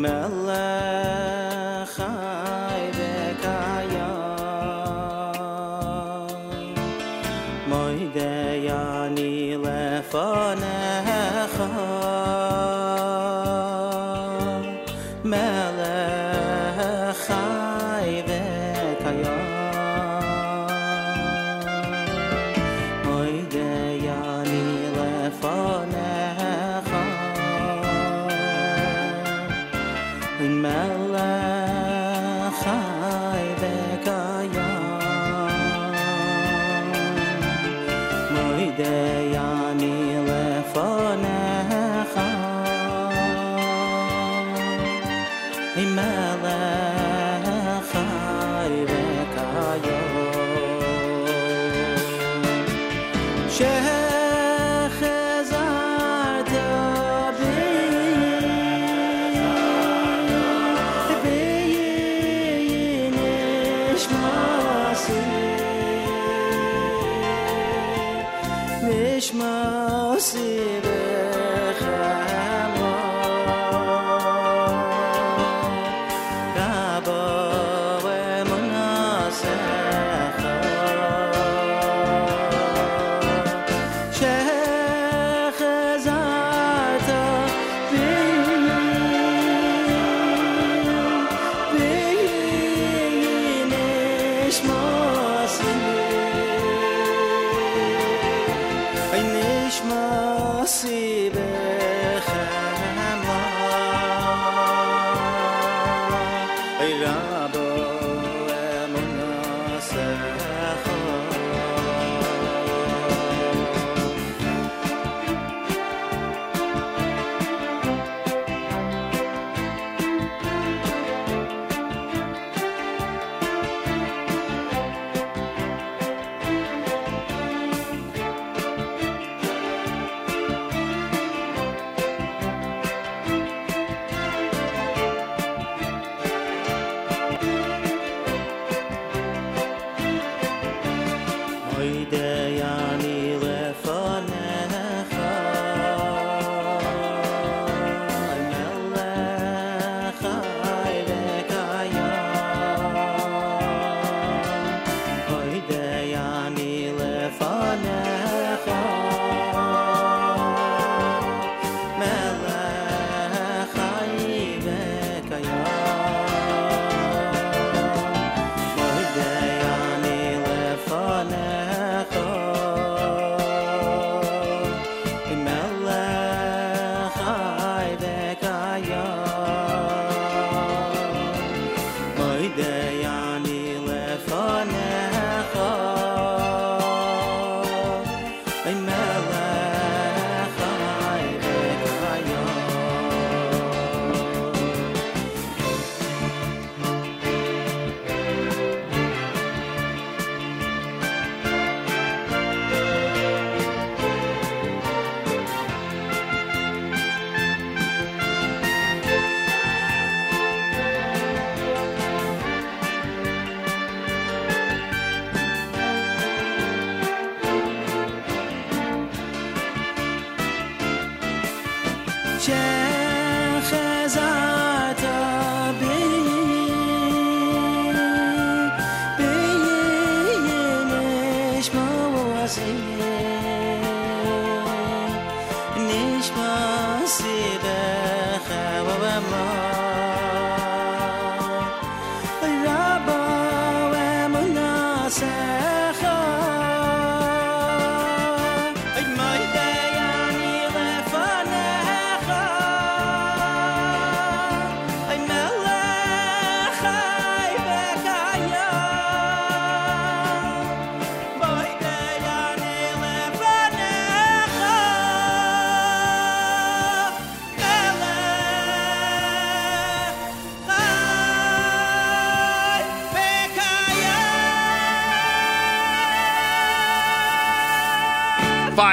مع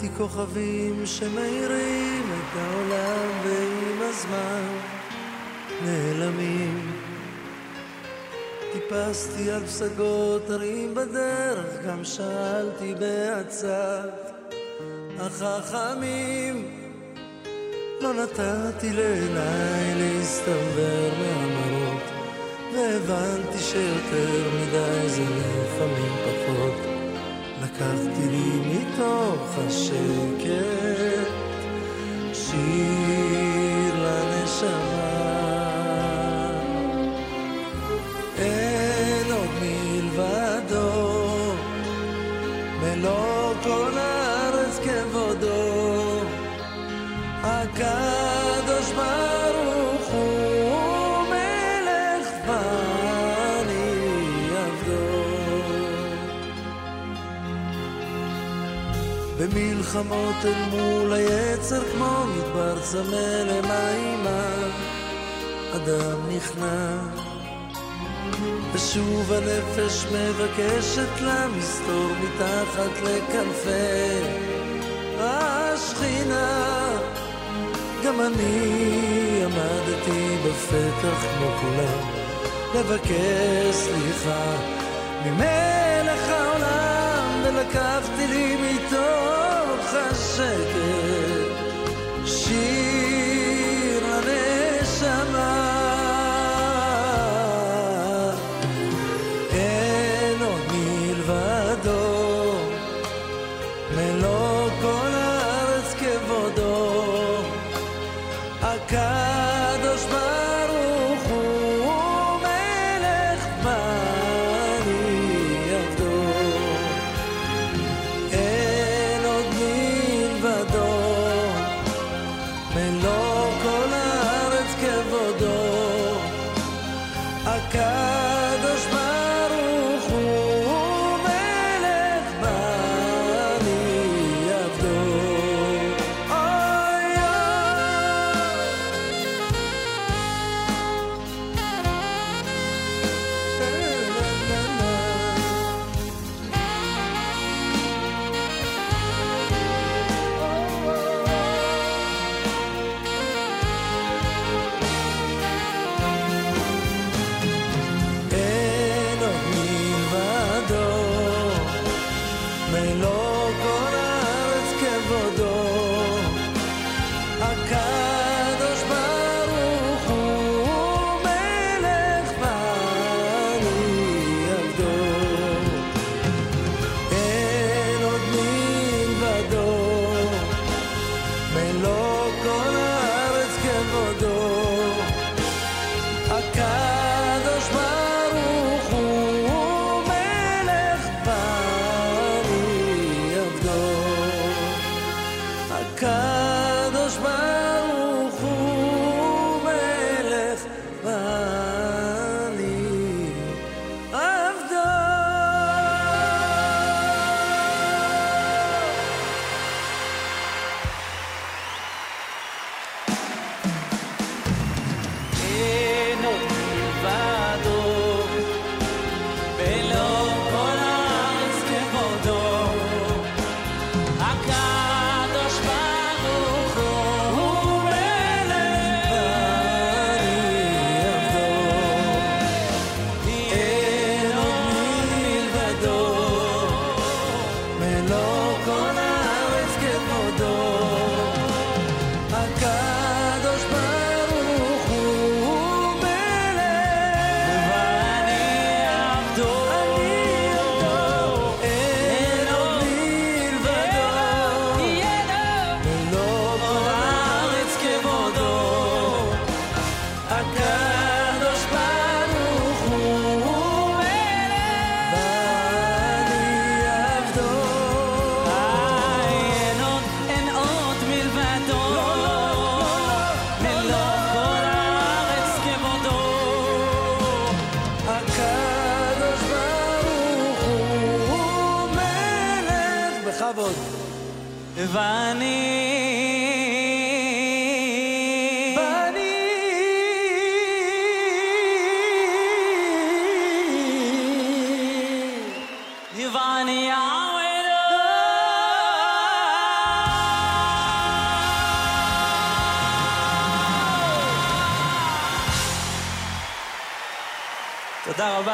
ראיתי כוכבים שמאירים את העולם ועם הזמן נעלמים. טיפסתי על פסגות הרים בדרך, גם שאלתי בעצת החכמים. לא נתתי לעיניי להסתבר מהמראות, והבנתי שיותר מדי זה לפעמים פחות. לקחתי לי מתוך השקט שיר לנשמה. במלחמות אל מול היצר כמו מדבר צמא למימה, אדם נכנע. ושוב הנפש מבקשת לה מסתור מתחת לכנפי השכינה. גם אני עמדתי בפתח כמו כולם, לבקש סליחה ממלך העולם, ולקחתי לי מתוך Shira Neshama Shira Neshama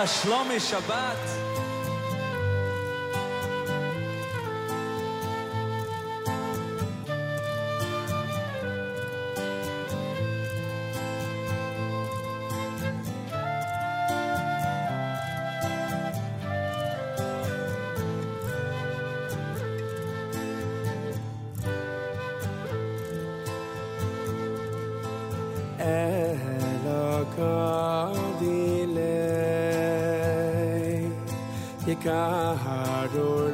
שלומי שבת? El acordé Nicaragua.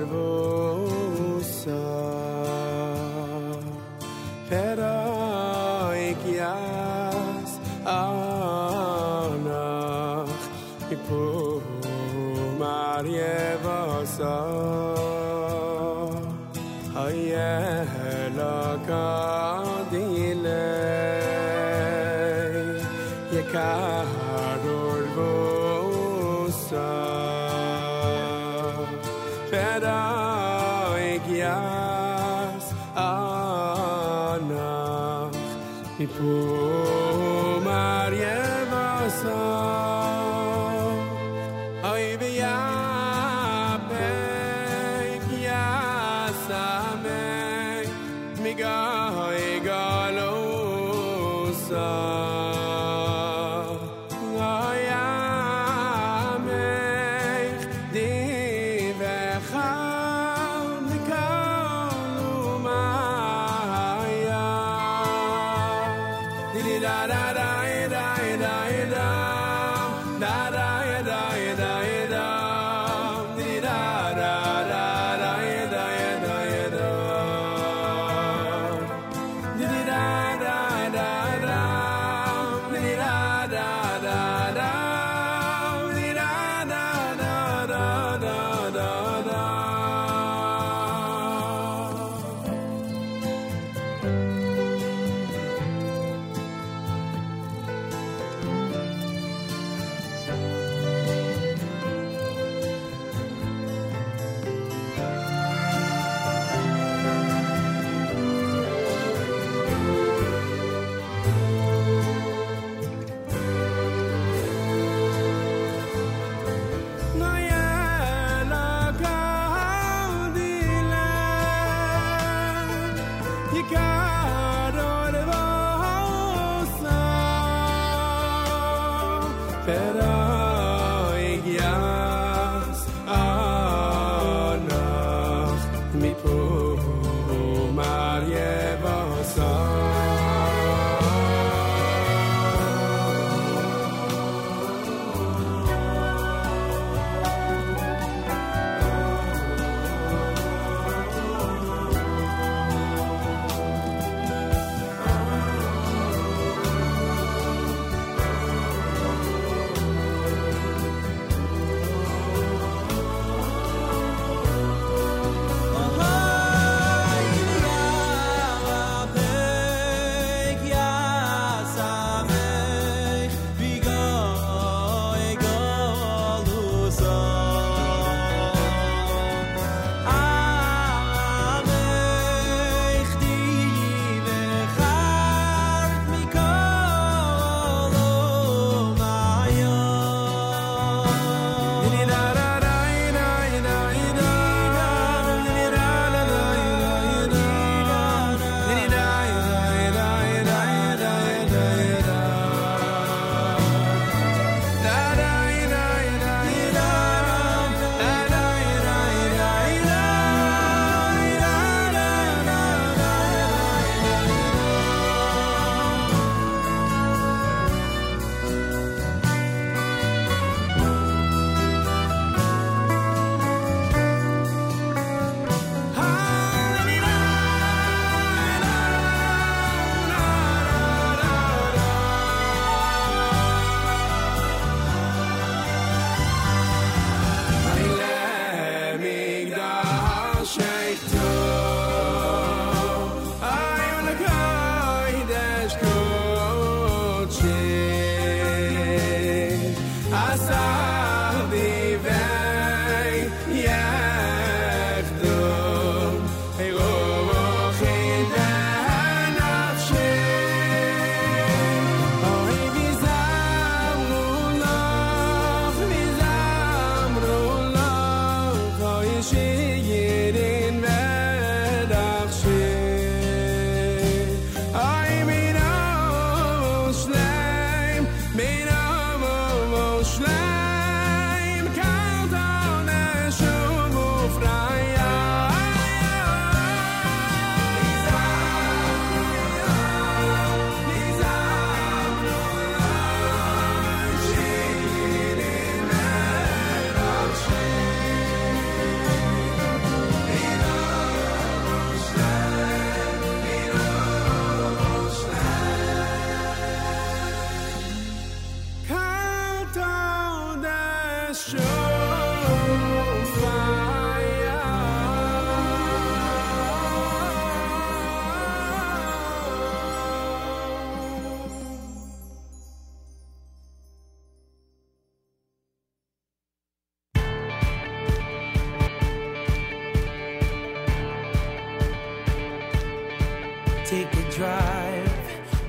take a drive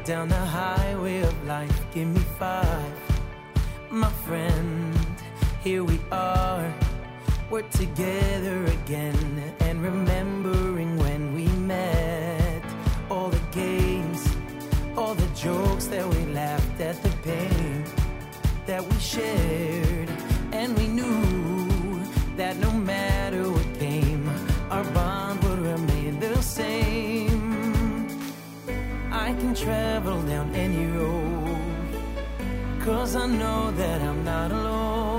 down the highway of life. Give me five, my friend. Here we are, we're together again. And remembering when we met, all the games, all the jokes that we laughed at, the pain that we shared. I can travel down any road. Cause I know that I'm not alone.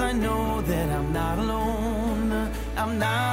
I know that I'm not alone. I'm not.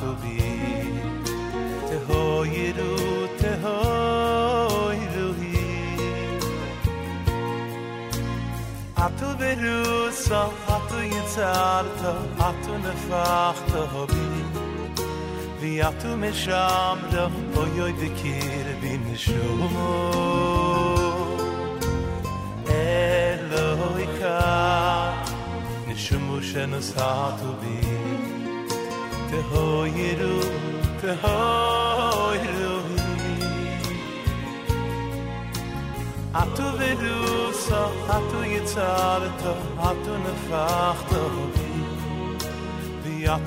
تو بی تهای رو تهای روحی اتو بروسا اتو یتارتا اتو نفختا بی وی اتو مشام را اویای بکیر بی نشومو אלוהי כאן, נשמו שנוסעת ובי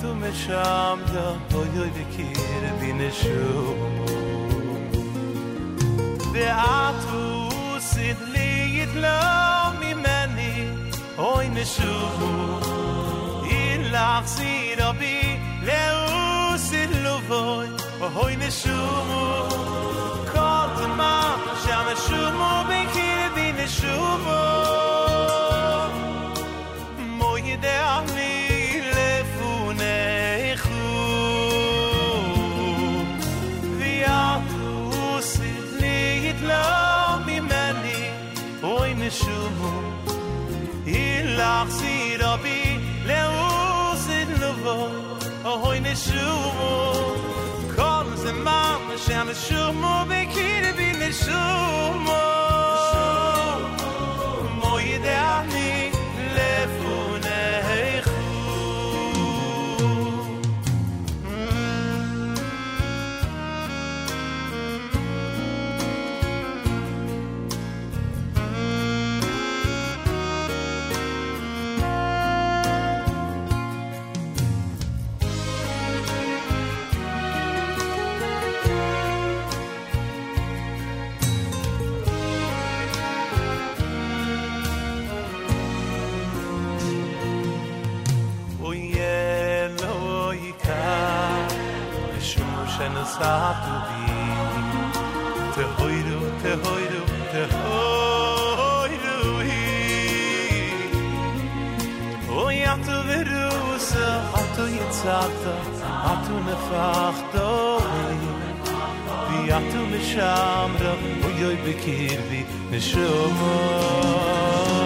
tu me sham da oy oy de kir bin shu. De atu sit li it lo mi meni oy ne shu. In la sit obi le u sit lo voy oy ne shu. Ilach sirobi leusid luvo Oy neshumu Kol zeman shana shumu bekir bin start to be. Te hoyru te hoyru te hoyru hi oi oh, at veru sa at yitzata at un fachto Ja tu mi sham, oi oi bekirvi, mi shomor.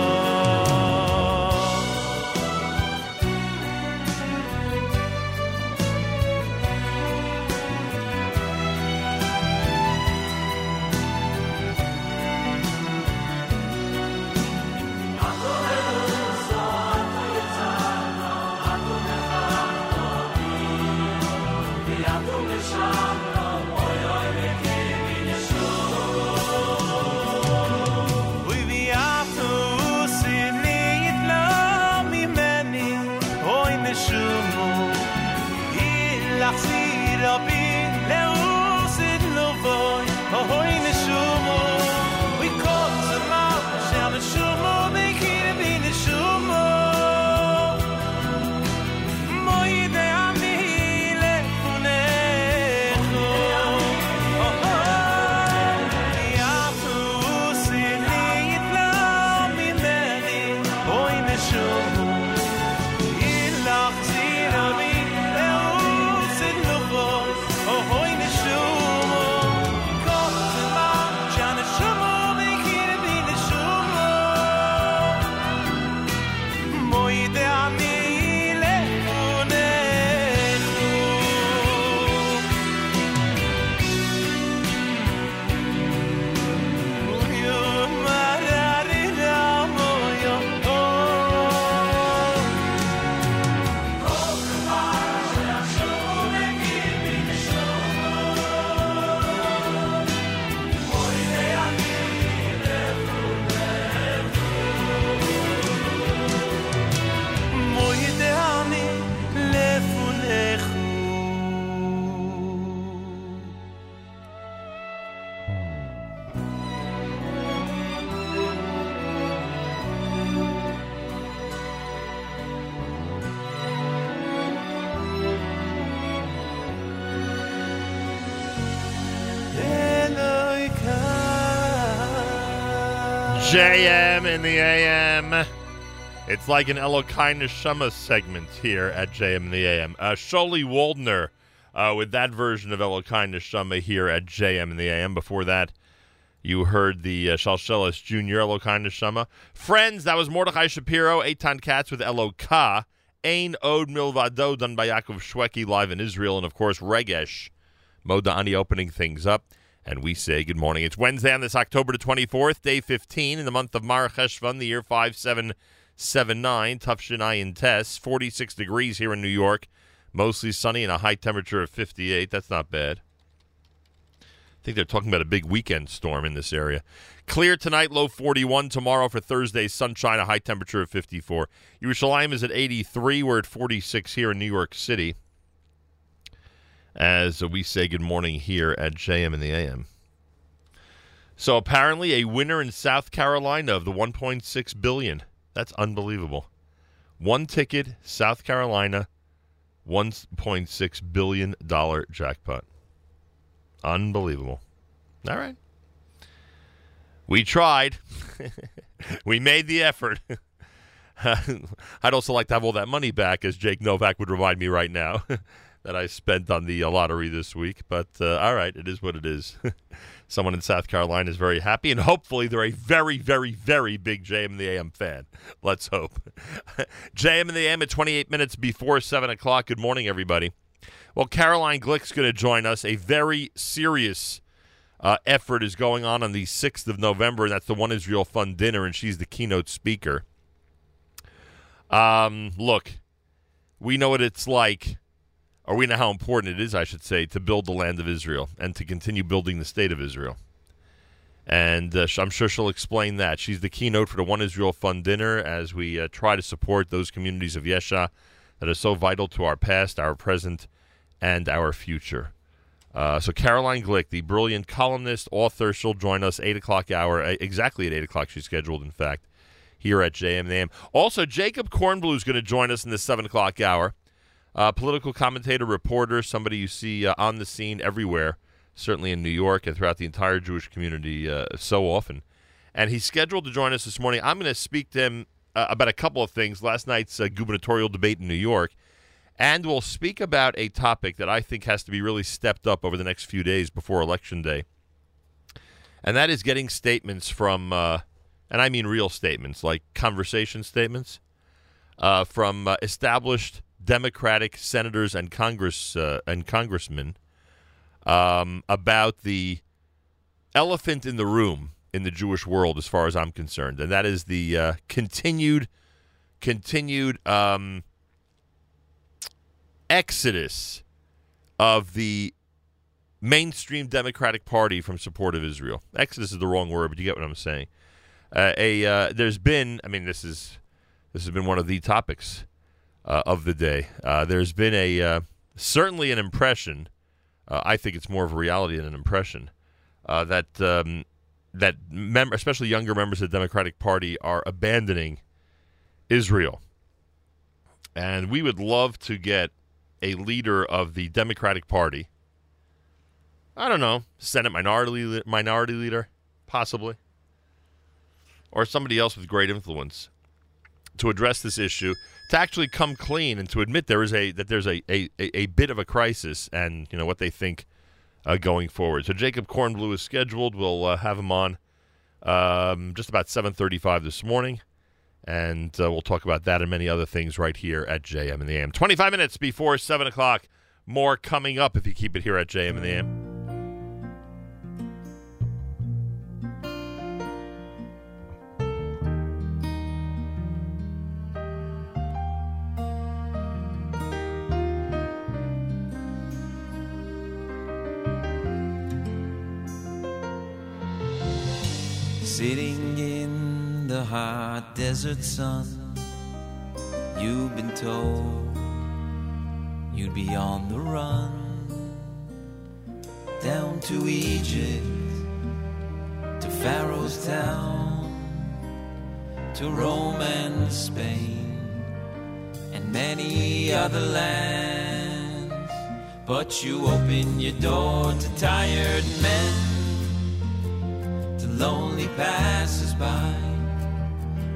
JM in the AM. It's like an Elokai Neshama segment here at JM in the AM. Uh, Sholi Waldner uh, with that version of Elokai Neshama here at JM in the AM. Before that, You heard the uh, Shalshelis Junior Elokai Neshama. Friends, that was Mordechai Shapiro, Eitan Katz with Eloka. Ein Od Milvado, done by Yaakov Shweki, live in Israel. And of course, Regesh Modani opening things up. And we say good morning. It's Wednesday on this October the 24th, day 15 in the month of Mar Cheshvan, the year 5779. Tufshin Ayin Tess, 46 degrees here in New York. Mostly sunny and a high temperature of 58. That's not bad. I think they're talking about a big weekend storm in this area. Clear tonight, low 41. Tomorrow for Thursday, sunshine, a high temperature of 54. Yerushalayim is at 83. We're at 46 here in New York City. As we say good morning here at JM in the AM. So apparently, a winner in South Carolina of the 1.6 billion. That's unbelievable. One ticket, South Carolina, 1.6 billion dollar jackpot. Unbelievable. All right. We tried. we made the effort. I'd also like to have all that money back, as Jake Novak would remind me right now, that I spent on the uh, lottery this week. But uh, all right, it is what it is. Someone in South Carolina is very happy, and hopefully they're a very, very, very big JM and the AM fan. Let's hope. JM and the AM at 28 minutes before 7 o'clock. Good morning, everybody. Well, Caroline Glick's going to join us. A very serious uh, effort is going on on the 6th of November, and that's the One Israel Fund Dinner, and she's the keynote speaker. Um, look, we know what it's like, or we know how important it is, I should say, to build the land of Israel and to continue building the state of Israel. And uh, I'm sure she'll explain that. She's the keynote for the One Israel Fund Dinner as we uh, try to support those communities of Yesha that are so vital to our past, our present, and our future. Uh, so Caroline Glick, the brilliant columnist, author, she'll join us 8 o'clock hour, exactly at 8 o'clock she's scheduled, in fact, here at JMAM. Also, Jacob Kornbluh is going to join us in the 7 o'clock hour. Uh, political commentator, reporter, somebody you see uh, on the scene everywhere, certainly in New York and throughout the entire Jewish community uh, so often. And he's scheduled to join us this morning. I'm going to speak to him uh, about a couple of things. Last night's uh, gubernatorial debate in New York. And we'll speak about a topic that I think has to be really stepped up over the next few days before Election Day. And that is getting statements from, uh, and I mean real statements, like conversation statements, from established Democratic senators and Congress uh, and congressmen um, about the elephant in the room in the Jewish world, as far as I'm concerned, and that is the uh, continued, continued. Um, exodus of the mainstream Democratic Party from support of Israel. Exodus is the wrong word, but you get what I'm saying. Uh, a uh, there's been, I mean, this is this has been one of the topics uh, of the day. Uh, there's been a uh, certainly an impression. uh, I think it's more of a reality than an impression uh, that um, that mem- especially younger members of the Democratic Party are abandoning Israel, and we would love to get a leader of the Democratic Party. I don't know, Senate minority minority leader, possibly, or somebody else with great influence to address this issue, to actually come clean and to admit there is a that there's a a, a, bit of a crisis and you know what they think uh, going forward. So Jacob Kornbluh is scheduled. We'll uh, have him on um, just about 7:35 this morning and uh, we'll talk about that and many other things right here at JM and the AM. 25 minutes before 7 o'clock. More coming up if you keep it here at JM and the AM. Sitting in the hot desert sun, you've been told you'd be on the run. Down to Egypt, to Pharaoh's town, to Rome and Spain, and many other lands. But you open your door to tired men lonely passersby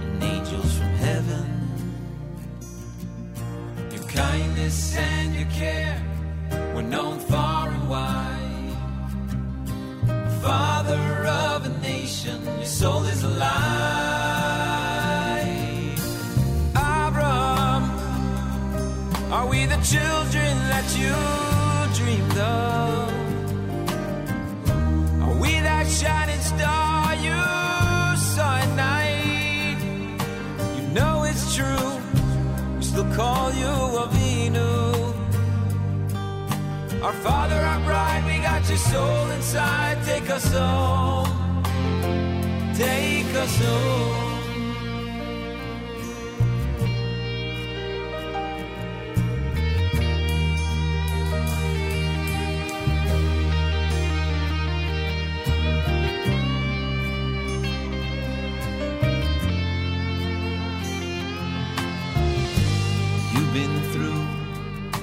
and angels from heaven. Your kindness and your care were known far and wide. Father of a nation, your soul is alive. Abram, are we the children that you dreamed of? Are we that child? Our Father, our bride, we got your soul inside. Take us home. Take us home.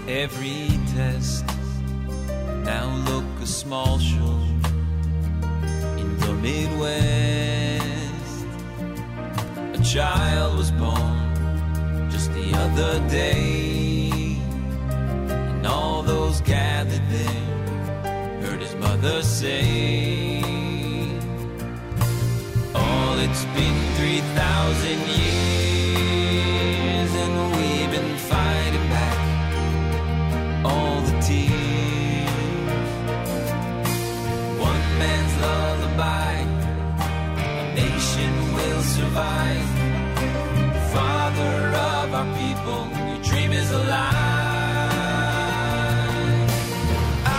every now look a small show in the Midwest. A child was born just the other day, and all those gathered there heard his mother say, Oh, it's been 3,000 years. survive. Father of our people, your dream is alive.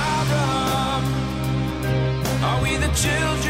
Abraham, are we the children?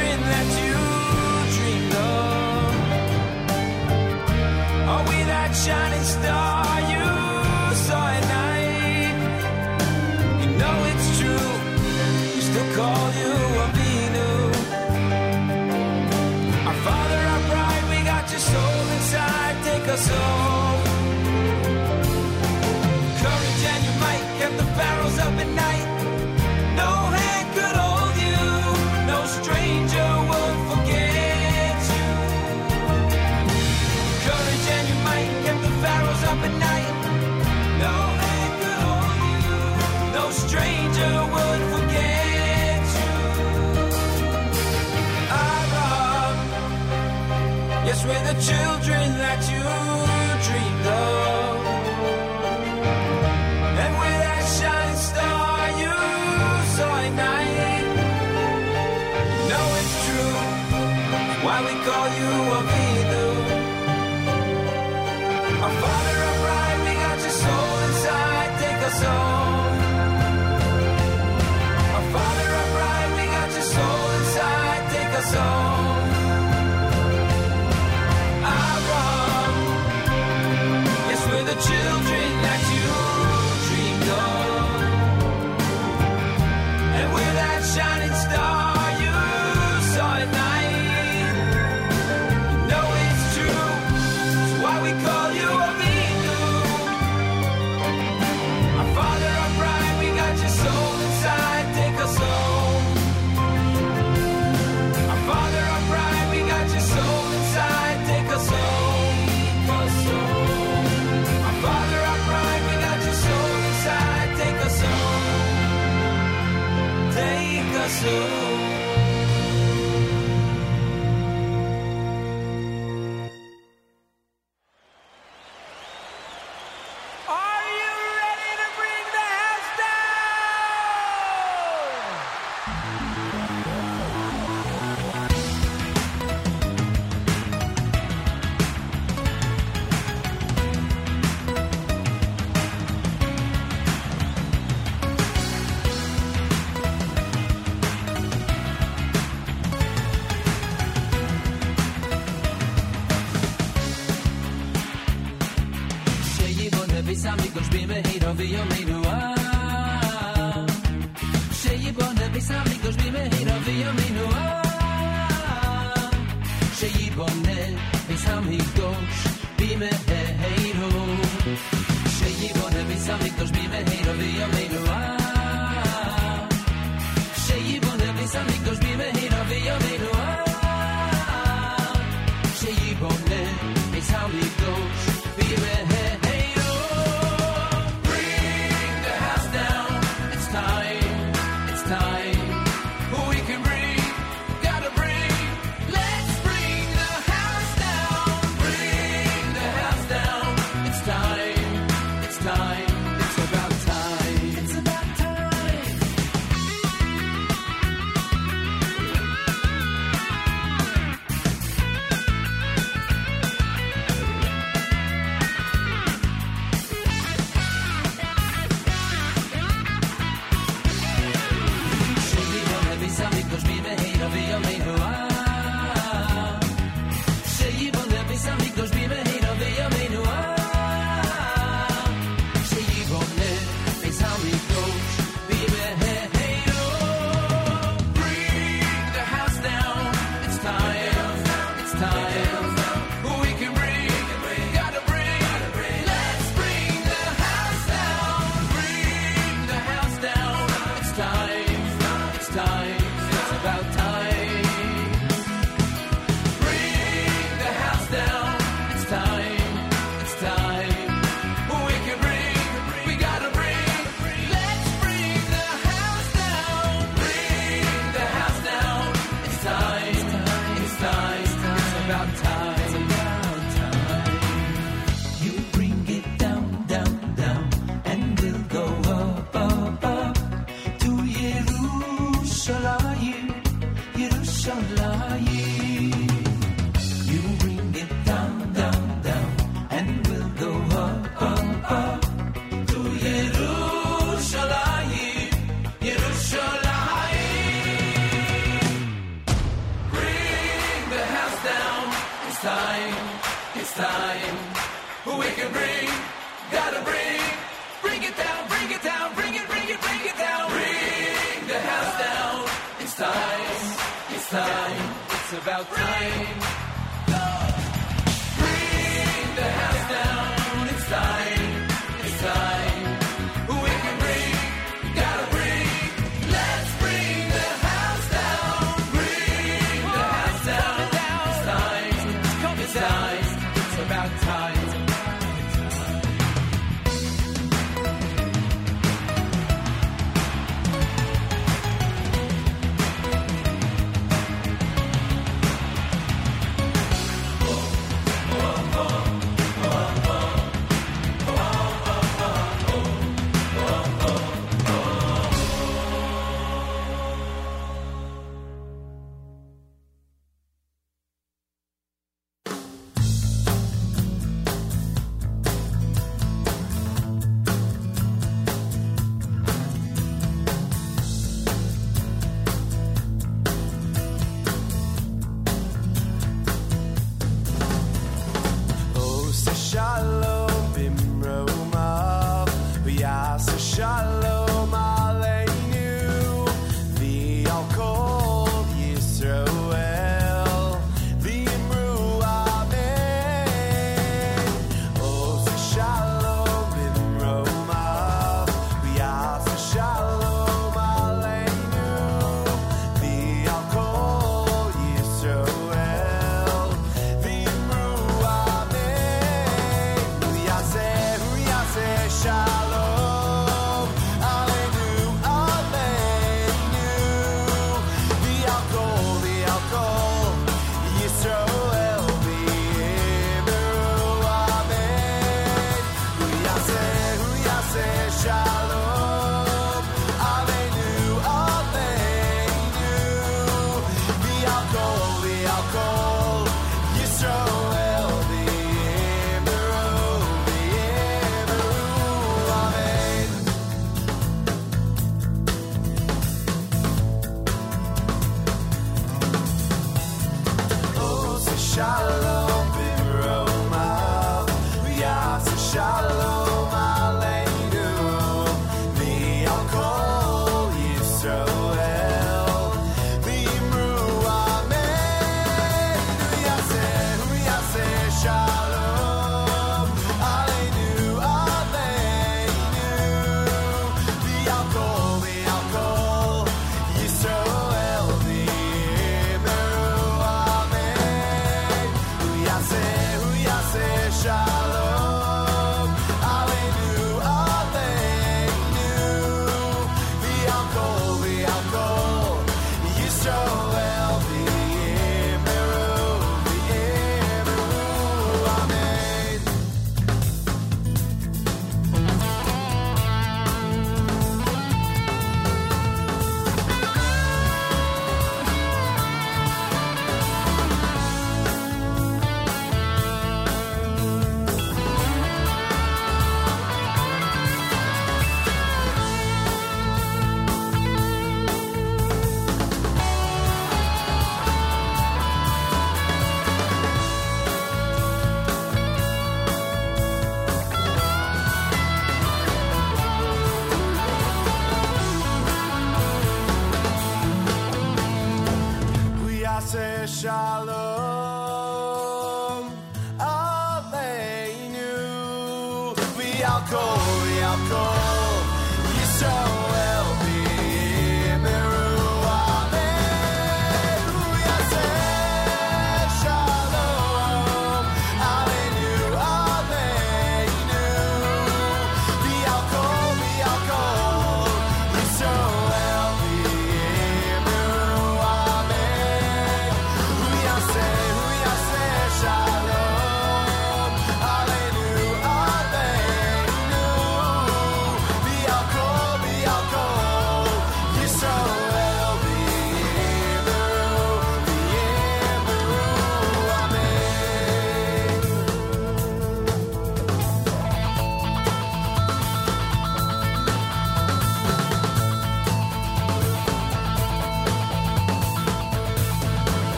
the young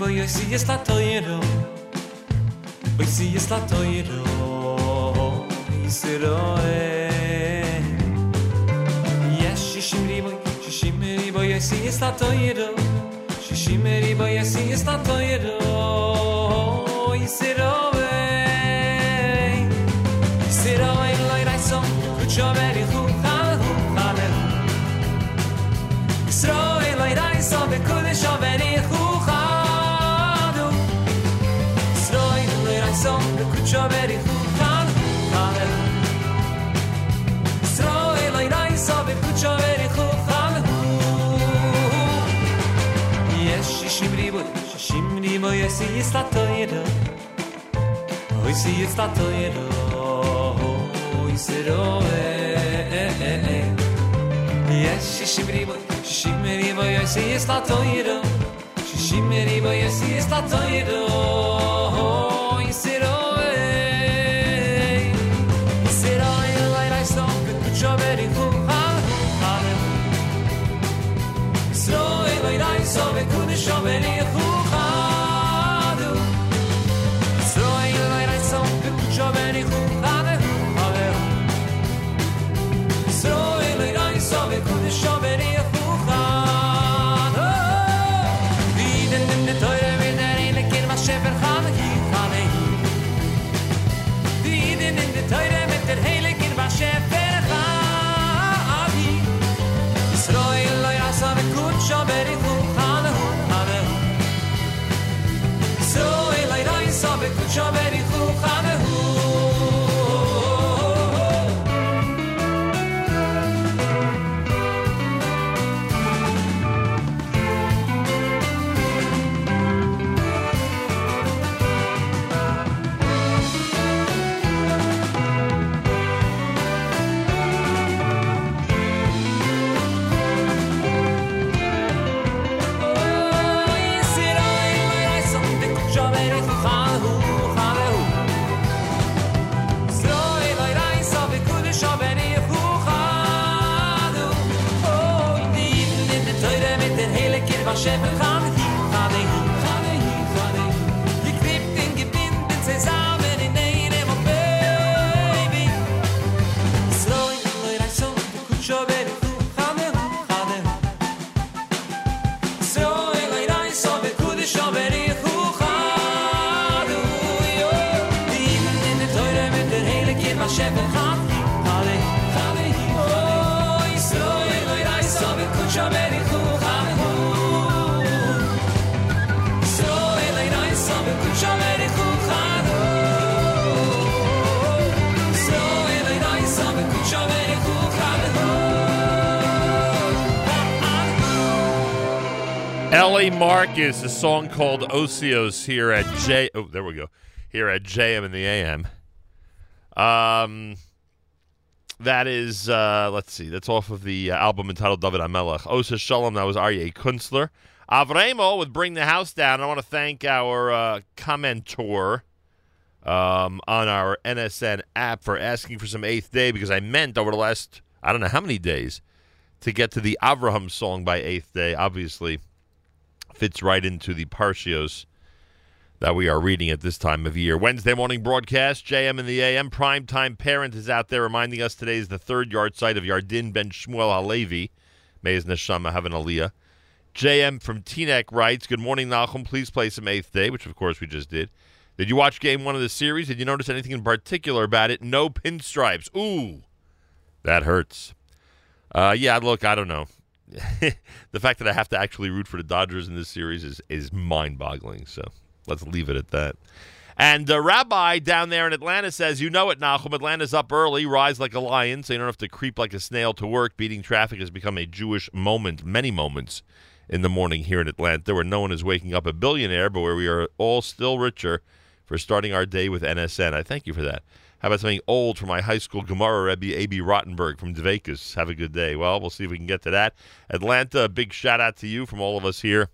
boy, oi si es la toiro Oi si es la toiro si es da toiro oi sero e e e yes si si meri voy si meri voy si es da toiro si si meri voy si sero e sero e lai rai so que tu jo fu ha ha sero e lai rai so que tu jo fu ha די שאַבניע פוך ווי Marcus, a song called Osios here at J. Oh, there we go. Here at JM in the AM. Um, that is, uh, let's see, that's off of the album entitled David Amelech. Osa Shalom, that was Aryeh Kunstler. Avremo would bring the house down. I want to thank our uh, commentor um, on our NSN app for asking for some Eighth Day because I meant over the last, I don't know how many days, to get to the Avraham song by Eighth Day. Obviously, fits right into the Parshios that we are reading at this time of year. Wednesday morning broadcast, JM in the AM. Primetime Parent is out there reminding us today is the third yahrzeit of Yardin Ben Shmuel Halevi. May his neshama have an aliyah. JM from Teaneck writes, Good morning, Nachum. Please play some Eighth Day, which of course we just did. Did you watch game one of the series? Did you notice anything in particular about it? No pinstripes. Ooh, that hurts. Uh, yeah, look, I don't know. the fact that I have to actually root for the Dodgers in this series is, is mind boggling. So let's leave it at that. And uh, Rabbi down there in Atlanta says, You know it, Nachum. Atlanta's up early, rise like a lion, so you don't have to creep like a snail to work. Beating traffic has become a Jewish moment, many moments in the morning here in Atlanta, where no one is waking up a billionaire, but where we are all still richer for starting our day with NSN. I thank you for that. How about something old from my high school Gemara Rebbe, A.B. Rottenberg from Dvekas? Have a good day. Well, we'll see if we can get to that. Atlanta, big shout out to you from all of us here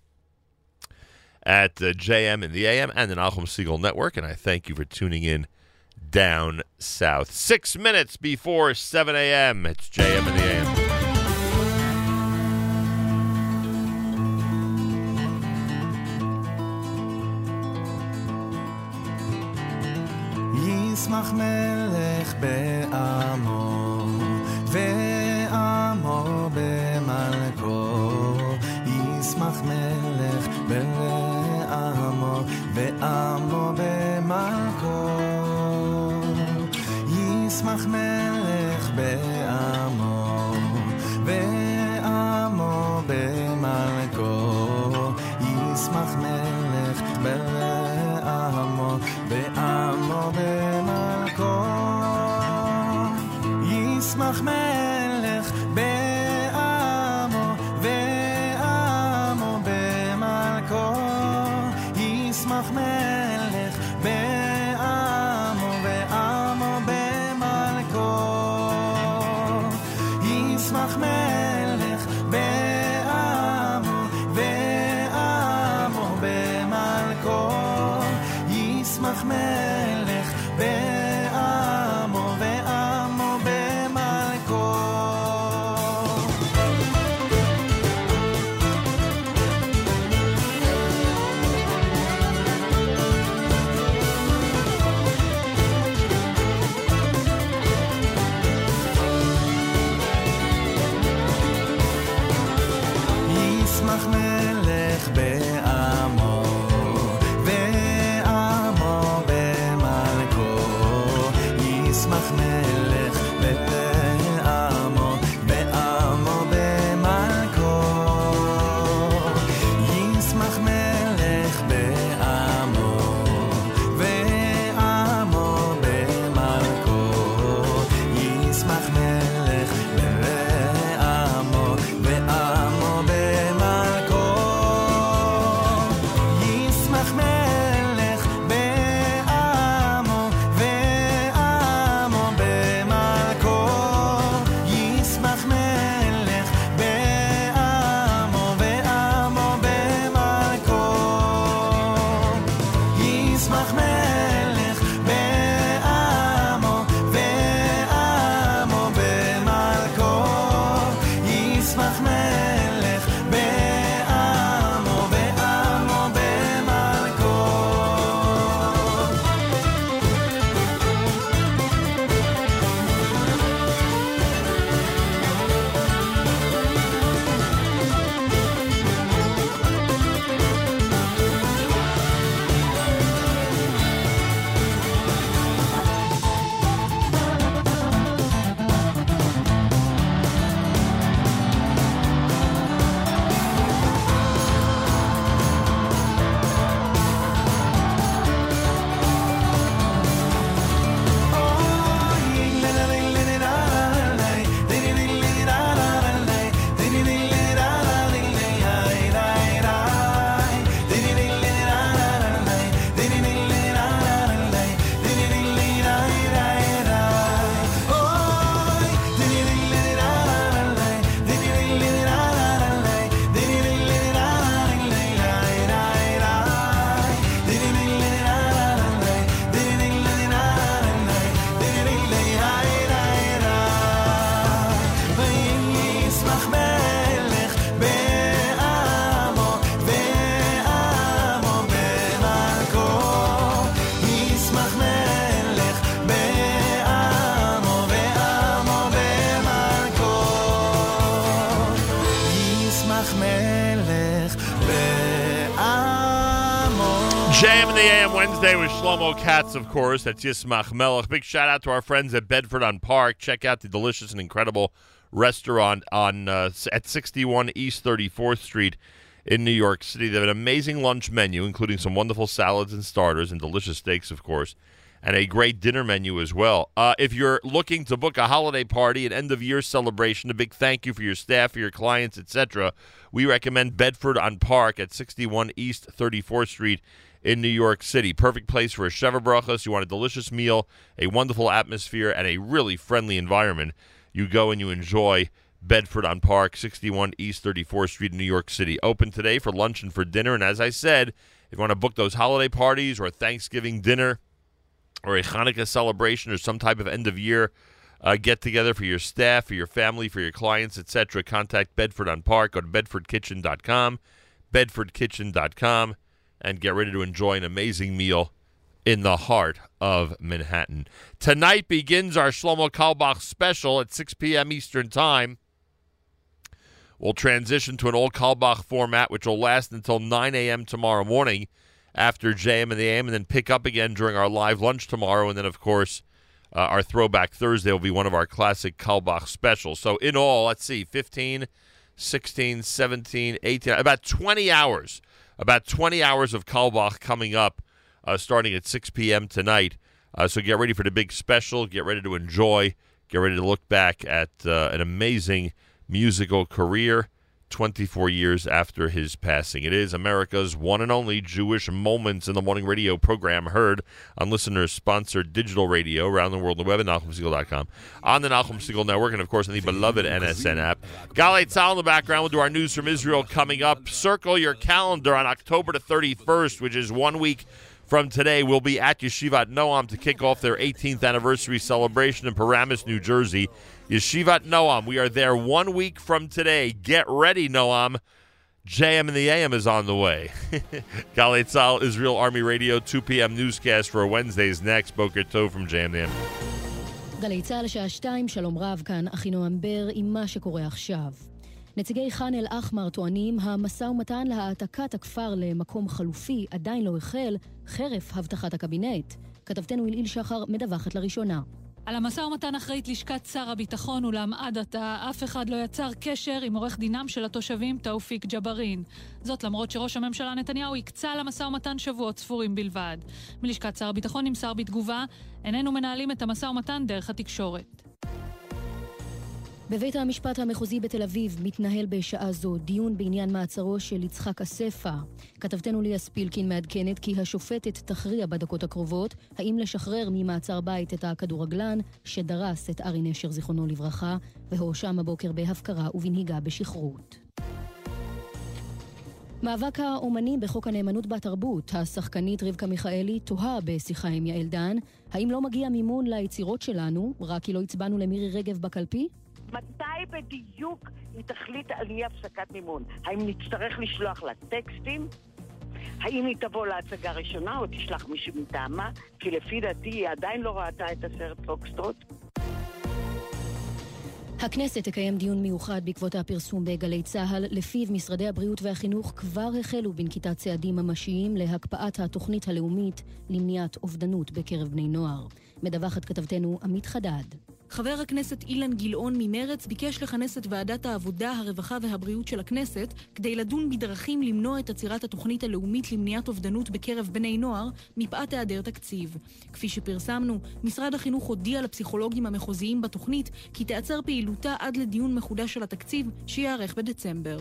at uh, JM in the AM and the Nachum Segal Network, and I thank you for tuning in down south. Six minutes before 7 a.m., it's JM in the AM. ישמח מלך בעמו, ועמו במלכו. ישמח מלך בעמו, ועמו במלכו. ישמח מלך בעמו, ועמו במלכו. ישמח מלך בעמו, ועמו במלכו. mag mij. Shlomo Katz, of course. That's Yismach Melech. Big shout out to our friends at Bedford on Park. Check out the delicious and incredible restaurant on uh, at 61 East 34th Street in New York City. They have an amazing lunch menu, including some wonderful salads and starters and delicious steaks, of course, and a great dinner menu as well. Uh, if you're looking to book a holiday party, an end of year celebration, a big thank you for your staff, for your clients, etc., we recommend Bedford on Park at 61 East 34th Street in New York City. Perfect place for a Sheva Brachos. You want a delicious meal, a wonderful atmosphere, and a really friendly environment. You go and you enjoy Bedford on Park, 61 East 34th Street in New York City. Open today for lunch and for dinner. And as I said, if you want to book those holiday parties or a Thanksgiving dinner or a Hanukkah celebration or some type of end of year uh, get together for your staff, for your family, for your clients, etc., contact Bedford on Park. Go to bedfordkitchen.com, bedfordkitchen.com, and get ready to enjoy an amazing meal in the heart of Manhattan. Tonight begins our Shlomo Carlebach special at 6 p.m. Eastern Time. We'll transition to an old Carlebach format, which will last until 9 a.m. tomorrow morning after JM and the AM, and then pick up again during our live lunch tomorrow. And then, of course, uh, our Throwback Thursday will be one of our classic Carlebach specials. So, in all, let's see 15, 16, 17, 18, about 20 hours. About 20 hours of Carlebach coming up uh, starting at 6 p.m. tonight. Uh, so, get ready for the big special. Get ready to enjoy. Get ready to look back at uh, an amazing musical career 24 years after his passing. It is America's one and only Jewish Moments in the Morning radio program heard on listeners sponsored digital radio around the world the web at NachumSegal.com, on the Nachum Segal Network, and of course on the beloved NSN app. Galei Tzahal in the background. We'll do our news from Israel coming up. Circle your calendar on October the 31st, which is one week from today, we'll be at Yeshivat Noam to kick off their 18th anniversary celebration in Paramus, New Jersey. Yeshivat Noam. We are there one week from today. Get ready, Noam. JM and the AM is on the way. Galei Tzahal Israel Army Radio, 2 p.m. newscast for Wednesday's next. Boker Tov from JM the AM. גלי צה"ל, שעה שתיים, שלום רב, כאן אחינועם בר עם מה שקורה עכשיו. נציגי חאן אל-אחמר טוענים המשא ומתן להעתקת הכפר למקום חלופי עדיין לא החל, חרף הבטחת הקבינט. כתבתנו אלעיל שחר מדווחת לראשונה. על המשא ומתן אחראית לשכת שר הביטחון, אולם עד עתה אף אחד לא יצר קשר עם עורך דינם של התושבים תאופיק ג'בארין. זאת למרות שראש הממשלה נתניהו הקצה למשא ומתן שבועות ספורים בלבד. מלשכת שר הביטחון נמסר בתגובה, איננו מנהלים את המשא ומתן דרך התקשורת. בבית המשפט המחוזי בתל אביב מתנהל בשעה זו דיון בעניין מעצרו של יצחק אספה. כתבתנו ליה ספילקין מעדכנת כי השופטת תכריע בדקות הקרובות האם לשחרר ממעצר בית את הכדורגלן שדרס את ארי נשר זיכרונו לברכה והואשם הבוקר בהפקרה ובנהיגה בשכרות. מאבק האומנים בחוק הנאמנות בתרבות, השחקנית רבקה מיכאלי תוהה בשיחה עם יעל דן, האם לא מגיע מימון ליצירות שלנו, רק כי לא הצבענו למירי רגב בקלפי? מתי בדיוק היא תחליט על אי הפסקת מימון? האם נצטרך לשלוח לה טקסטים? האם היא תבוא להצגה ראשונה או תשלח מישהו מטעמה? כי לפי דעתי היא עדיין לא ראתה את הסרט פוקסטרוט. הכנסת תקיים דיון מיוחד בעקבות הפרסום בגלי צה"ל, לפיו משרדי הבריאות והחינוך כבר החלו בנקיטת צעדים ממשיים להקפאת התוכנית הלאומית למניעת אובדנות בקרב בני נוער. מדווחת כתבתנו עמית חדד. חבר הכנסת אילן גילאון ממרץ ביקש לכנס את ועדת העבודה, הרווחה והבריאות של הכנסת כדי לדון בדרכים למנוע את עצירת התוכנית הלאומית למניעת אובדנות בקרב בני נוער מפאת היעדר תקציב. כפי שפרסמנו, משרד החינוך הודיע לפסיכולוגים המחוזיים בתוכנית כי תיעצר פעילותה עד לדיון מחודש של התקציב שייערך בדצמבר.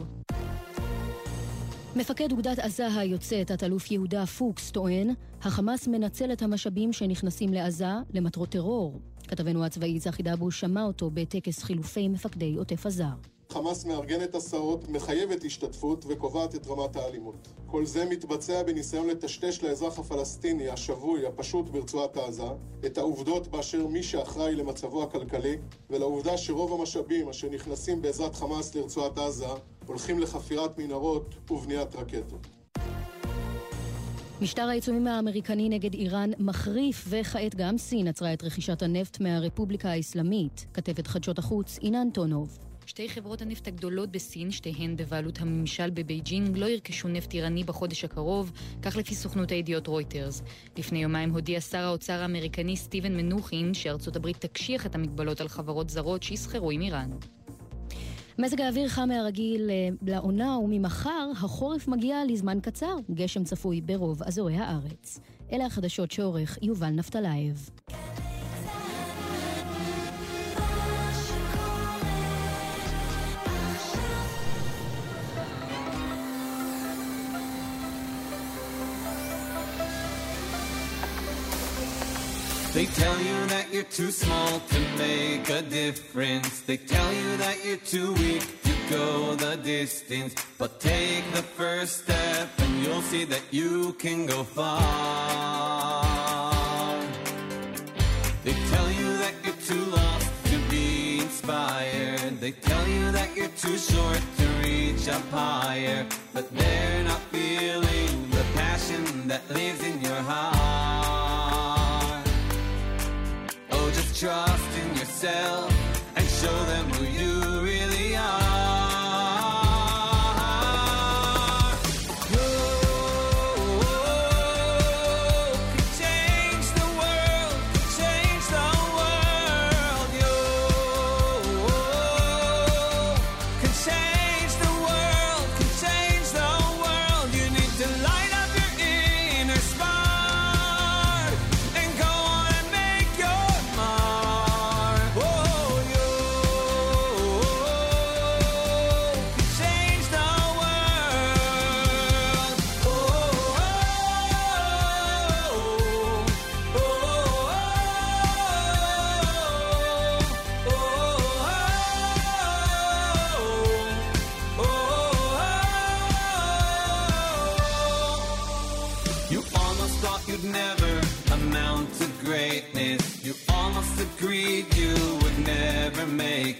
מפקד אוגדת עזה היוצא, תת-אלוף יהודה פוקס, טוען, החמאס מנצל את המשאבים שנכנסים לעזה למטרות טרור. כתבנו הצבאי צחי דבוש שמע אותו בטקס חילופי מפקדי עוטף עזה. חמאס מארגנת הסעות, מחייבת השתתפות וקובעת את רמת האלימות. כל זה מתבצע בניסיון לטשטש לאזרח הפלסטיני השבוי הפשוט ברצועת עזה את העובדות באשר מי שאחראי למצבו הכלכלי ולעובדה שרוב המשאבים אשר נכנסים בעזרת חמאס לרצועת עזה הולכים לחפירת מנהרות ובניית רקטות. משטר העיצומים האמריקני נגד איראן מחריף, וכעת גם סין עצרה את רכישת הנפט מהרפובליקה האסלאמית. כתבת חדשות החוץ, אינה אנטונוב. שתי חברות הנפט הגדולות בסין, שתיהן בבעלות הממשל בבייג'ינג, לא ירכשו נפט איראני בחודש הקרוב, כך לפי סוכנות הידיעות רויטרס. לפני יומיים הודיע שר האוצר האמריקני סטיבן מנוחין שארצות הברית תקשיח את המגבלות על חברות זרות שיסחרו עם איראן. מזג האוויר חם מהרגיל אה, לעונה, וממחר החורף מגיע לזמן קצר. גשם צפוי ברוב אזורי הארץ. אלה החדשות שעורך יובל נפתלייב. They tell you that you're too small to make a difference. They tell you that you're too weak to go the distance. But take the first step and you'll see that you can go far. They tell you that you're too lost to be inspired. They tell you that you're too short to reach up higher. But they're not feeling the passion that lives in your heart just trust in yourself.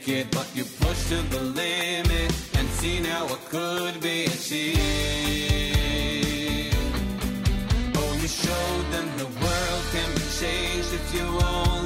take it, but you push to the limit and see now what could be achieved. Oh, you showed them the world can be changed if you only.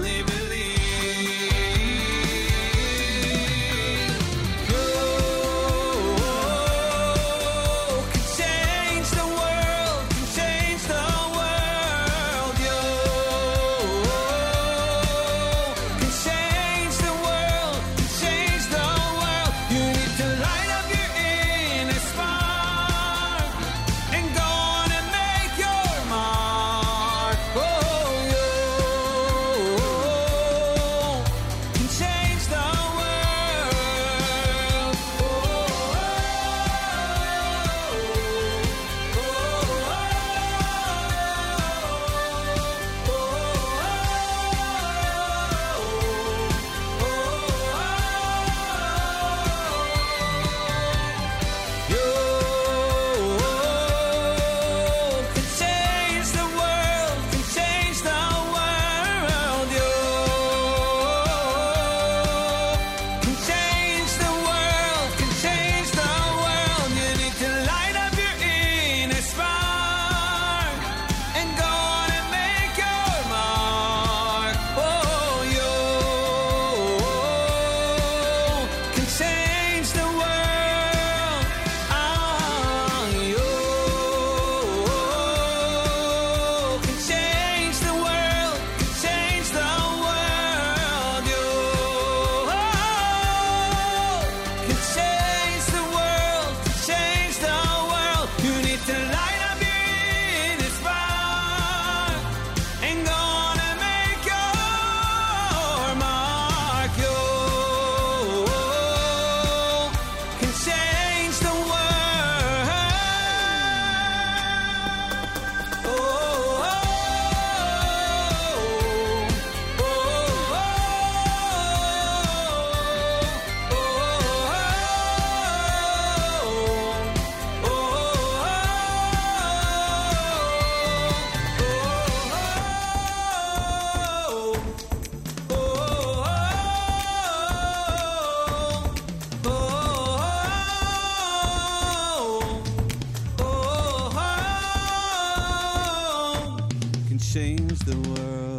change the world.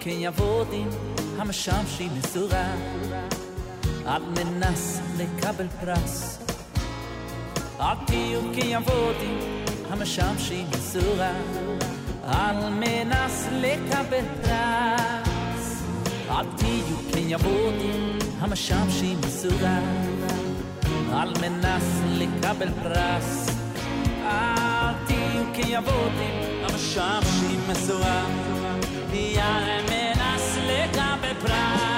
כן יבודים המשם שהיא מזורה על מנס לקבל פרס על פיוקים עבודים המשמשים בצורה על מנס לקבל פרס על פיוקים עבודים המשמשים בצורה על מנס לקבל פרס על פיוקים עבודים המשמשים בצורה על מנס לקבל פרס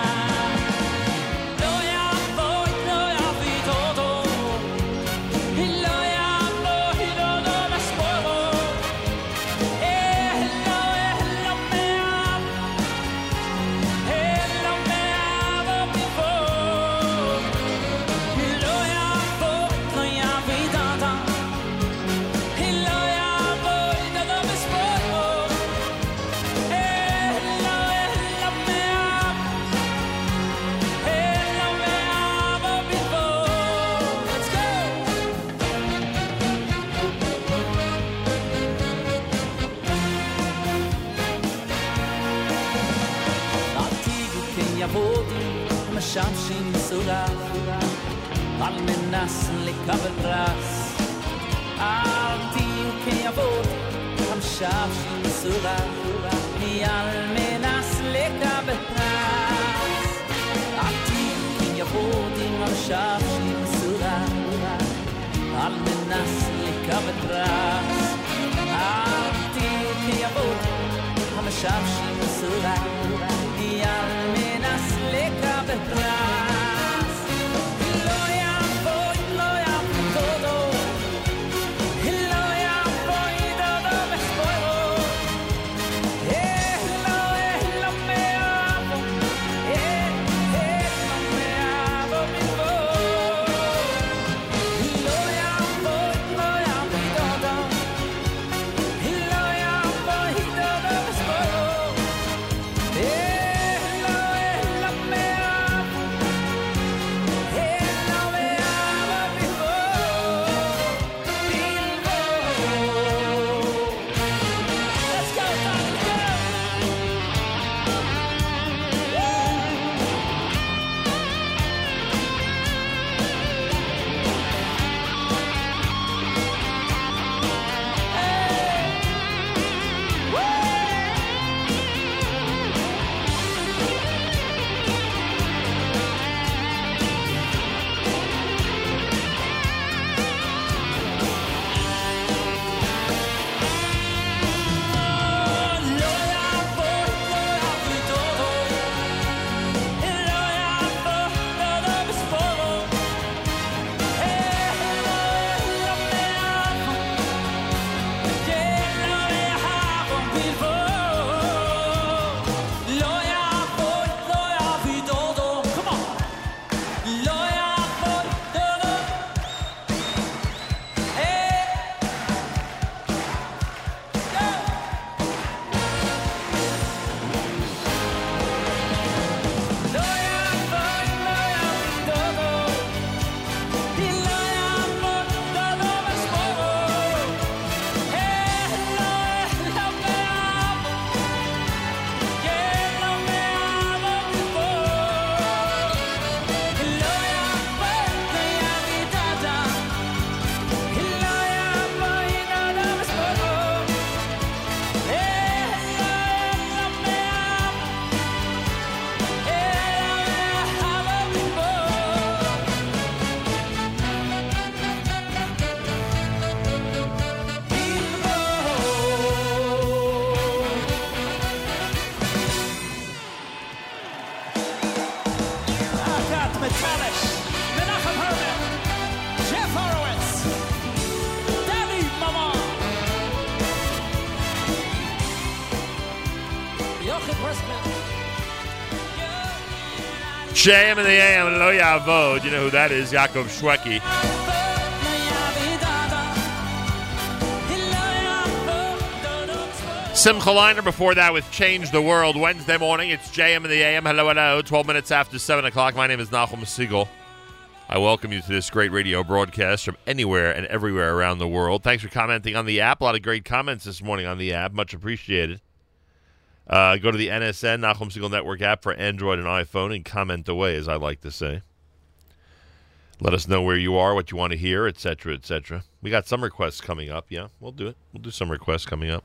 kavelrass Allting kan jag få. Han tjafsig surra I allmännas läckra betrass Allting kan jag få. Din av tjafsig surra Allmännas läckra betrass Allting kan jag få. Han tjafsig surra I allmännas läckra betrass JM and the AM, Lo Yavod. You know who that is? Yaakov Shweki. Simcha Leiner before that with Change the World. Wednesday morning, it's JM and the AM. Hello, hello. 12 minutes after 7 o'clock. My name is Nachum Segal. I welcome you to this great radio broadcast from anywhere and everywhere around the world. Thanks for commenting on the app. A lot of great comments this morning on the app. Much appreciated. Uh, go to the NSN, Nachum Segal Network app for Android and iPhone and comment away, as I like to say. Let us know where you are, what you want to hear, etc., etc. We got some requests coming up. Yeah, we'll do it. We'll do some requests coming up.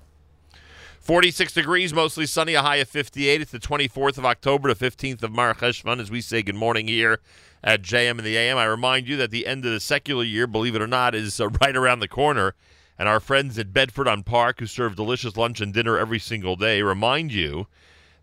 46 degrees, mostly sunny, a high of 58. It's the 24th of October, the 15th of Mar Cheshvan, as we say good morning here at JM and the AM. I remind you that the end of the secular year, believe it or not, is uh, right around the corner. And our friends at Bedford on Park, who serve delicious lunch and dinner every single day, remind you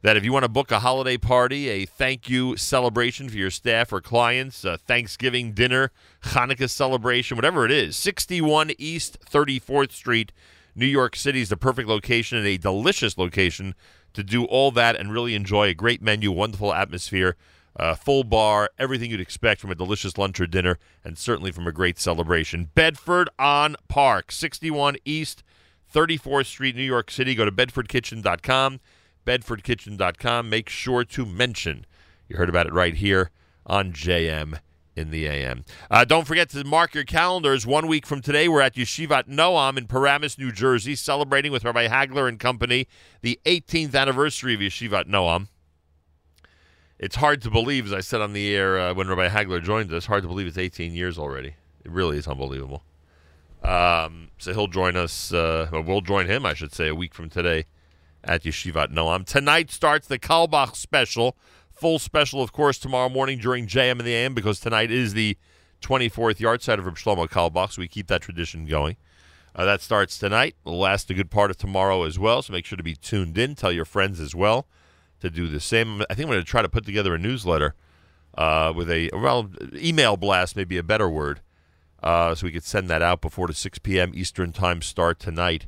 that if you want to book a holiday party, a thank you celebration for your staff or clients, a Thanksgiving dinner, Hanukkah celebration, whatever it is, 61 East 34th Street, New York City is the perfect location and a delicious location to do all that and really enjoy a great menu, wonderful atmosphere, uh, full bar, everything you'd expect from a delicious lunch or dinner, and certainly from a great celebration. Bedford on Park, 61 East 34th Street, New York City. Go to bedfordkitchen.com, bedfordkitchen.com. Make sure to mention you heard about it right here on JM in the AM. Uh, don't forget to mark your calendars. One week from today, we're at Yeshivat Noam in Paramus, New Jersey, celebrating with Rabbi Hagler and company the 18th anniversary of Yeshivat Noam. It's hard to believe, as I said on the air uh, when Rabbi Hagler joined us, hard to believe it's 18 years already. It really is unbelievable. Um, so he'll join us, uh, we'll join him, I should say, a week from today at Yeshivat Noam. Tonight starts the Carlebach special. Full special, of course, tomorrow morning during JM and the AM because tonight is the 24th yahrzeit of Reb Shlomo Carlebach, so we keep that tradition going. Uh, that starts tonight. Will last a good part of tomorrow as well, so make sure to be tuned in. Tell your friends as well to do the same. I think I'm going to try to put together a newsletter uh, with a, well, email blast, maybe a better word, uh, so we could send that out before the 6 p.m. Eastern Time start tonight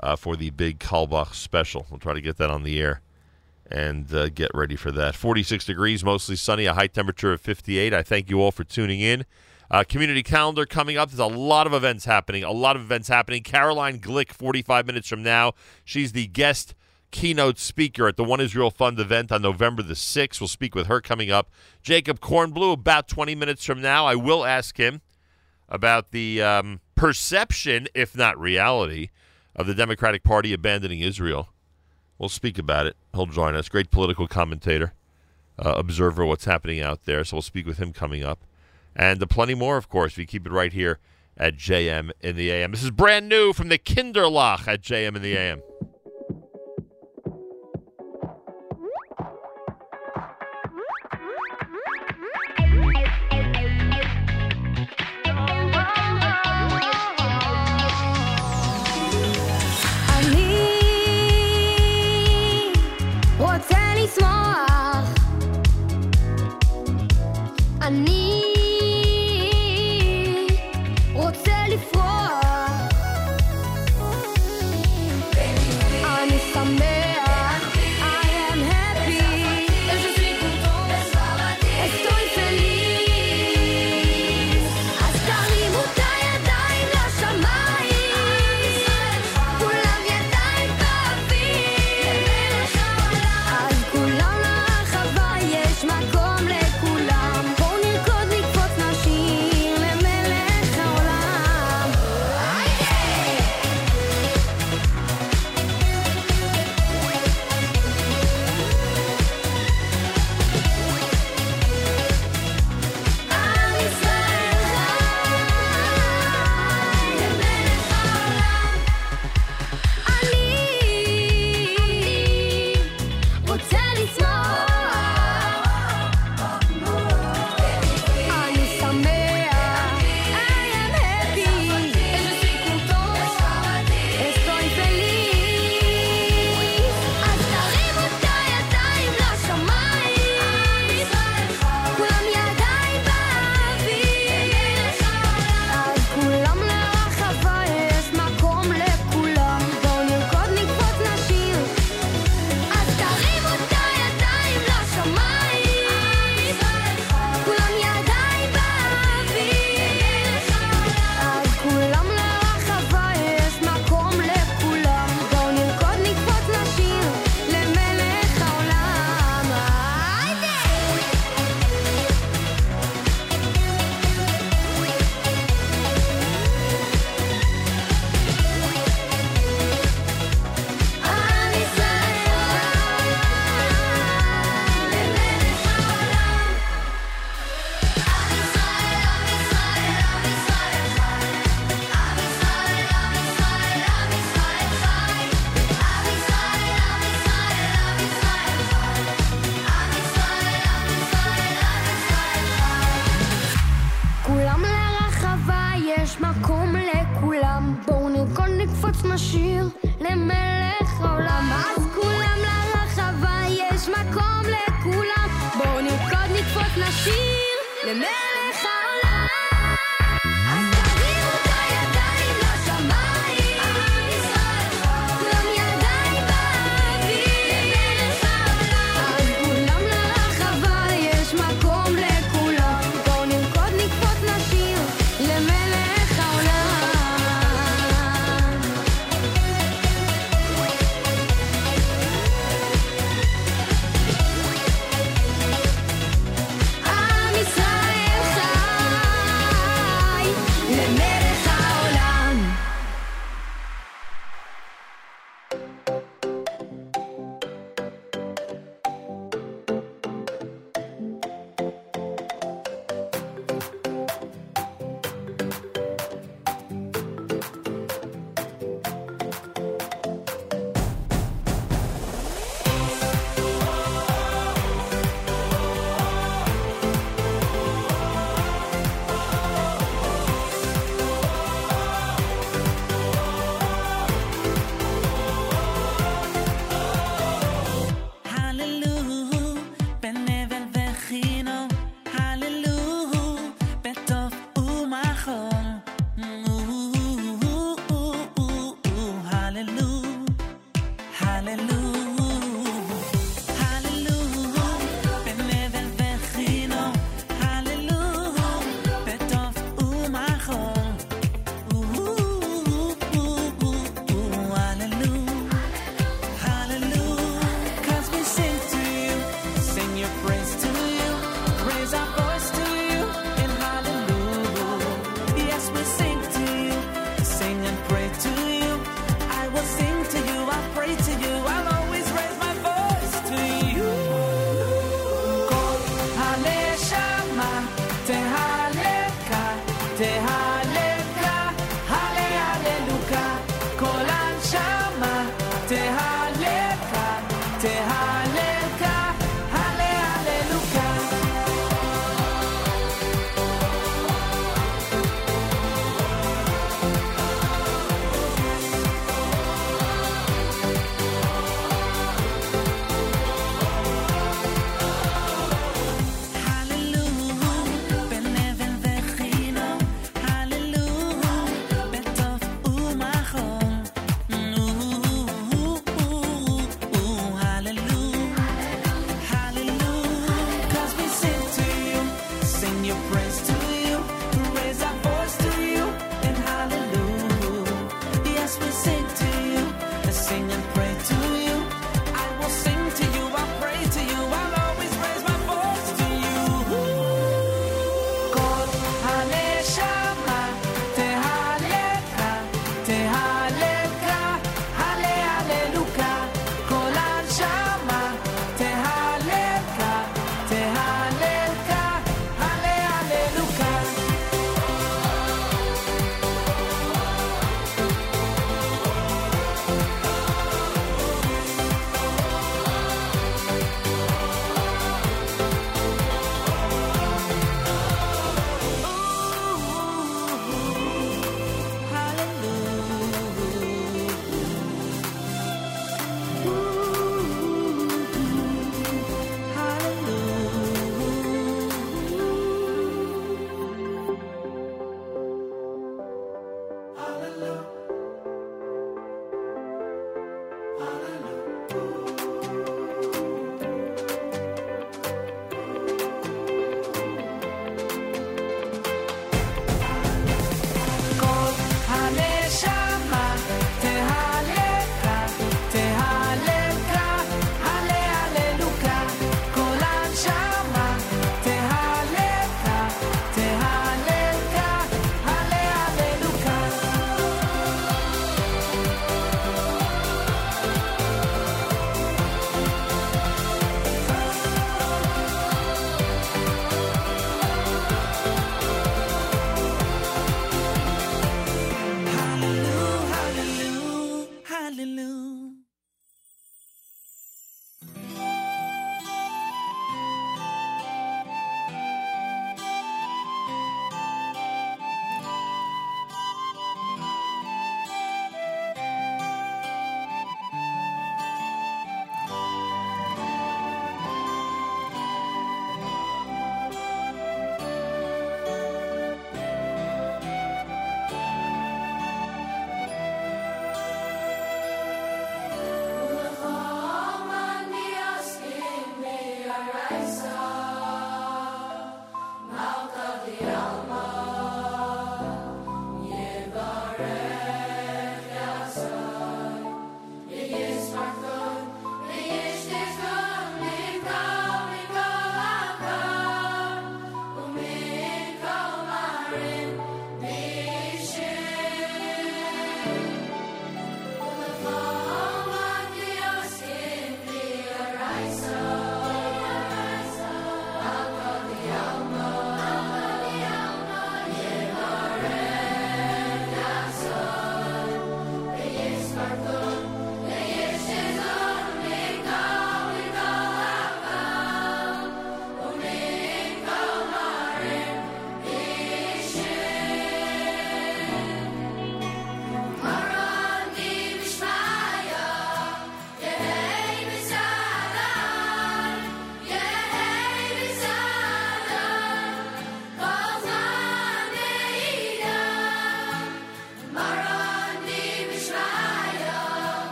uh, for the big Carlebach special. We'll try to get that on the air and uh, get ready for that. 46 degrees, mostly sunny, a high temperature of 58. I thank you all for tuning in. Uh, community calendar coming up. There's a lot of events happening. A lot of events happening. Caroline Glick, 45 minutes from now. She's the guest keynote speaker at the One Israel Fund event on November the 6th. We'll speak with her coming up. Jacob Kornbluh, about 20 minutes from now. I will ask him about the um, perception, if not reality, of the Democratic Party abandoning Israel. We'll speak about it. He'll join us. Great political commentator, uh, observer, what's happening out there. So we'll speak with him coming up. And uh, plenty more, of course. We keep it right here at JM in the AM. This is brand new from the Kinderlach at JM in the AM.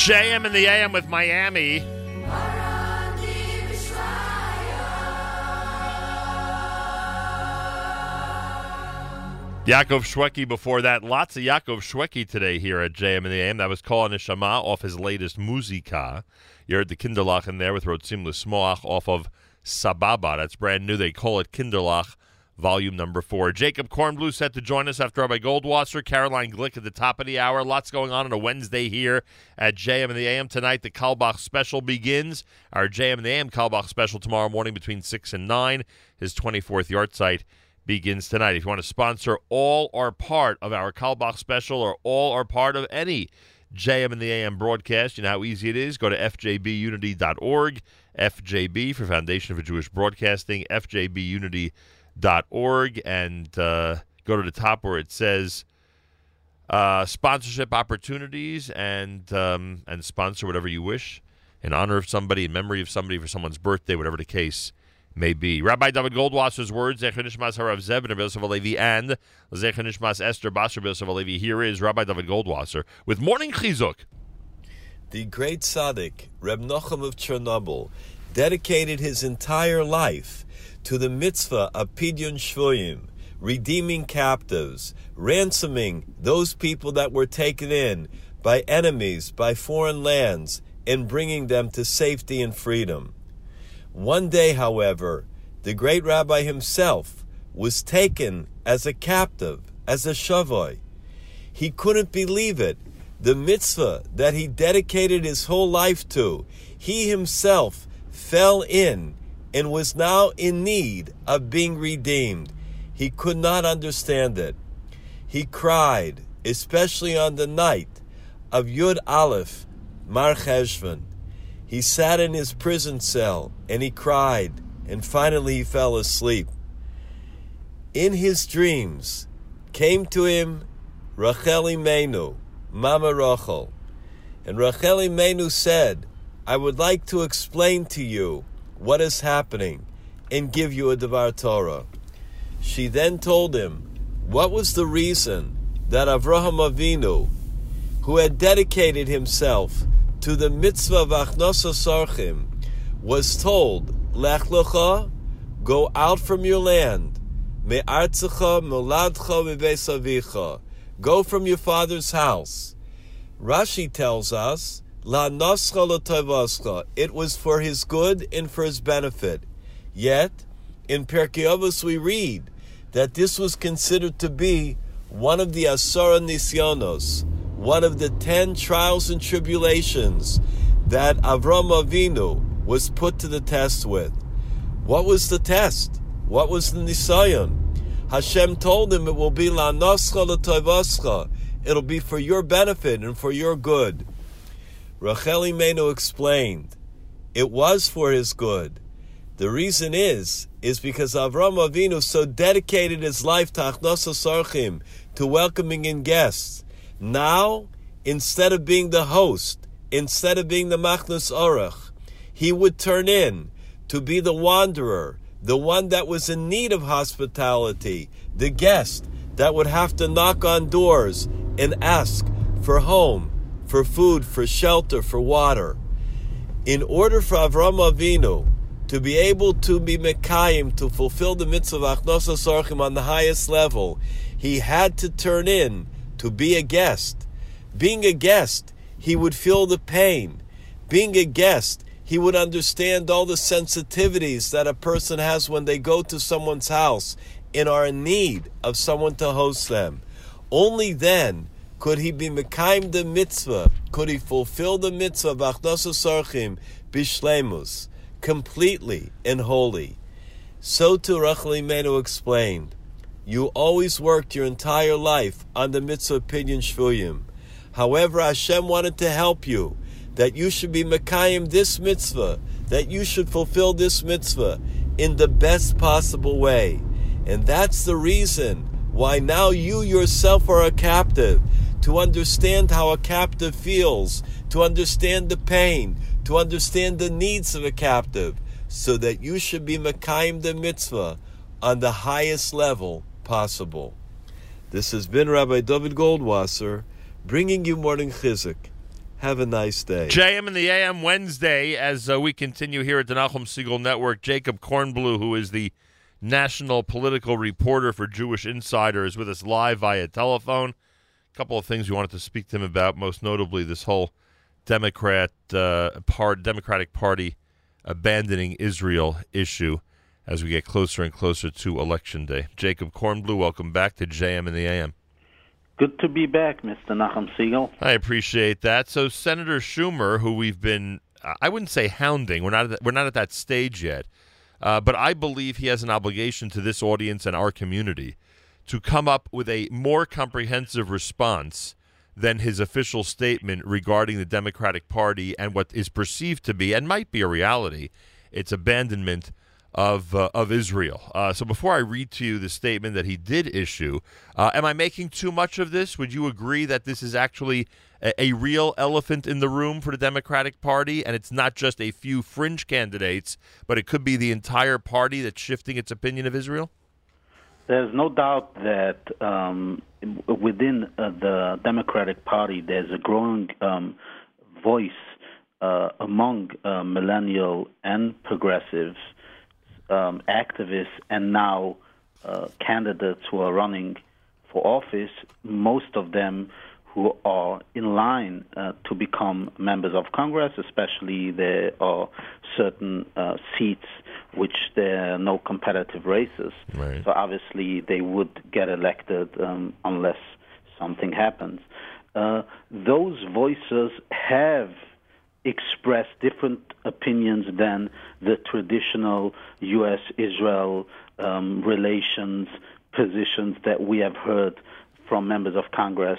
JM in the AM with Miami. Yaakov Shweki before that. Lots of Yaakov Shweki today here at JM and the AM. That was calling Kol Neshama off his latest Muzika. You heard the Kinderlach in there with Rotzim L'Smoach off of Sababa. That's brand new. They call it Kinderlach, volume number four. Jacob Kornbluh set to join us after Rabbi Goldwasser, Caroline Glick at the top of the hour. Lots going on on a Wednesday here at JM in the AM. Tonight, the Carlebach special begins. Our JM in the AM Carlebach special tomorrow morning between 6 and 9. His 24th yahrzeit begins tonight. If you want to sponsor all or part of our Carlebach special or all or part of any JM in the AM broadcast, you know how easy it is. Go to fjbunity.org, FJB for Foundation for Jewish Broadcasting, fjbunity.org, and uh, go to the top where it says uh, sponsorship opportunities and um, and sponsor whatever you wish in honor of somebody, in memory of somebody, for someone's birthday, whatever the case may be. Rabbi David Goldwasser's words, Zecher Nishmas Harav Zeb and Alevi, and Zecher Nishmas Esther Yosef Alevi. Here is Rabbi David Goldwasser with Morning Chizuk. The great tzaddik, Reb Nochem of Chernobyl, dedicated his entire life to the mitzvah of Pidyon Shvoyim, redeeming captives, ransoming those people that were taken in by enemies, by foreign lands, and bringing them to safety and freedom. One day, however, the great rabbi himself was taken as a captive, as a shavoi. He couldn't believe it. The mitzvah that he dedicated his whole life to, he himself fell in and was now in need of being redeemed. He could not understand it. He cried, especially on the night of Yud Aleph, Mar Cheshvan. He sat in his prison cell and he cried and finally he fell asleep. In his dreams came to him Rachel Imenu, Mama Rachel. And Rachel Imenu said, I would like to explain to you what is happening and give you a Devar Torah. She then told him what was the reason that Avraham Avinu, who had dedicated himself to the mitzvah of Achnosa Sarchim, was told, Lech lecha, go out from your land, me'artzecha moladcha mebeis avicha, go from your father's house. Rashi tells us, La l'tovascha, it was for his good and for his benefit. Yet, in Pirkei Avos we read that this was considered to be one of the Asara Nisyonos, one of the ten trials and tribulations that Avram Avinu was put to the test with. What was the test? What was the Nisayon? Hashem told him it will be La L'Tovascha. It'll be for your benefit and for your good. Rachel Imenu explained, it was for his good. The reason is, is because Avram Avinu so dedicated his life to Achnasa Sarchim, to welcoming in guests. Now, instead of being the host, instead of being the Machnus Orach, he would turn in to be the wanderer, the one that was in need of hospitality, the guest that would have to knock on doors and ask for home, for food, for shelter, for water. In order for Avram Avinu to be able to be Mekayim, to fulfill the mitzvah of Achnosa Sarchim on the highest level, he had to turn in to be a guest. Being a guest, he would feel the pain. Being a guest, he would understand all the sensitivities that a person has when they go to someone's house and are in need of someone to host them. Only then could he be Mekayim the mitzvah, could he fulfill the mitzvah of Achnasa Sarchim Bishlemus, completely and wholly. So too Rachel Imenu explained, you always worked your entire life on the mitzvah of Pidyon Shvuyim. However, Hashem wanted to help you, that you should be Mekayim this mitzvah, that you should fulfill this mitzvah in the best possible way. And that's the reason why now you yourself are a captive, to understand how a captive feels, to understand the pain, to understand the needs of a captive, so that you should be Mekayim the mitzvah on the highest level possible. This has been Rabbi David Goldwasser bringing you morning chizuk. Have a nice day. JM in the AM Wednesday as uh, we continue here at the Nachum Segal Network. Jacob Kornbluh, who is the national political reporter for Jewish Insider, is with us live via telephone. Couple of things we wanted to speak to him about, most notably this whole Democrat uh, part, Democratic Party abandoning Israel issue as we get closer and closer to Election Day. Jacob Kornbluh, welcome back to JM in the AM. Good to be back, Mr. Nachum Segal. I appreciate that. So Senator Schumer, who we've been, I wouldn't say hounding, we're not at that, we're not at that stage yet, uh, but I believe he has an obligation to this audience and our community to come up with a more comprehensive response than his official statement regarding the Democratic Party and what is perceived to be and might be a reality, its abandonment of uh, of Israel. Uh, so before I read to you the statement that he did issue, uh, am I making too much of this? Would you agree that this is actually a, a real elephant in the room for the Democratic Party, and it's not just a few fringe candidates, but it could be the entire party that's shifting its opinion of Israel? There's no doubt that um, within uh, the Democratic Party, there's a growing um, voice uh, among uh, millennial and progressives, um, activists, and now uh, candidates who are running for office. Most of them who are in line uh, to become members of Congress, especially there are certain uh, seats which there are no competitive races. Right. So obviously they would get elected um, unless something happens. Uh, those voices have expressed different opinions than the traditional U.S. Israel um, relations positions that we have heard from members of Congress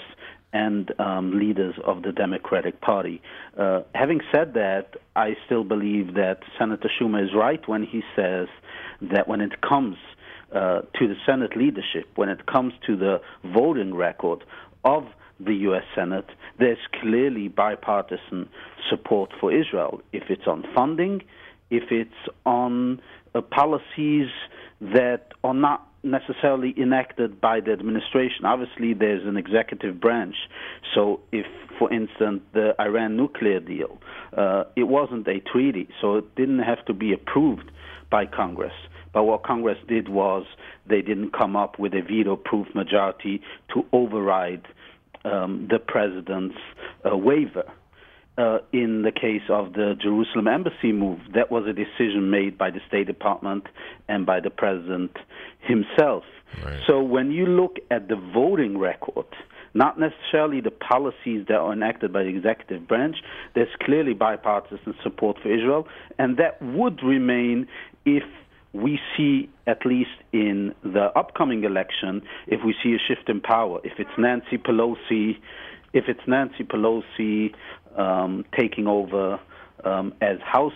and um, leaders of the Democratic Party. Uh, having said that, I still believe that Senator Schumer is right when he says that when it comes uh, to the Senate leadership, when it comes to the voting record of the U.S. Senate, there's clearly bipartisan support for Israel. If it's on funding, if it's on uh, policies that are not necessarily enacted by the administration. Obviously, there's an executive branch. So, if, for instance, the Iran nuclear deal, uh, it wasn't a treaty, so it didn't have to be approved by Congress. But what Congress did was they didn't come up with a veto-proof majority to override um, the president's uh, waiver. Uh, in the case of the Jerusalem embassy move, that was a decision made by the State Department and by the president himself. So when you look at the voting record, not necessarily the policies that are enacted by the executive branch, there's clearly bipartisan support for Israel, and that would remain if we see, at least in the upcoming election, if we see a shift in power, if it's Nancy Pelosi, if it's Nancy Pelosi um, taking over um, as House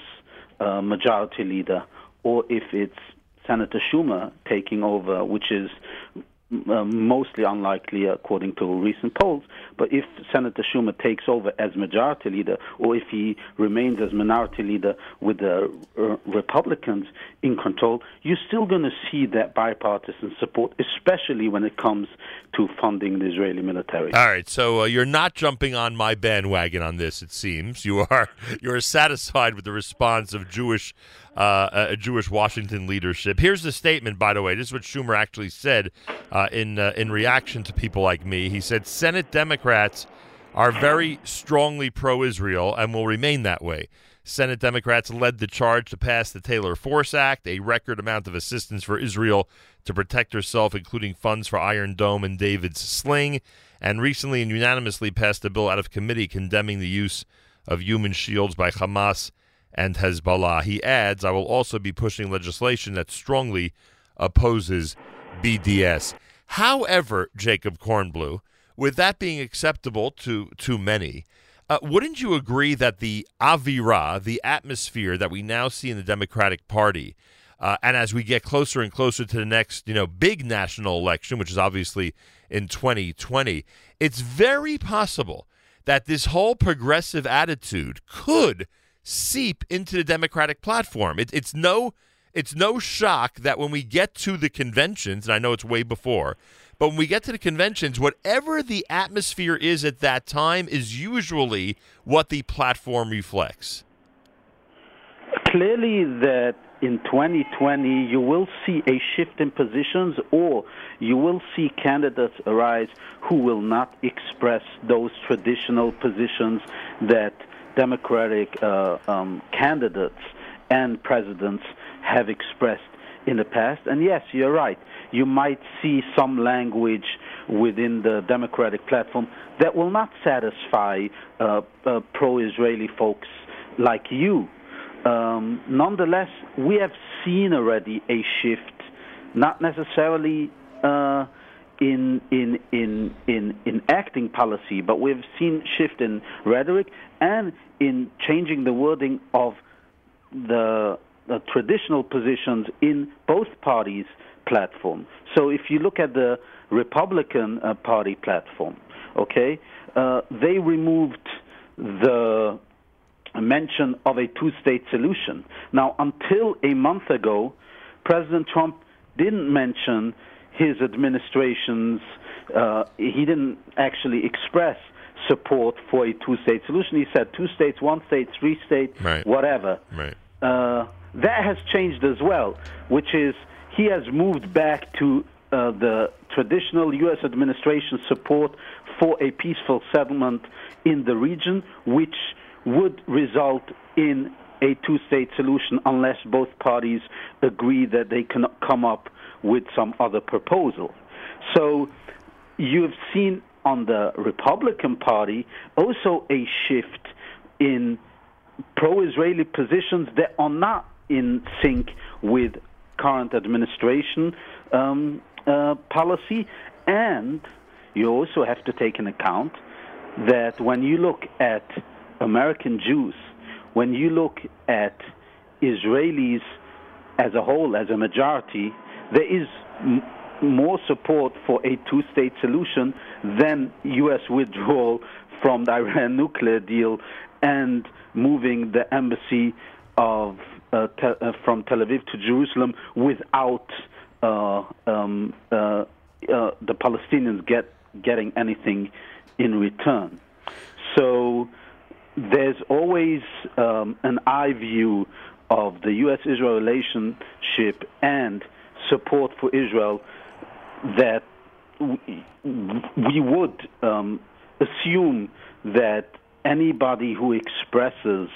uh, Majority Leader, or if it's Senator Schumer taking over, which is mostly unlikely according to recent polls. But if Senator Schumer takes over as majority leader, or if he remains as minority leader with the uh, Republicans in control, you're still going to see that bipartisan support, especially when it comes to funding the Israeli military. All right, so uh, you're not jumping on my bandwagon on this. It seems you are. You are satisfied with the response of Jewish, uh, uh, Jewish Washington leadership. Here's the statement, by the way. This is what Schumer actually said uh, in uh, in reaction to people like me. He said, "Senate Democrats are very strongly pro-Israel and will remain that way." Senate Democrats led the charge to pass the Taylor Force Act, a record amount of assistance for Israel to protect herself, including funds for Iron Dome and David's Sling, and recently and unanimously passed a bill out of committee condemning the use of human shields by Hamas and Hezbollah. He adds, I will also be pushing legislation that strongly opposes BDS. However, Jacob Kornbluh, with that being acceptable to, to many, uh, wouldn't you agree that the avira, the atmosphere that we now see in the Democratic Party, uh, and as we get closer and closer to the next, you know, big national election, which is obviously in 2020, it's very possible that this whole progressive attitude could seep into the Democratic platform. It, it's no, it's no shock that when we get to the conventions, and I know it's way before, but when we get to the conventions, whatever the atmosphere is at that time is usually what the platform reflects. Clearly, that in 2020 you will see a shift in positions, or you will see candidates arise who will not express those traditional positions that Democratic uh, um, candidates and presidents have expressed in the past. And yes, you're right. You might see some language within the Democratic platform that will not satisfy uh, uh, pro Israeli folks like you. Um, nonetheless, we have seen already a shift, not necessarily uh, in, in, in, in, in acting policy, but we've seen shift in rhetoric and in changing the wording of the, the traditional positions in both parties' platform. So if you look at the Republican uh, Party platform, okay, uh, they removed the mention of a two-state solution. Now, until a month ago, President Trump didn't mention his administration's. Uh, he didn't actually express support for a two-state solution. He said two states, one state, three state, Right. whatever. Right. Uh, that has changed as well, which is he has moved back to uh, the traditional U.S. administration support for a peaceful settlement in the region, which would result in a two state solution unless both parties agree that they can come up with some other proposal. So you've seen on the Republican Party also a shift in pro Israeli positions that are not in sync with current administration um, uh, policy. And you also have to take into account that when you look at American Jews, when you look at Israelis as a whole, as a majority, there is m- more support for a two state solution than U.S. withdrawal from the Iran nuclear deal and moving the embassy of uh, te- uh, from Tel Aviv to Jerusalem without uh, um, uh, uh, the Palestinians get getting anything in return. So there's always um, an eye view of the U.S.-Israel relationship and support for Israel that we, would um, assume that anybody who expresses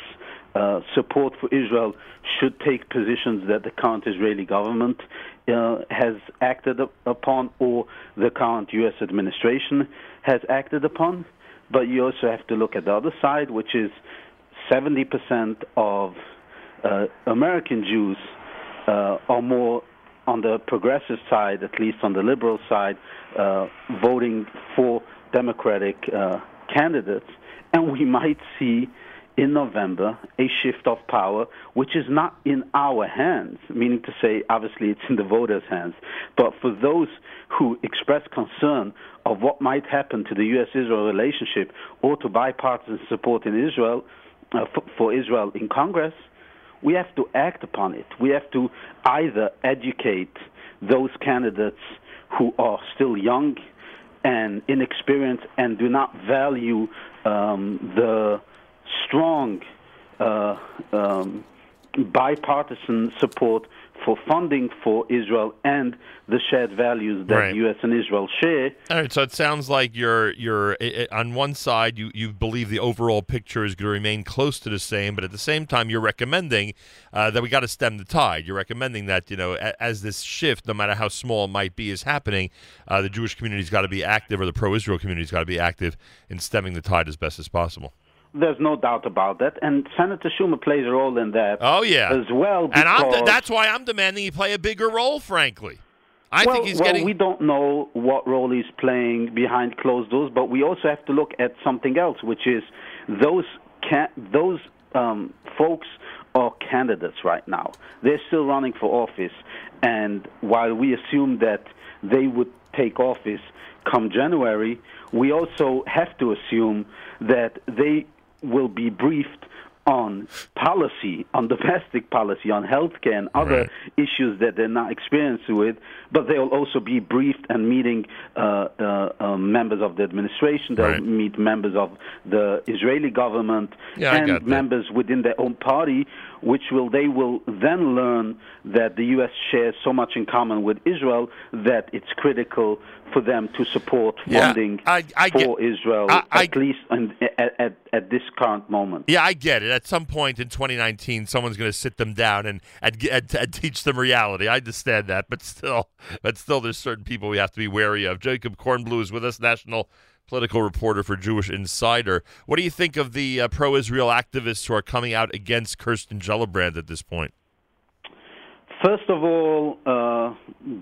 uh, support for Israel should take positions that the current Israeli government uh, has acted upon or the current U.S. administration has acted upon. But you also have to look at the other side, which is 70% of uh, American Jews uh, are more on the progressive side, at least on the liberal side, uh, voting for Democratic uh, candidates. And we might see in November a shift of power, which is not in our hands, meaning to say, obviously, it's in the voters' hands. But for those who express concern of what might happen to the U.S. Israel relationship or to bipartisan support in Israel, uh, for, for Israel in Congress, we have to act upon it. We have to either educate those candidates who are still young and inexperienced and do not value um, the strong uh, um, bipartisan support for funding for Israel and the shared values that Right. U.S. and Israel share. All right, so it sounds like you're you're on one side you you believe the overall picture is going to remain close to the same, but at the same time you're recommending uh, that we got to stem the tide. You're recommending that you know a, as this shift, no matter how small it might be, is happening, uh, the Jewish community's got to be active, or the pro-Israel community's got to be active in stemming the tide as best as possible. There's no doubt about that, and Senator Schumer plays a role in that. Oh yeah, as well. and I'm because- that's why I'm demanding he play a bigger role. Frankly, I well, think he's well, getting. we don't know what role he's playing behind closed doors, but we also have to look at something else, which is those can- those um, folks are candidates right now. They're still running for office, and while we assume that they would take office come January, we also have to assume that they will be briefed on policy, on domestic policy, on healthcare and other issues that they're not experienced with, but they'll also be briefed and meeting uh, uh, uh, members of the administration. They'll Right. meet members of the Israeli government Yeah, and members within their own party, which will they will then learn that the U.S. shares so much in common with Israel that it's critical for them to support Yeah, funding I- I for get- Israel, I- at least in, at, at, at this current moment. Yeah, I get it. At some point in 2019, someone's going to sit them down and and, and and teach them reality. I understand that, but still, but still, there's certain people we have to be wary of. Jacob Kornbluh is with us, national political reporter for Jewish Insider. What do you think of the uh, pro-Israel activists who are coming out against Kirsten Gillibrand at this point? First of all, uh,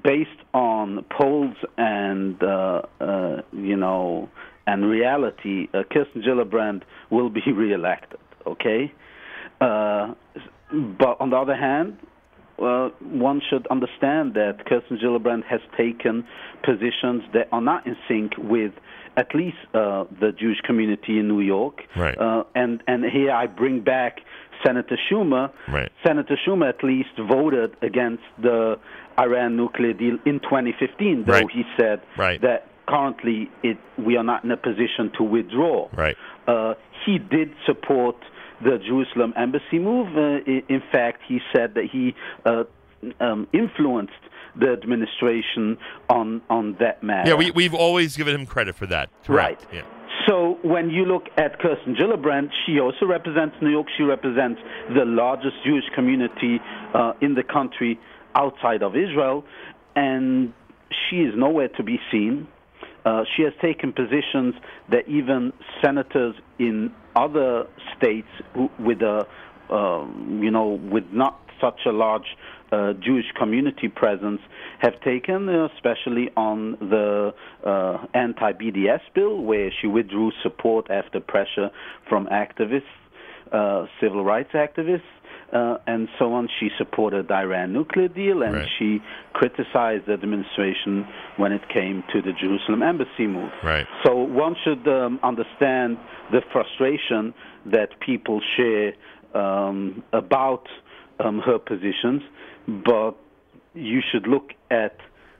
based on polls and uh, uh, you know and reality, uh, Kirsten Gillibrand will be reelected. Okay, uh, but on the other hand, uh, one should understand that Kirsten Gillibrand has taken positions that are not in sync with at least uh, the Jewish community in New York. Right. Uh, and and here I bring back Senator Schumer. Right. Senator Schumer at least voted against the Iran nuclear deal in 2015, though Right. he said Right. that currently it, we are not in a position to withdraw. Right. Uh, he did support the Jerusalem embassy move. Uh, in fact, he said that he uh, um, influenced the administration on on that matter. Yeah, we we've always given him credit for that. Correct. Yeah. So when you look at Kirsten Gillibrand, she also represents New York. She represents the largest Jewish community uh, in the country outside of Israel, and she is nowhere to be seen. Uh, she has taken positions that even senators in other states who, with a um, you know with not such a large uh, Jewish community presence have taken, uh, especially on the uh, anti-BDS bill, where she withdrew support after pressure from activists, uh, civil rights activists. Uh, and so on. She supported the Iran nuclear deal, and Right. she criticized the administration when it came to the Jerusalem embassy move. Right. So one should um, understand the frustration that people share um, about um, her positions, but you should look at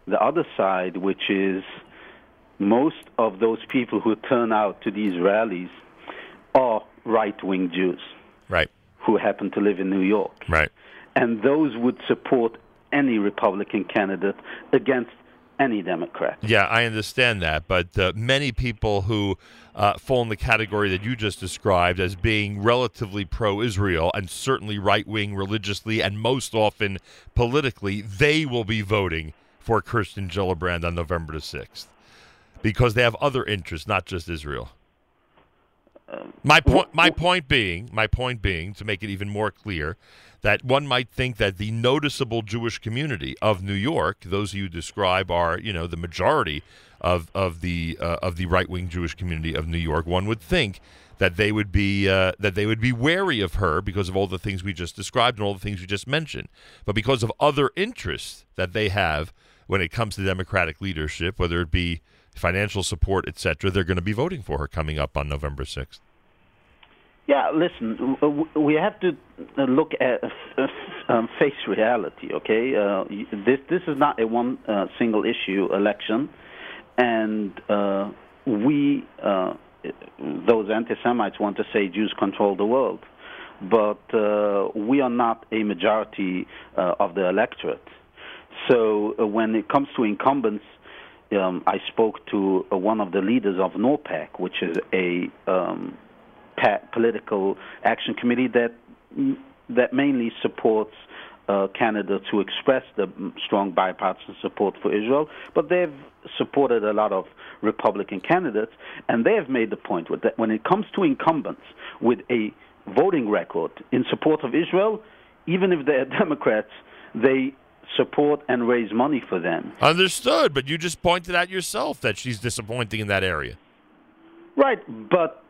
the other side, which is most of those people who turn out to these rallies are right-wing Jews Right. who happen to live in New York. Right. And those would support any Republican candidate against any Democrat. Yeah, I understand that, but uh, many people who uh, fall in the category that you just described as being relatively pro-Israel and certainly right-wing religiously and most often politically, they will be voting for Kirsten Gillibrand on November the sixth because they have other interests, not just Israel. My point, my point being, my point being, to make it even more clear, that one might think that the noticeable Jewish community of New York, those you describe are, you know, the majority of of the uh, of the right wing Jewish community of New York. One would think that they would be uh, that they would be wary of her because of all the things we just described and all the things we just mentioned, but because of other interests that they have when it comes to Democratic leadership, whether it be financial support, etc., they're going to be voting for her coming up on November sixth. Yeah, listen, we have to uh, look at uh, um, face reality. Okay, uh, this this is not a one uh, single issue election, and uh, we uh, those anti-Semites want to say Jews control the world, but we are not a majority of the electorate. So when it comes to incumbents, um, I spoke to uh, one of the leaders of NORPAC, which is a um, political action committee that that mainly supports uh, candidates who express the mm, strong bipartisan support for Israel, but they've supported a lot of Republican candidates, and they have made the point that when it comes to incumbents with a voting record in support of Israel, even if they're Democrats, they support and raise money for them. Understood, but you just pointed out yourself that she's disappointing in that area. Right, but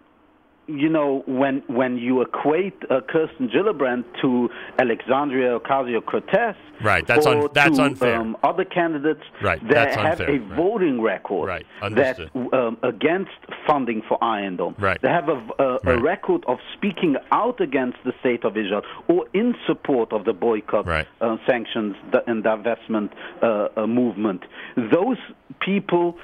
you know when when you equate uh, Kirsten Gillibrand to Alexandria Ocasio Cortez, Right, that's un- that's to, unfair. Um, other candidates Right, that that's have unfair, a right. voting record Right, that um, against funding for Iron Dome. Right. They have a, a, a Right. record of speaking out against the state of Israel or in support of the boycott, uh, sanctions, and divestment uh, uh, movement. Those people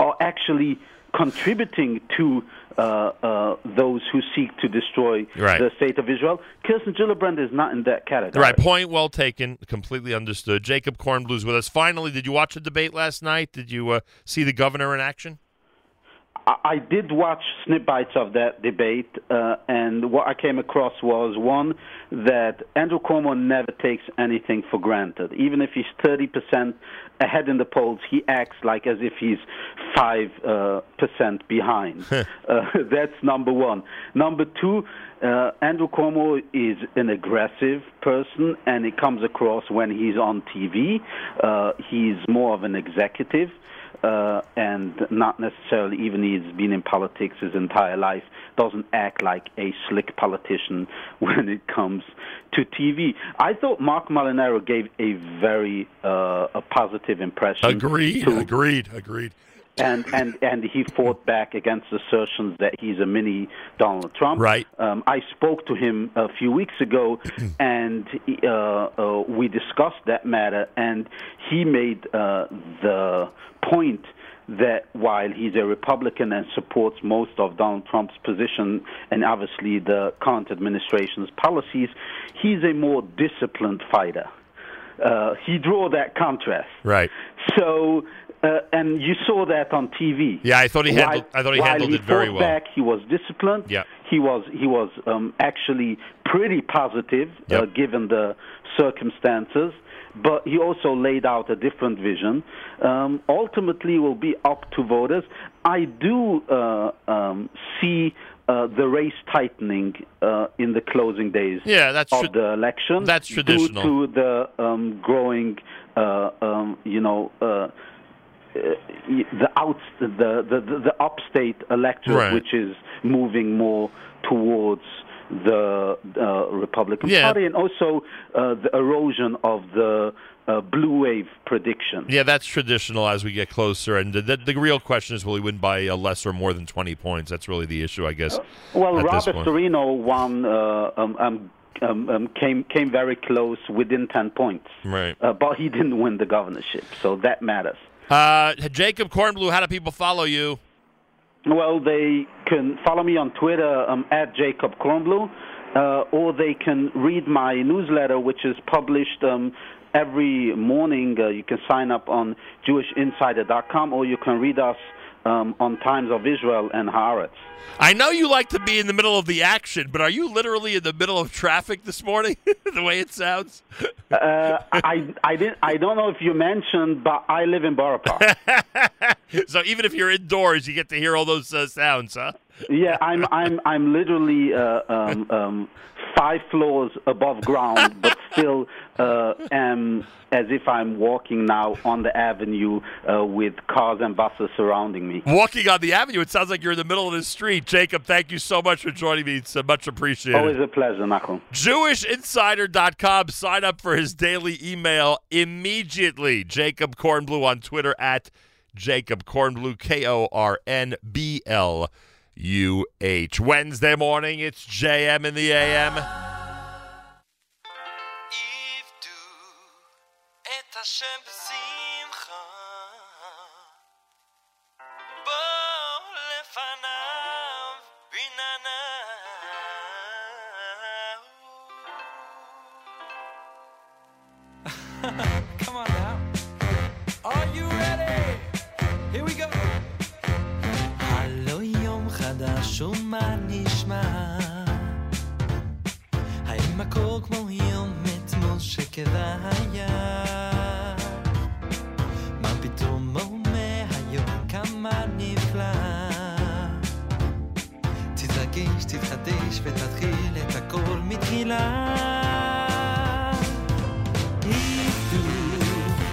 are actually contributing to uh, uh, those who seek to destroy Right. the state of Israel. Kirsten Gillibrand is not in that category. Right, point well taken. Completely understood. Jacob Kornbluh's with us. Finally, did you watch the debate last night? Did you uh, see the governor in action? I I did watch snippets of that debate, uh, and what I came across was one that Andrew Cuomo never takes anything for granted. Even if he's 30% ahead in the polls, he acts like as if he's 5 uh, percent behind. uh, that's number one. Number two, uh, Andrew Cuomo is an aggressive person, and it comes across when he's on TV. Uh, he's more of an executive uh, and not necessarily even he's been in politics his entire life, doesn't act like a slick politician when it comes to TV. I thought Marc Molinaro gave a very uh, a positive impression. Agreed. to- Agreed. Agreed. And and and he fought back against assertions that he's a mini Donald Trump. Right. Um, I spoke to him a few weeks ago, and uh, uh, we discussed that matter, and he made uh, the point that while he's a Republican and supports most of Donald Trump's position and obviously the current administration's policies, he's a more disciplined fighter. Uh, he drew that contrast. Right. So, uh, and you saw that on TV. Yeah, I thought he While- handled. I thought he handled he it very well. Back, he was disciplined. Yeah. He was he was um, actually pretty positive uh, given the circumstances. But he also laid out a different vision. Um, ultimately, it will be up to voters. I do uh, um, see uh, the race tightening uh, in the closing days Yeah, that's of the election. that's traditional. Due to the um, growing, uh, um, you know, uh, uh, the out the, the the upstate electorate, Right. which is moving more towards the uh, Republican Yeah. Party, and also uh, the erosion of the uh, blue wave prediction. Yeah, that's traditional as we get closer. And the, the, the real question is will he win by uh, less or more than 20 points? That's really the issue, I guess. Well, Rob Astorino won, uh, um, um, um, um, came came very close within ten points, Right. uh, but he didn't win the governorship, so that matters. Uh, Jacob Kornbluh, how do people follow you? Well, they can follow me on Twitter um, at Jacob Kornbluh, uh, or they can read my newsletter, which is published um, every morning. Uh, you can sign up on JewishInsider.com, or you can read us um, on Times of Israel and Haaretz. I know you like to be in the middle of the action, but are you literally in the middle of traffic this morning? the way it sounds. Uh, I I didn't I don't know if you mentioned, but I live in Borough Park. so even if you're indoors, you get to hear all those uh, sounds, huh? Yeah, I'm I'm I'm literally uh, um, um, five floors above ground, but still uh, am as if I'm walking now on the avenue uh, with cars and buses surrounding me. Walking on the avenue, it sounds like you're in the middle of the street. Jacob, thank you so much for joining me. It's uh, much appreciated. Always a pleasure, Nachum. JewishInsider.com. Sign up for his daily email immediately. Jacob Kornbluh on Twitter at Jacob Kornbluh, K O R N B L UH. Wednesday morning, it's JM in the AM. Come on. חדש ומה נשמע? האם הכל כמו יום אתמול שכבהיה? מה פתאום אומר היום כמה נפלא? תתרגש, תתחדש ותתחיל את הכל מתחילה. עבדו,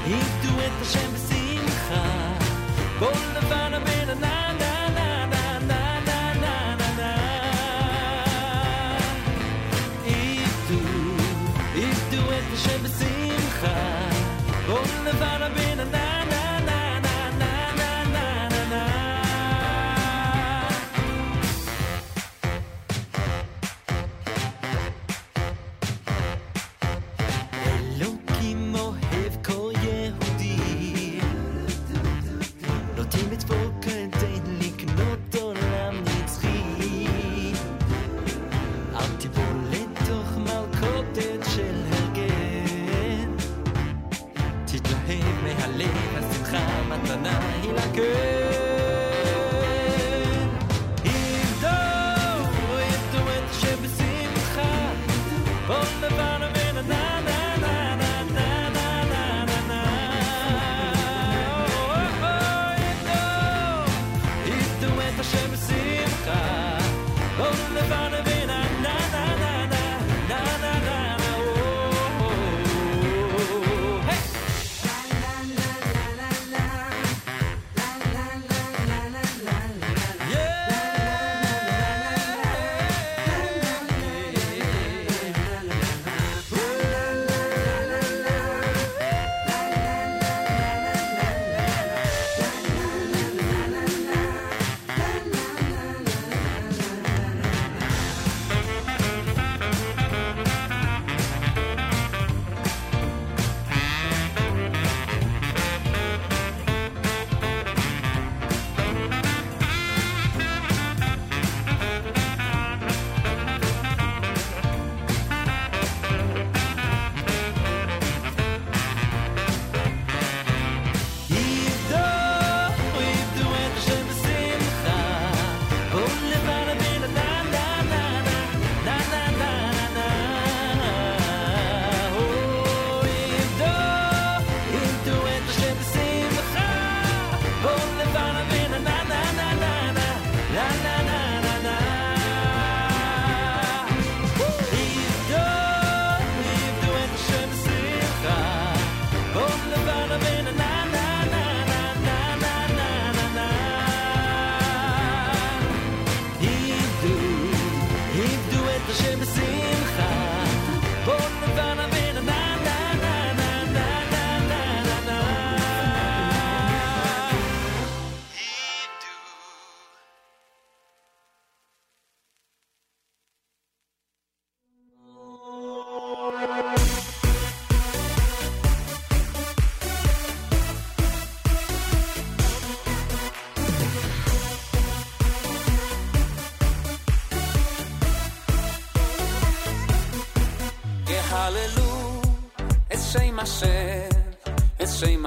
עבדו את השם בשמחה,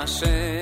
my shame. ¿eh?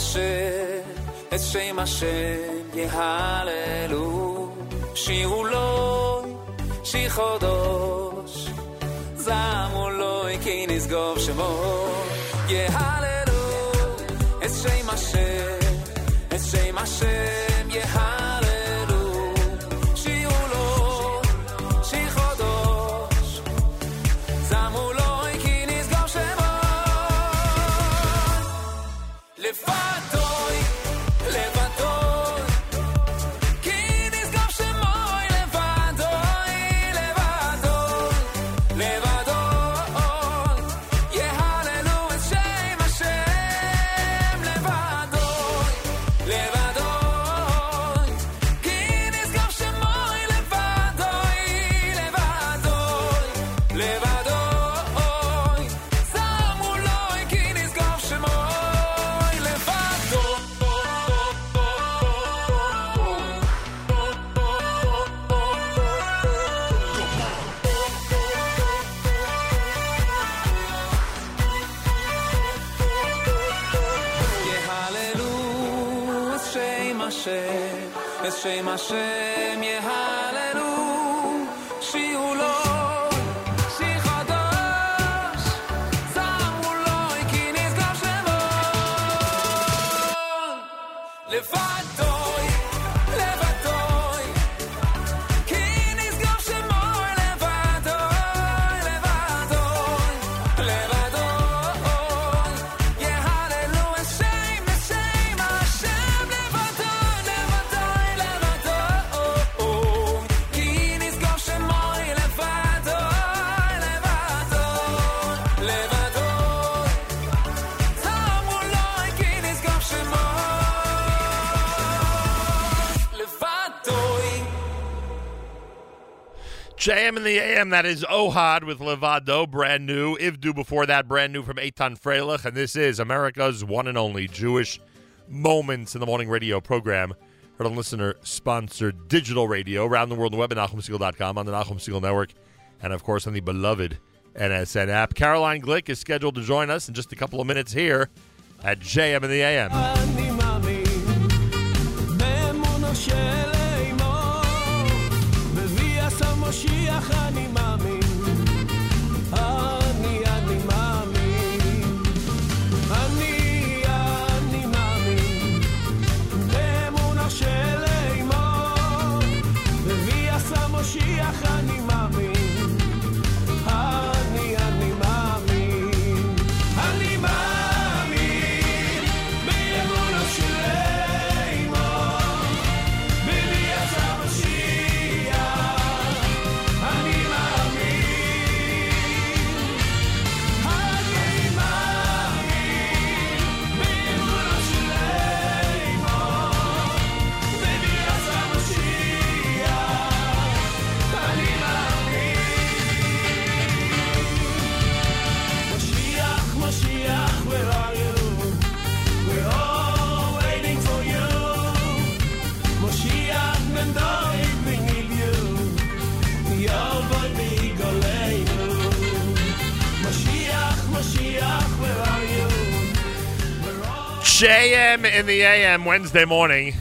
השם, את שם השם יהללו. שירו לו, שיר חודש, זמרו לו כי נשגוב שמו. יהללו את שם השם, את שם השם שם That is Ohad with Levado, brand new. Ivdu before that, brand new from Eitan Freilich. And this is America's one and only Jewish Moments in the Morning radio program. Heard on listener sponsored digital radio around the world on the web at NachumSegal.com, on the Nachum Segal Network, and of course on the beloved NSN app. Caroline Glick is scheduled to join us in just a couple of minutes here at JM in the AM. JM in the AM Wednesday morning.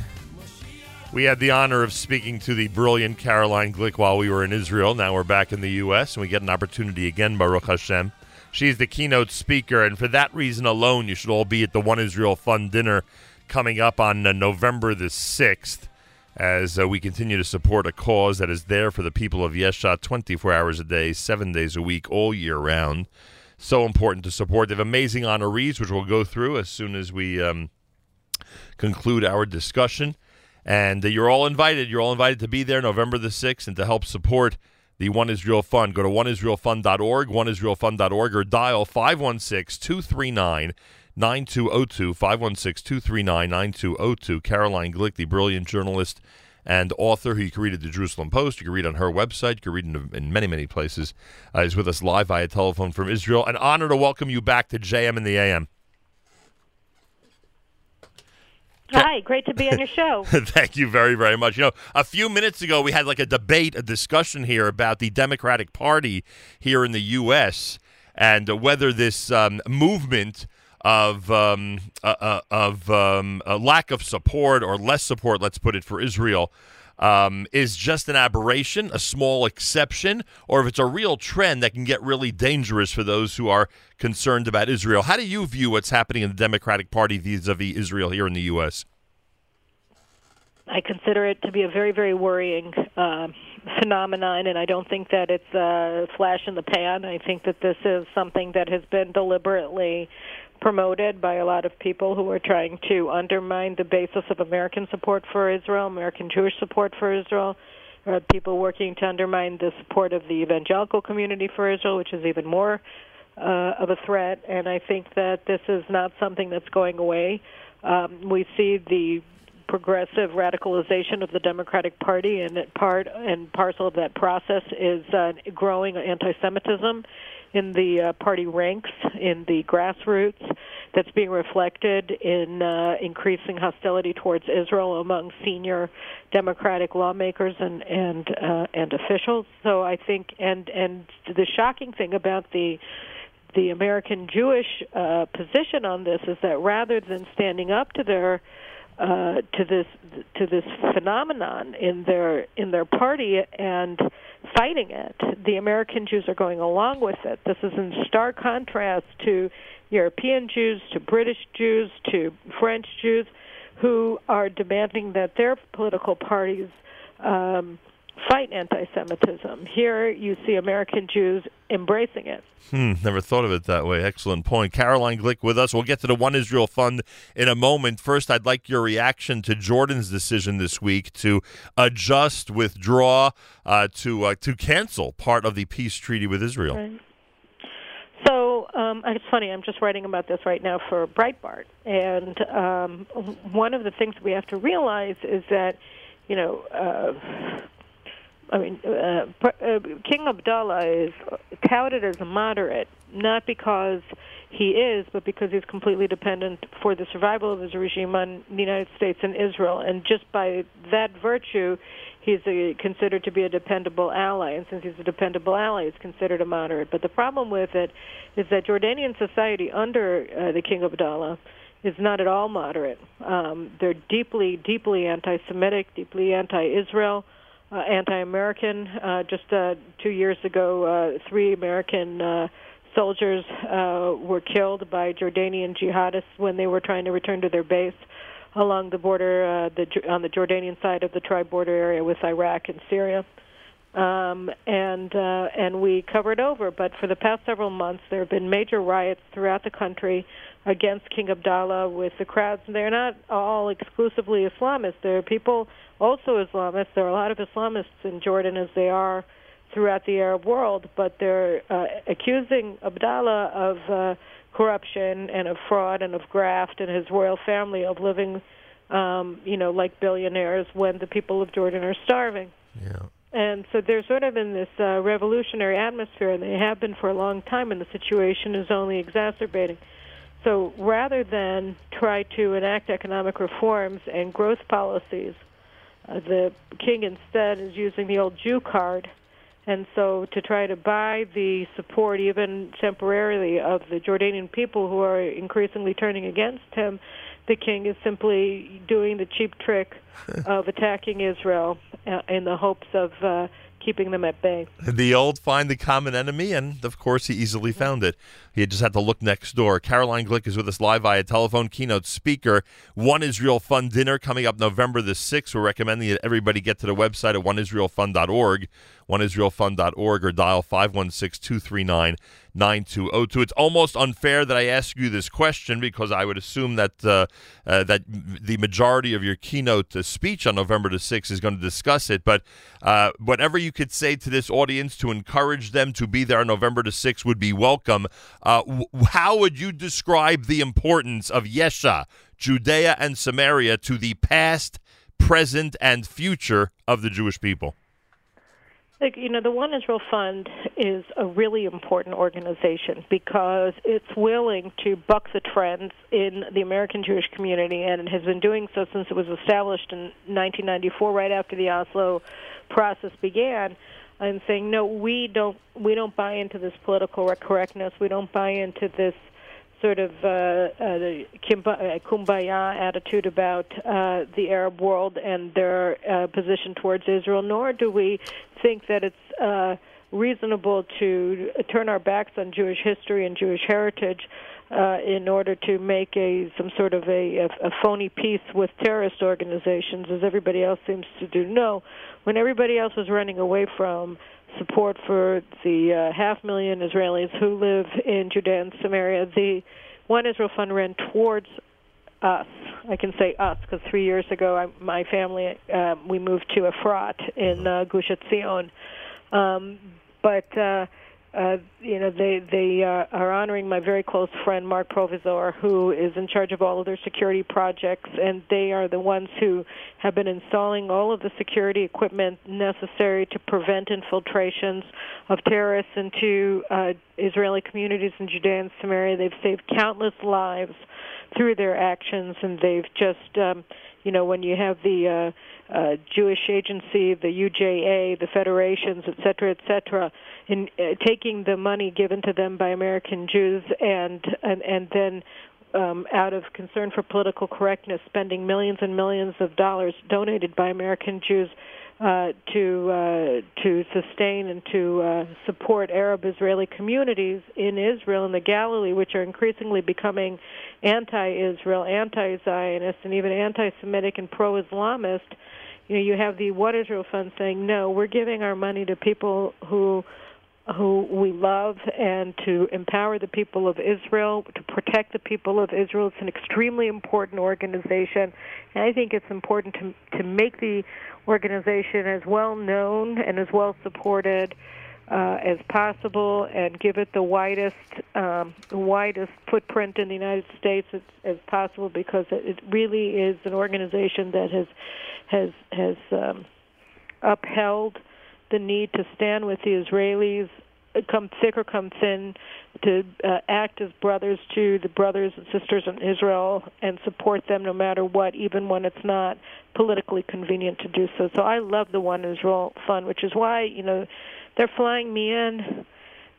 We had the honor of speaking to the brilliant Caroline Glick while we were in Israel. Now we're back in the U.S. and we get an opportunity again, Baruch Hashem. She's the keynote speaker, and for that reason alone, you should all be at the One Israel Fund dinner coming up on uh, November the 6th as uh, we continue to support a cause that is there for the people of Yesha 24 hours a day, seven days a week, all year round. So important to support. They have amazing honorees, which we'll go through as soon as we um, conclude our discussion. And uh, you're all invited. You're all invited to be there November the 6th and to help support the One Israel Fund. Go to oneisraelfund.org, oneisraelfund.org, or dial 516 239 9202, 516 239 9202. Caroline Glick, the brilliant journalist and author who you can read at the Jerusalem Post, you can read on her website, you can read in, in many, many places, uh, is with us live via telephone from Israel. An honor to welcome you back to JM and the AM. Hi, great to be on your show. Thank you very, very much. You know, a few minutes ago, we had like a debate, a discussion here about the Democratic Party here in the U.S. and uh, whether this um, movement of um, uh, uh, of um, a lack of support or less support, let's put it, for Israel. Um, is just an aberration, a small exception, or if it's a real trend that can get really dangerous for those who are concerned about Israel. How do you view what's happening in the Democratic Party vis a vis Israel here in the U.S.? I consider it to be a very, very worrying uh, phenomenon, and I don't think that it's a flash in the pan. I think that this is something that has been deliberately promoted by a lot of people who are trying to undermine the basis of American support for Israel, American Jewish support for Israel. There are people working to undermine the support of the evangelical community for Israel, which is even more uh, of a threat. And I think that this is not something that's going away. Um, we see the progressive radicalization of the Democratic Party, and part and parcel of that process is uh, growing anti-Semitism in the uh, party ranks, in the grassroots, that's being reflected in uh, increasing hostility towards Israel among senior Democratic lawmakers and and uh, and officials. So I think, and and the shocking thing about the the American Jewish uh, position on this is that rather than standing up to their uh, to this to this phenomenon in their in their party and fighting it. The American Jews are going along with it. This is in stark contrast to European Jews, to British Jews, to French Jews, who are demanding that their political parties um, fight anti-Semitism. Here, you see American Jews embracing it. Hmm, never thought of it that way. Excellent point. Caroline Glick with us. We'll get to the One Israel Fund in a moment. First, I'd like your reaction to Jordan's decision this week to adjust, withdraw, uh, to uh, to cancel part of the peace treaty with Israel. Right. So um, it's funny. I'm just writing about this right now for Breitbart, and um, one of the things we have to realize is that, you know, uh, I mean, uh, uh, King Abdullah is touted as a moderate, not because he is, but because he's completely dependent for the survival of his regime on the United States and Israel. And just by that virtue, he's a, considered to be a dependable ally. And since he's a dependable ally, he's considered a moderate. But the problem with it is that Jordanian society under uh, the King Abdullah is not at all moderate. Um, they're deeply, deeply anti-Semitic, deeply anti-Israel uh, anti-American. Uh, just uh, two years ago, uh, three American uh, soldiers uh, were killed by Jordanian jihadists when they were trying to return to their base along the border, uh, the, on the Jordanian side of the tri-border area with Iraq and Syria. Um, and uh, and we covered over. But for the past several months, there have been major riots throughout the country against King Abdullah with the crowds. And they're not all exclusively Islamists. There are people also Islamists. There are a lot of Islamists in Jordan as they are throughout the Arab world, but they're uh, accusing Abdullah of uh, corruption and of fraud and of graft and his royal family of living, um, you know, like billionaires when the people of Jordan are starving. Yeah. And so they're sort of in this uh, revolutionary atmosphere, and they have been for a long time, and the situation is only exacerbating. So rather than try to enact economic reforms and growth policies, uh, the king instead is using the old Jew card. And so, to try to buy the support, even temporarily, of the Jordanian people who are increasingly turning against him, the king is simply doing the cheap trick of attacking Israel uh, in the hopes of uh, keeping them at bay. The old find the common enemy, and of course, he easily found it. He just had to look next door. Caroline Glick is with us live via telephone, keynote speaker. One Israel Fund dinner coming up November the 6th. We're recommending that everybody get to the website at oneisraelfund.org, oneisraelfund.org, or dial 516 239 9202. It's almost unfair that I ask you this question because I would assume that uh, uh, that the majority of your keynote uh, speech on November the 6th is going to discuss it. But uh, whatever you could say to this audience to encourage them to be there on November the 6th would be welcome. Uh, how would you describe the importance of Yesha, Judea, and Samaria to the past, present, and future of the Jewish people? Like, you know, the One Israel Fund is a really important organization because it's willing to buck the trends in the American Jewish community, and it has been doing so since it was established in 1994, right after the Oslo process began. And saying, no, we don't, we don't buy into this political correctness. We don't buy into this sort of uh, uh, uh, kumbaya attitude about uh, the Arab world and their uh, position towards Israel, nor do we think that it's uh, reasonable to turn our backs on Jewish history and Jewish heritage uh, in order to make a some sort of a, a, a phony peace with terrorist organizations, as everybody else seems to do. No, when everybody else was running away from support for the uh, half million Israelis who live in Judea and Samaria. The One Israel Fund ran towards us. I can say us because three years ago, I, my family uh, we moved to Efrat in uh, Gush Etzion. Um, but uh, uh, you know they they uh, are honoring my very close friend Marc Prowisor, who is in charge of all of their security projects, and they are the ones who have been installing all of the security equipment necessary to prevent infiltrations of terrorists into uh, Israeli communities in Judea and Samaria. They've saved countless lives through their actions, and they've just um, you know when you have the uh, uh, Jewish agency, the UJA, the federations, et cetera, et cetera, in uh, taking the money given to them by American Jews and and and then um, out of concern for political correctness, spending millions and millions of dollars donated by American Jews uh, to uh, to sustain and to uh, support Arab Israeli communities in Israel and the Galilee, which are increasingly becoming anti-Israel, anti-Zionist, and even anti-Semitic and pro-Islamist. You know, you have the One Israel Fund saying, "No, we're giving our money to people who." who we love and to empower the people of Israel, to protect the people of Israel. It's an extremely important organization, and I think it's important to to make the organization as well known and as well supported uh, as possible, and give it the widest um, widest footprint in the United States as, as possible, because it, really is an organization that has has has um, upheld the need to stand with the Israelis, come thick or come thin, to uh, act as brothers to the brothers and sisters in Israel and support them no matter what, even when it's not politically convenient to do so. So I love the One Israel Fund, which is why you know they're flying me in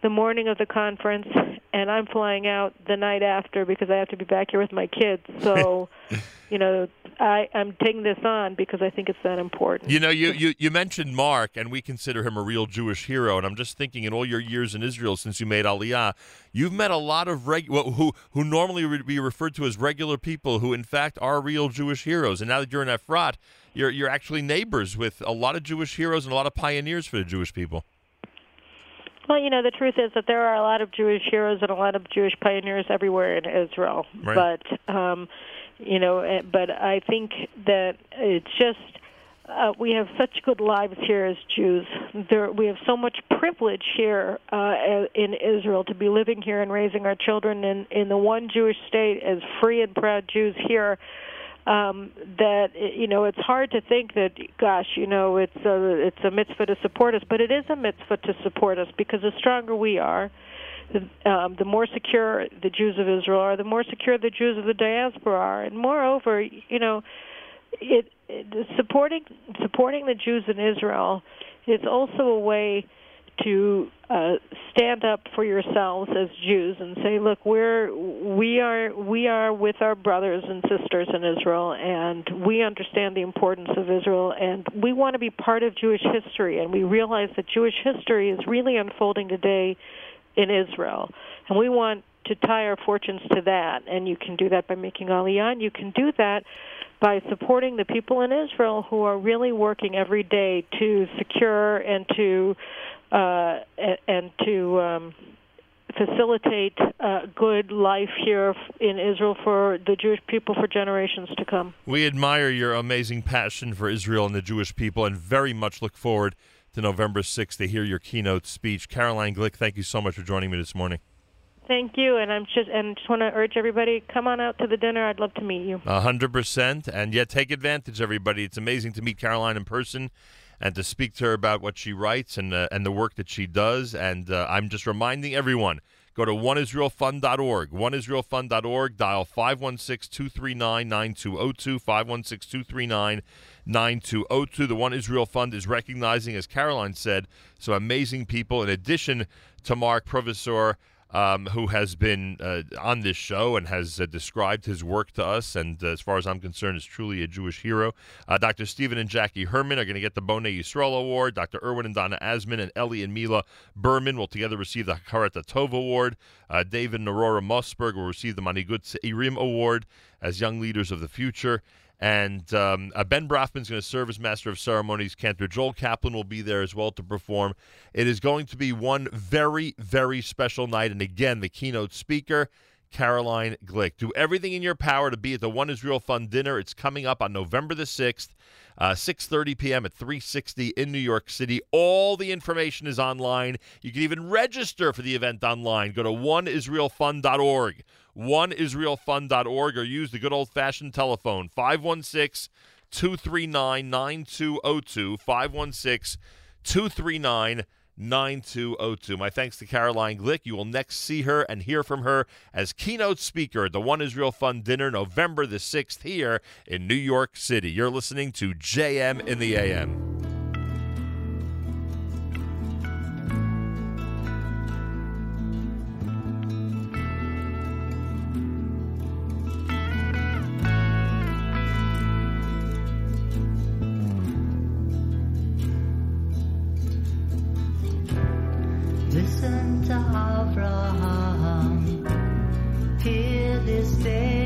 the morning of the conference, and I'm flying out the night after because I have to be back here with my kids. So, you know, I, I'm taking this on because I think it's that important. You know, you, you, you mentioned Mark, and we consider him a real Jewish hero. And I'm just thinking, in all your years in Israel since you made Aliyah, you've met a lot of reg- who who normally would be referred to as regular people, who in fact are real Jewish heroes. And now that you're in Efrat, you're you're actually neighbors with a lot of Jewish heroes and a lot of pioneers for the Jewish people. Well, you know, the truth is that there are a lot of Jewish heroes and a lot of Jewish pioneers everywhere in Israel. Right. But, um, you know, eh, but I think that it's just uh, we have such good lives here as Jews. There, we have so much privilege here uh, in Israel to be living here and raising our children in in the one Jewish state as free and proud Jews here um, that you know it's hard to think that gosh you know it's a it's a mitzvah to support us, but it is a mitzvah to support us because the stronger we are, the, um, the more secure the Jews of Israel are, the more secure the Jews of the diaspora are, and moreover, you know, it, it supporting supporting the Jews in Israel is also a way to uh, stand up for yourselves as Jews and say, look, we're we are we are with our brothers and sisters in Israel, and we understand the importance of Israel, and we want to be part of Jewish history, and we realize that Jewish history is really unfolding today in Israel, and we want to tie our fortunes to that. And you can do that by making Aliyah, and you can do that by supporting the people in Israel who are really working every day to secure and to uh, and to um, facilitate a good life here in Israel for the Jewish people for generations to come. We admire your amazing passion for Israel and the Jewish people and very much look forward to November 6th to hear your keynote speech. Caroline Glick, thank you so much for joining me this morning. Thank you, and I'm just and just want to urge everybody come on out to the dinner. I'd love to meet you. Hundred percent, and yet take advantage, everybody. It's amazing to meet Caroline in person and to speak to her about what she writes and uh, and the work that she does. And uh, I'm just reminding everyone. Go to oneisraelfund.org, oneisraelfund.org, dial 516-239-9202, 516-239-9202. The One Israel Fund is recognizing, as Caroline said, some amazing people. In addition to Marc Prowisor, um, who has been uh, on this show and has uh, described his work to us, and uh, as far as I'm concerned, is truly a Jewish hero. Uh, Dr. Stephen and Jackie Herman are going to get the Bonei Yisrael Award. Dr. Irwin and Donna Asman and Ellie and Mila Berman will together receive the Hakarat Tov Award. Uh, David and Aurora Mossberg will receive the Manigut Irim Award as Young Leaders of the Future. And um, uh, Ben going to serve as Master of Ceremonies. Cantor Joel Kaplan will be there as well to perform. It is going to be one very, very special night. And again, the keynote speaker, Caroline Glick. Do everything in your power to be at the One Israel Fund dinner. It's coming up on November the 6th, uh, 6.30 p.m. at 360 in New York City. All the information is online. You can even register for the event online. Go to oneisraelfund.org oneisraelfund.org or use the good old fashioned telephone 516 239 9202. 516 239 9202. My thanks to Caroline Glick. You will next see her and hear from her as keynote speaker at the One Israel Fund dinner November the 6th here in New York City. You're listening to JM in the AM. This day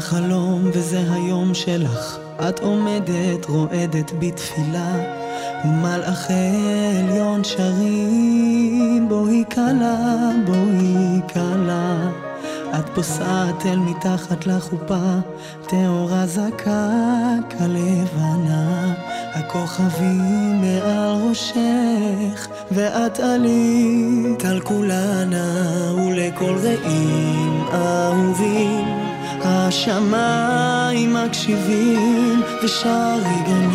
החלום וזה היום שלך. את עומדת רועדת בתפילה ומלאכי עליון שרים. בואי כלה בואי כלה. את פוסעת אל מתחת לחופה טהורה זכה כלבנה. הכוכבים מעל ראשך ואת עלית על כולנה ולכל רעים אהובים השמיים מקשיבים ושערי גן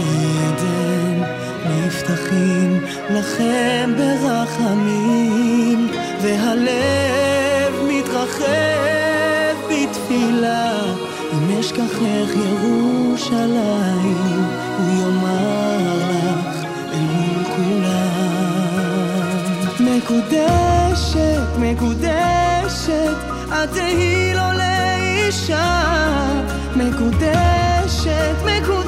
עדן נפתחים לכם ברחמים והלב מתרחב בתפילה. אם אשכחך ירושלים הוא יאמר לך אל מול כולם. מקודשת, מקודשת, את תהי לו לאישה מקודשת, מקודשת,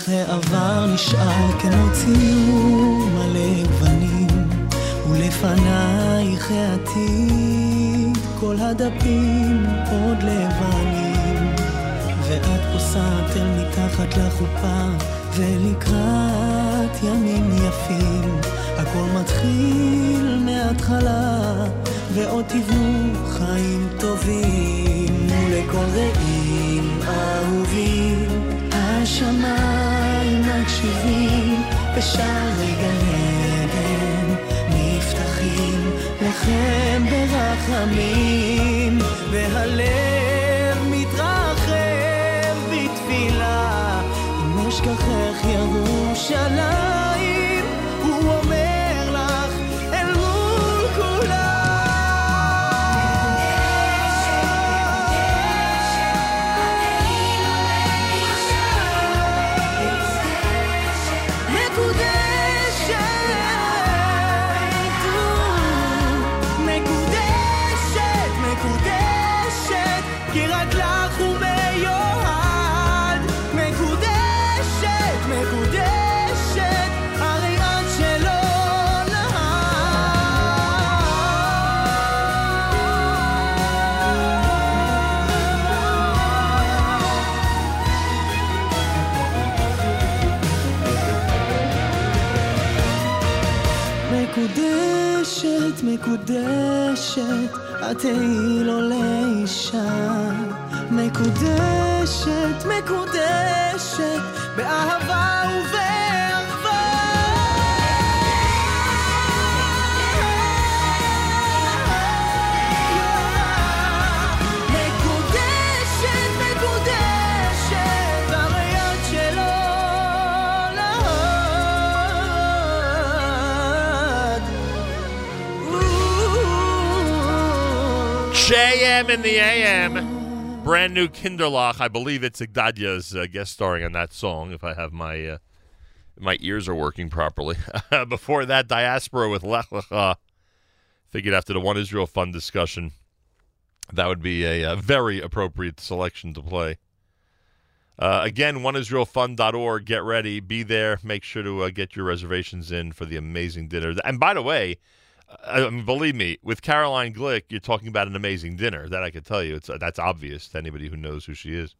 מאחורייך העבר נשאר כמו ציור מלא גוונים ולפנייך העתיד כל הדפים עוד לבנים. ואת פוסעת אל מתחת לחופה ולקראת ימים יפים הכל מתחיל מההתחלה ועוד תבנו חיים טובים ולכל רעים אהובים. השמיים מקשיבים ושערי גן עדן נפתחים לכם ברחמים והלב In the AM. Brand new Kinderlach. I believe it's Igdadya's uh, guest starring on that song, if I have my uh, my ears are working properly. Before that, Diaspora with Lech Lecha. Figured after the One Israel Fund discussion, that would be a, uh very appropriate selection to play. Uh, again, oneisraelfund.org. Get ready. Be there. Make sure to uh, get your reservations in for the amazing dinner. And by the way, I mean, believe me, with Caroline Glick, you're talking about an amazing dinner. That I can tell you. It's uh, that's obvious to anybody who knows who she is.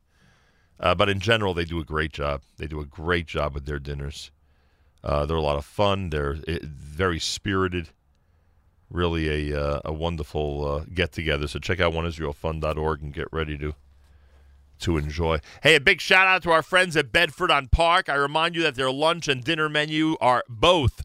Uh, but in general, they do a great job. They do a great job with their dinners. Uh, they're a lot of fun. They're uh, very spirited. Really a uh, a wonderful uh, get together. So check out oneisraelfund.org and get ready to to enjoy. Hey, a big shout out to our friends at Bedford on Park. I remind you that their lunch and dinner menu are both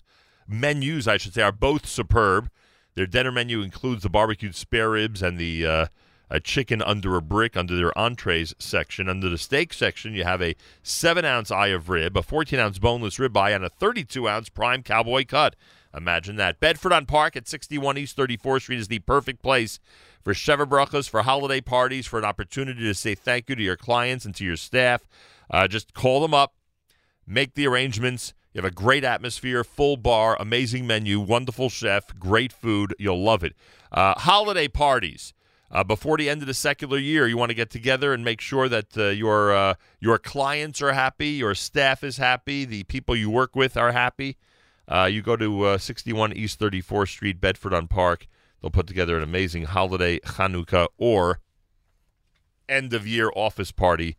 menus, I should say, are both superb. Their dinner menu includes the barbecued spare ribs and the uh, a chicken under a brick under their entrees section. Under the steak section, you have a seven ounce eye of rib, a 14 ounce boneless ribeye, and a 32 ounce prime cowboy cut. Imagine that. Bedford on Park at 61 East 34th Street is the perfect place for Sheva Brachas, for holiday parties, for an opportunity to say thank you to your clients and to your staff. Uh, just call them up, make the arrangements. You have a great atmosphere, full bar, amazing menu, wonderful chef, great food. You'll love it. Uh, holiday parties. Uh, before the end of the secular year, you want to get together and make sure that uh, your uh, your clients are happy, your staff is happy, the people you work with are happy. Uh, you go to uh, 61 East 34th Street, Bedford on Park. They'll put together an amazing holiday Hanukkah or end of year office party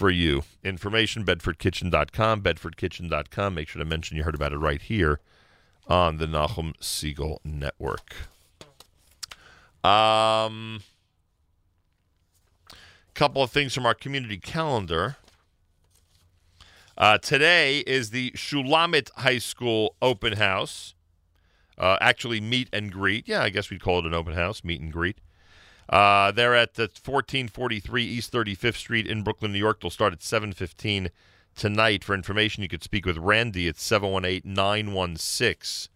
for you. Information bedfordkitchen.com, bedfordkitchen.com. Make sure to mention you heard about it right here on the Nachum Segal Network. Um, couple of things from our community calendar. Uh, today is the Shulamit High School open house. Uh, actually, meet and greet. Yeah, I guess we'd call it an open house, meet and greet. Uh, they're at the 1443 East 35th Street in Brooklyn, New York. They'll start at 7:15 tonight. For information, you could speak with Randy at 718-916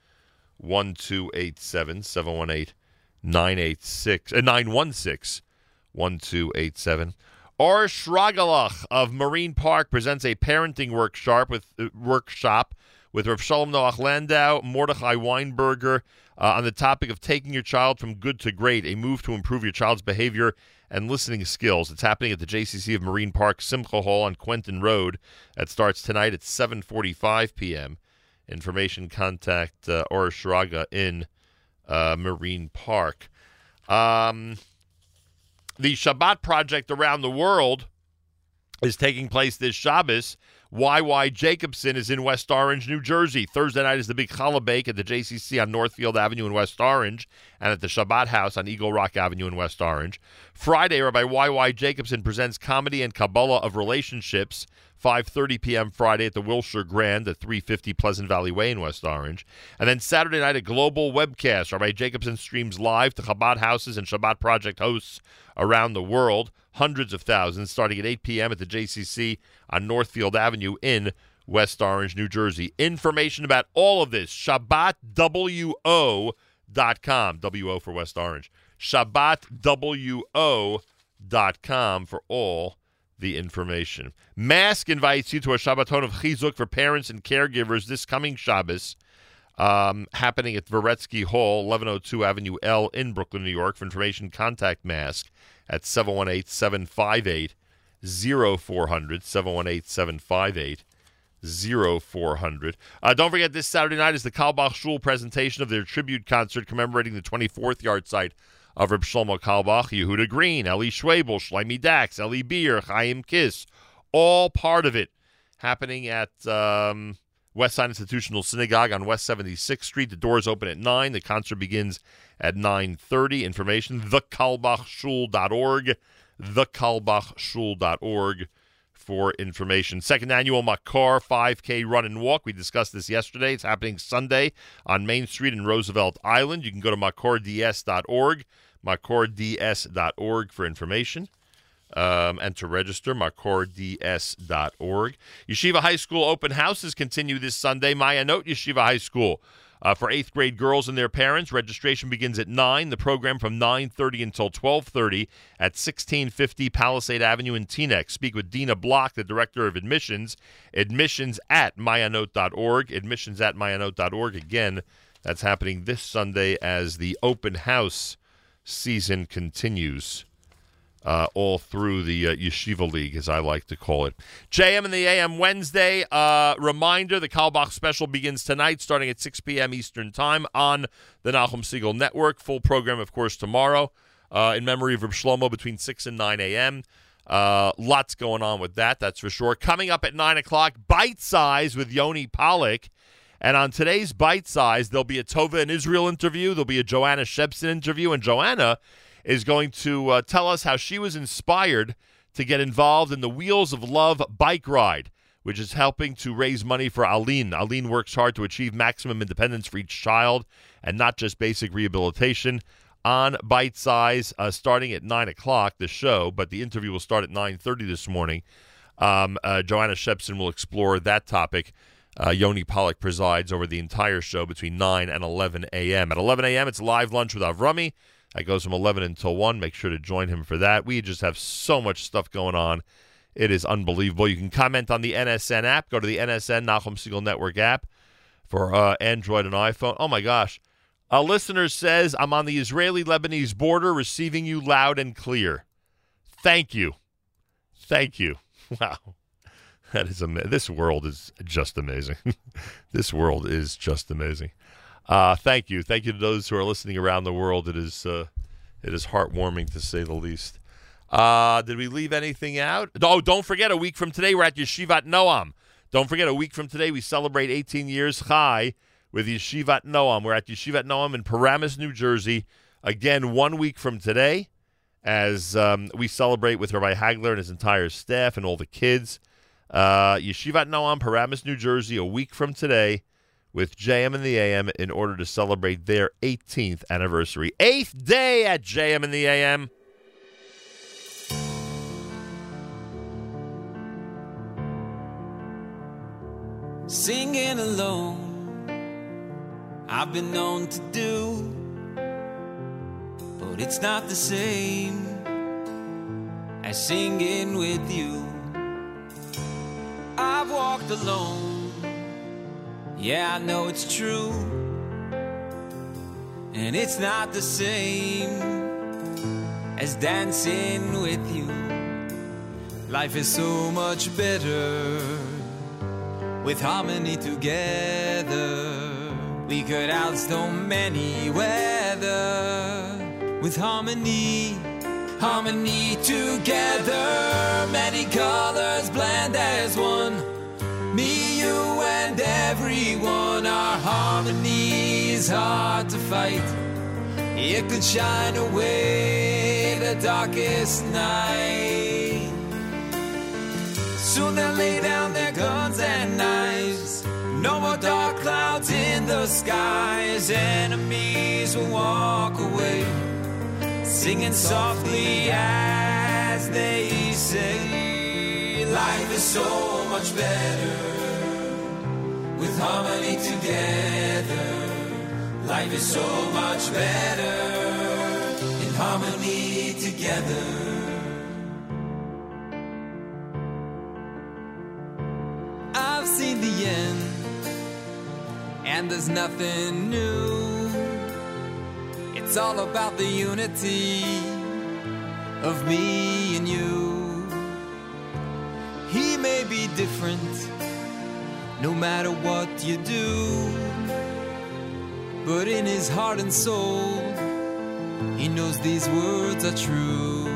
1287 718 986 uh, 916 1287. Or Shragalach of Marine Park presents a parenting workshop with uh, workshop with Rav Shalom Noach Landau, Mordechai Weinberger uh, on the topic of taking your child from good to great, a move to improve your child's behavior and listening skills. It's happening at the JCC of Marine Park Simcha Hall on Quentin Road. That starts tonight at 7:45 p.m. Information contact uh, Or Shraga in uh, Marine Park. Um, the Shabbat project around the world is taking place this Shabbos. YY Jacobson is in West Orange, New Jersey. Thursday night is the big challah bake at the JCC on Northfield Avenue in West Orange and at the Shabbat House on Eagle Rock Avenue in West Orange. Friday, Rabbi YY Jacobson presents Comedy and Kabbalah of Relationships, 5.30 p.m. Friday at the Wilshire Grand at 350 Pleasant Valley Way in West Orange. And then Saturday night, a global webcast. Rabbi Jacobson streams live to Chabad houses and Shabbat Project hosts around the world. Hundreds of thousands starting at 8 p.m. at the JCC on Northfield Avenue in West Orange, New Jersey. Information about all of this, ShabbatWO.com. WO for West Orange. ShabbatWO.com for all the information. Mask invites you to a Shabbaton of Chizuk for parents and caregivers this coming Shabbos. um, happening at Varetsky Hall, 1102 Avenue L in Brooklyn, New York. For information, contact Mask at 718 758 0400. 718 758 0400. Uh, don't forget, this Saturday night is the Carlebach Shul presentation of their tribute concert commemorating the 24th yahrzeit of Reb Shlomo Carlebach, Yehuda Green, Eli Schwebel, Shlomi Dax, Eli Beer, Chaim Kiss, all part of it happening at um, West Side Institutional Synagogue on West 76th Street. The doors open at 9. The concert begins at 9.30. Information, thecarlebachshul.org, thecarlebachshul.org for information. Second annual Makor 5K run and walk. We discussed this yesterday. It's happening Sunday on Main Street in Roosevelt Island. You can go to makords.org, makords.org for information. Um, and to register, makords.org. Yeshiva High School open houses continue this Sunday. Ma'ayanot Yeshiva High School. Uh, for eighth grade girls and their parents, registration begins at 9. The program from 9.30 until 12.30 at 1650 Palisade Avenue in Teaneck. Speak with Dina Block, the Director of Admissions. Admissions at maayanot.org. Admissions at maayanot.org. Again, that's happening this Sunday as the open house season continues uh, all through the uh, Yeshiva League, as I like to call it. JM and the AM Wednesday. Uh, reminder the Carlebach special begins tonight, starting at 6 p.m. Eastern Time on the Nachum Segal Network. Full program, of course, tomorrow uh, in memory of Reb Shlomo between 6 and 9 a.m. Uh, lots going on with that, that's for sure. Coming up at 9 o'clock, Bite Size with Yoni Pollock. And on today's Bite Size, there'll be a Tova in Israel interview, there'll be a Joanna Shepson interview, and Joanna is going to uh, tell us how she was inspired to get involved in the Wheels of Love bike ride, which is helping to raise money for Aline. Aline works hard to achieve maximum independence for each child and not just basic rehabilitation. On Bite Size, uh, starting at 9 o'clock, the show, but the interview will start at 9.30 this morning. Um, uh, Joanna Shepson will explore that topic. Uh, Yoni Pollock presides over the entire show between 9 and 11 a.m. At 11 a.m., it's live lunch with Avrami. That goes from 11 until 1. Make sure to join him for that. We just have so much stuff going on. It is unbelievable. You can comment on the NSN app. Go to the NSN Nachum Segal Network app for uh, Android and iPhone. Oh my gosh. A listener says, I'm on the Israeli Lebanese border receiving you loud and clear. Thank you. Thank you. Wow. That is amazing. This world is just amazing. this world is just amazing. Uh, thank you, thank you to those who are listening around the world. It is uh, it is heartwarming to say the least. Uh, did we leave anything out? Oh, don't forget, a week from today we're at Yeshivat Noam. Don't forget, a week from today we celebrate 18 years high with Yeshivat Noam. We're at Yeshivat Noam in Paramus, New Jersey. Again, one week from today, as um, we celebrate with Rabbi Hagler and his entire staff and all the kids. Uh, Yeshivat Noam, Paramus, New Jersey, a week from today with JM and the AM in order to celebrate their 18th anniversary. Eighth day at JM and the AM. Singing alone, I've been known to do, but it's not the same as singing with you. I've walked alone, yeah, I know it's true, and it's not the same as dancing with you. Life is so much better with harmony together. We could outstorm many weather with harmony, harmony together. Many colors blend as one. Me, you, and everyone. Our harmony is hard to fight. It could shine away the darkest night. Soon they'll lay down their guns and knives. No more dark clouds in the skies. Enemies will walk away, singing softly as they say. Life is so much better with harmony together. Life is so much better in harmony together. I've seen the end and there's nothing new. It's all about the unity of me and you. He may be different no matter what you do, but in his heart and soul, he knows these words are true.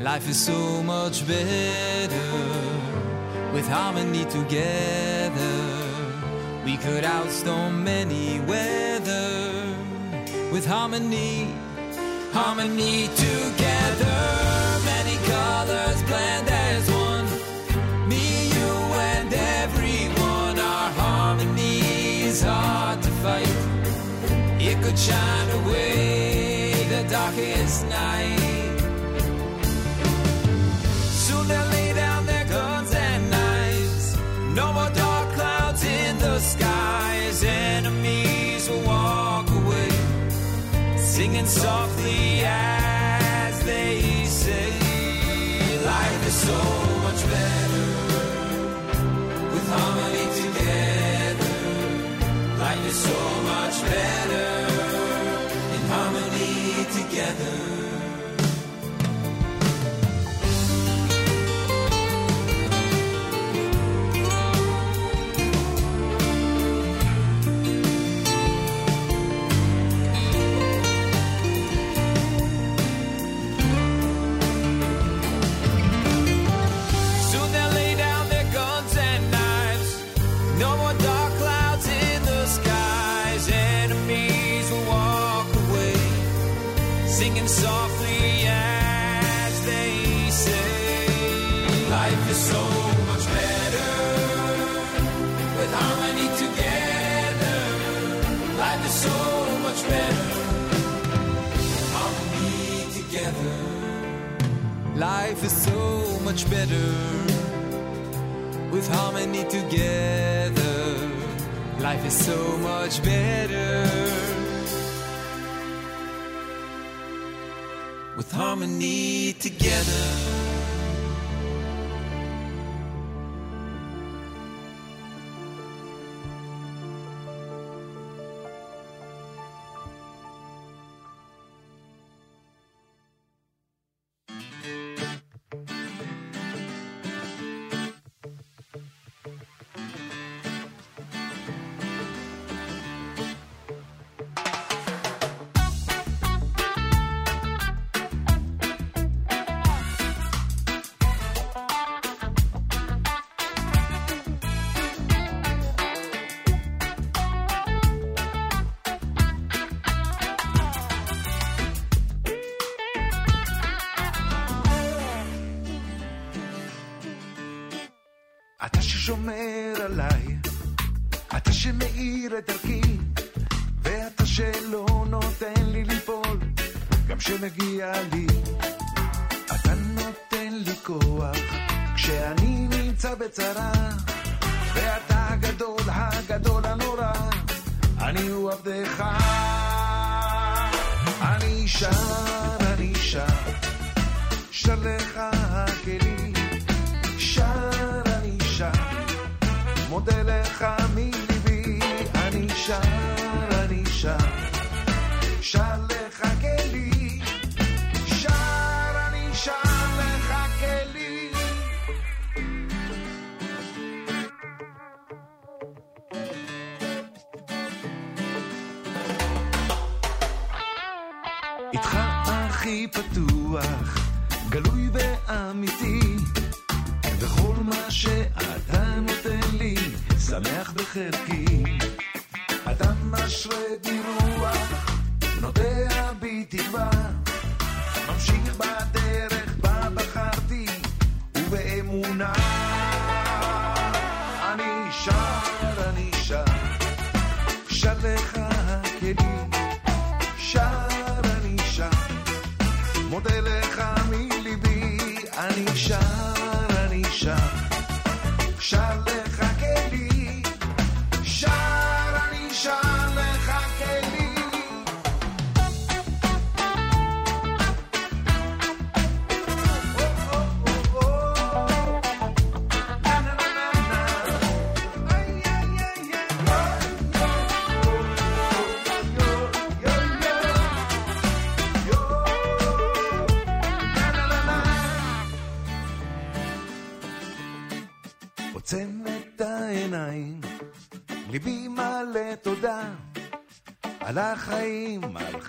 Life is so much better with harmony together. We could outstorm any weather with harmony, harmony together. Could shine away the darkest night. Soon they'll lay down their guns and knives. No more dark clouds in the skies. Enemies will walk away, singing softly as they say, Life is so much better with harmony together. Life is so much better with harmony together. Life is so much better with harmony together.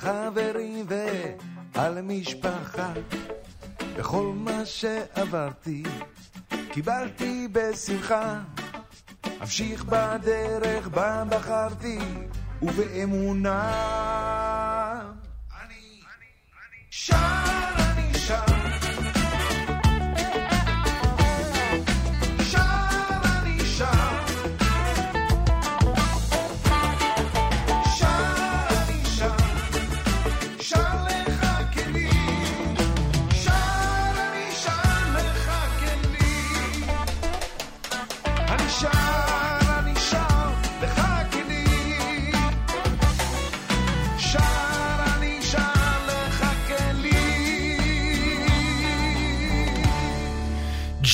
חברים ועל משפחה. בכל מה שעברתי, קיבלתי בשמחה. אמשיך בדרך בה בחרתי, ובאמונה.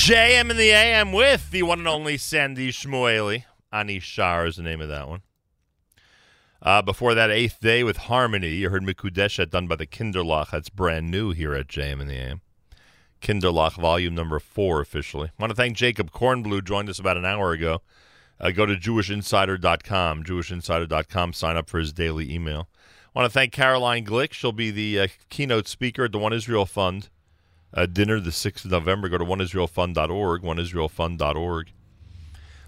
JM in the AM with the one and only Sandy Shmueli. Ani Shar is the name of that one. Uh, before that, Eighth Day with Harmony. You heard Mikudesha done by the Kinderlach. That's brand new here at JM in the AM. Kinderlach volume number four officially. want to thank Jacob Kornbluh, joined us about an hour ago. Uh, go to jewishinsider.com, jewishinsider.com, sign up for his daily email. want to thank Caroline Glick. She'll be the uh, keynote speaker at the One Israel Fund uh, dinner the 6th of November. Go to oneisraelfund.org, oneisraelfund.org.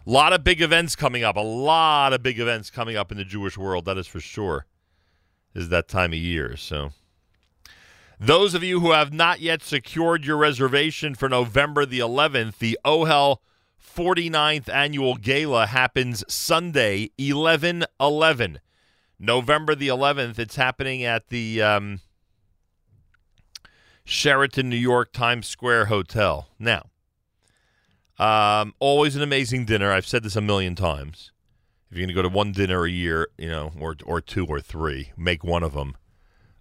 A lot of big events coming up. A lot of big events coming up in the Jewish world. That is for sure. Is that time of year. So, those of you who have not yet secured your reservation for November the 11th, the OHEL 49th annual gala happens Sunday, 11 11. November the 11th. It's happening at the um, Sheraton, New York, Times Square Hotel. Now, um, always an amazing dinner. I've said this a million times. If you're going to go to one dinner a year, you know, or or two or three, make one of them.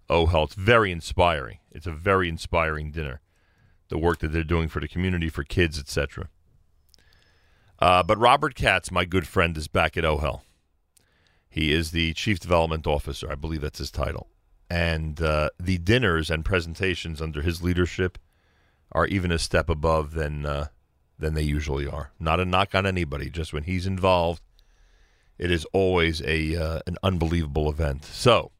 Oh hell, it's very inspiring. It's a very inspiring dinner. The work that they're doing for the community, for kids, etc. Uh, but Robert Katz, my good friend, is back at OHEL. He is the chief development officer. I believe that's his title. And uh, the dinners and presentations under his leadership are even a step above than uh, than they usually are. Not a knock on anybody. Just when he's involved, it is always a uh, an unbelievable event. So,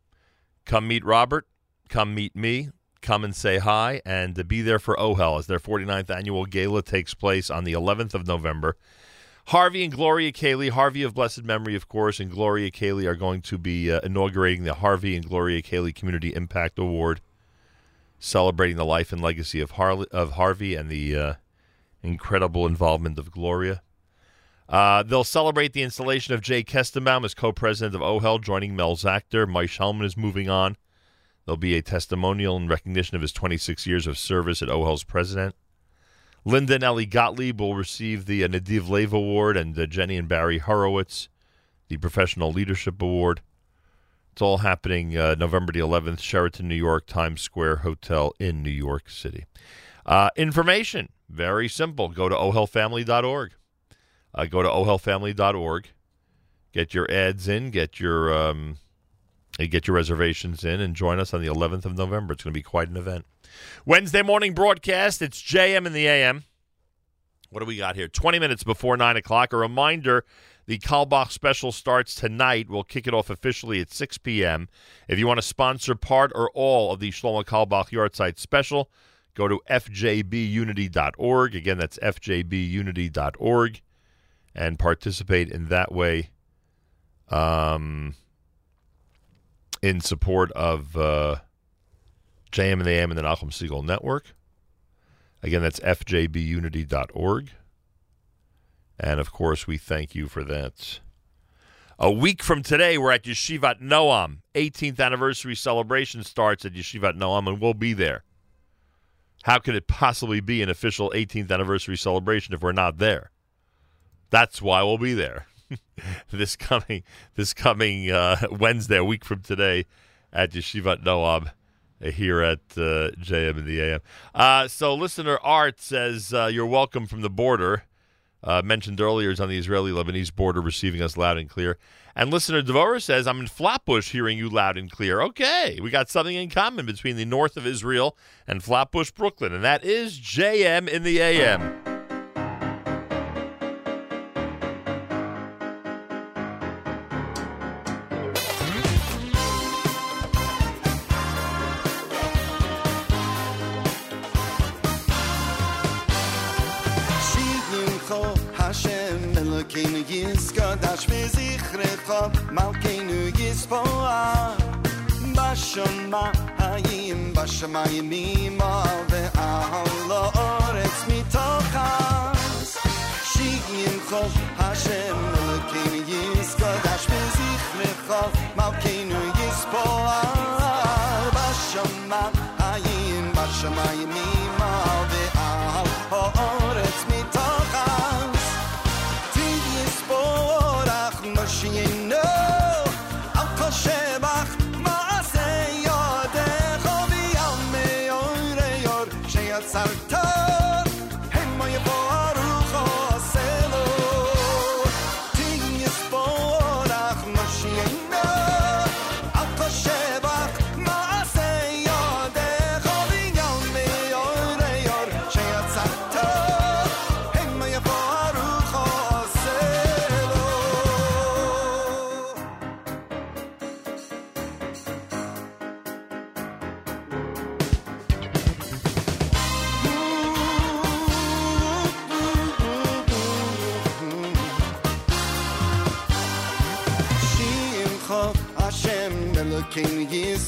come meet Robert. Come meet me. Come and say hi, and be there for OHEL as their 49th annual gala takes place on the 11th of November. Harvey and Gloria Kaylie, Harvey of blessed memory, of course, and Gloria Kaylie are going to be uh, inaugurating the Harvey and Gloria Kaylie Community Impact Award, celebrating the life and legacy of, Har- of Harvey and the uh, incredible involvement of Gloria. Uh, they'll celebrate the installation of Jay Kestenbaum as co-president of OHEL, joining Mel Zachter. Mike Hellman is moving on. There'll be a testimonial in recognition of his 26 years of service at OHEL's president. Linda and Ellie Gottlieb will receive the uh, Nadiv Lev Award, and uh, Jenny and Barry Horowitz, the Professional Leadership Award. It's all happening uh, November the 11th, Sheraton, New York, Times Square Hotel in New York City. Uh, information, very simple. Go to ohelfamily.org. Uh, go to ohelfamily.org. Get your ads in, get your um, get your reservations in, and join us on the 11th of November. It's going to be quite an event. Wednesday morning broadcast. It's JM in the AM. What do we got here? 20 minutes before 9 o'clock. A reminder the Carlebach special starts tonight. We'll kick it off officially at 6 p.m. If you want to sponsor part or all of the Shlomo Carlebach Yard Site special, go to fjbunity.org. Again, that's fjbunity.org and participate in that way um, in support of. Uh, JM and the AM and the Nachum Segal Network. Again, that's fjbunity.org. And of course, we thank you for that. A week from today, we're at Yeshivat Noam. 18th anniversary celebration starts at Yeshivat Noam, and we'll be there. How could it possibly be an official 18th anniversary celebration if we're not there? That's why we'll be there this coming this coming uh, Wednesday, a week from today, at Yeshivat Noam here at uh, JM in the AM. Uh, so, listener Art says, uh, You're welcome from the border. Uh, mentioned earlier is on the Israeli Lebanese border, receiving us loud and clear. And listener Devora says, I'm in Flatbush hearing you loud and clear. Okay, we got something in common between the north of Israel and Flatbush, Brooklyn, and that is JM in the AM. gis ka da shmiz ich red kho mal keinu gis po a ba shma hayim ba shma yimi ma ve a hola ores mi to kha shigim kho hashem mal keinu gis ka da shmiz ich kho mal keinu gis po a ba shma hayim ba shma yimi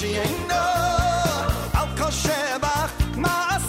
She ain't no. Alcocheva, my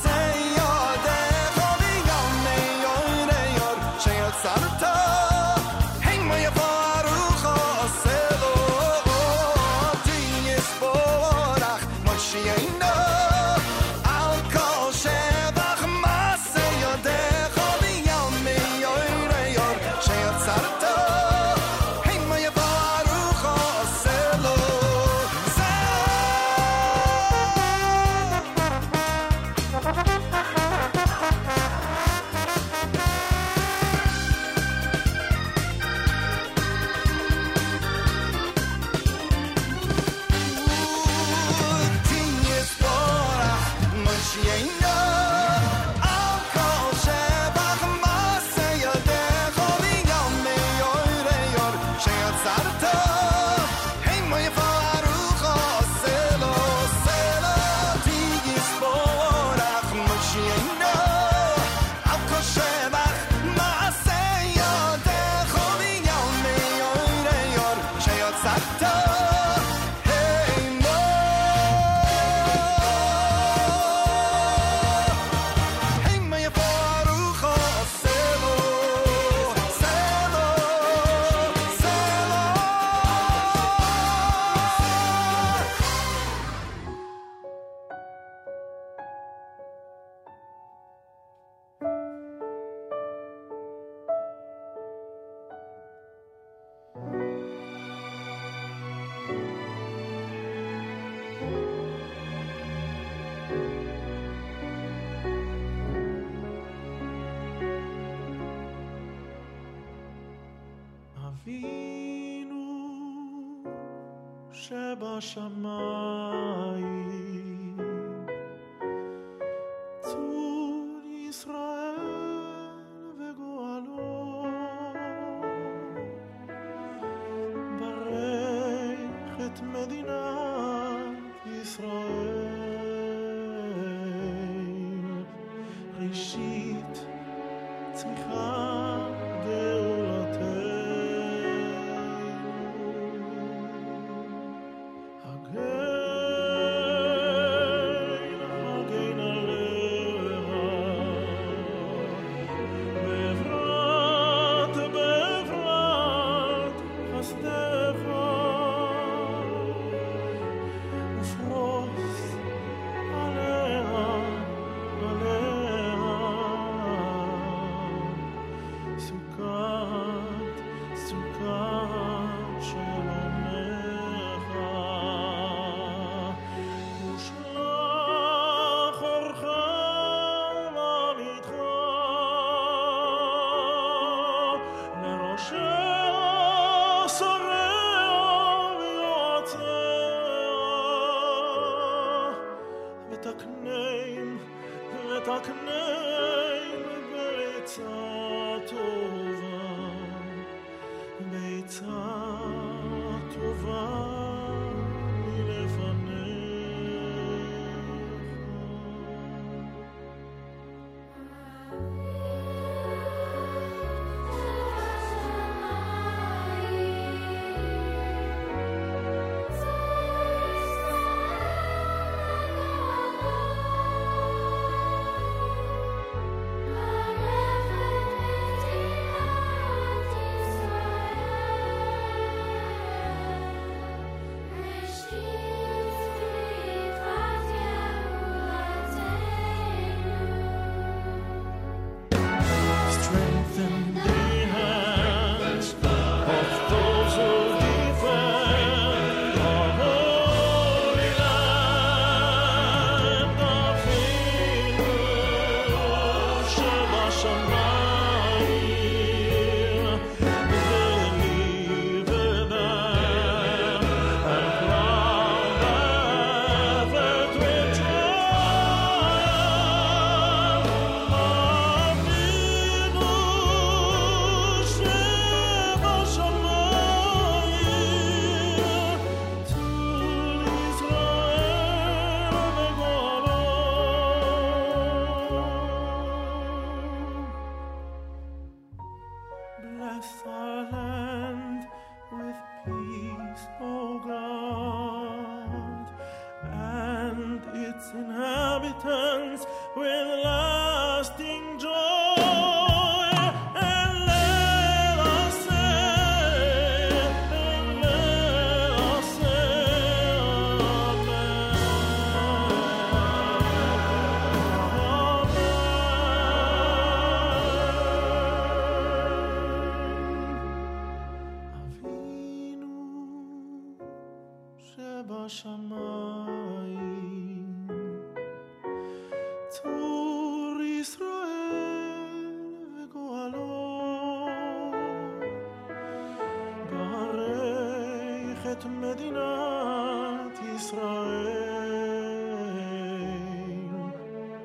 את מדינת ישראל,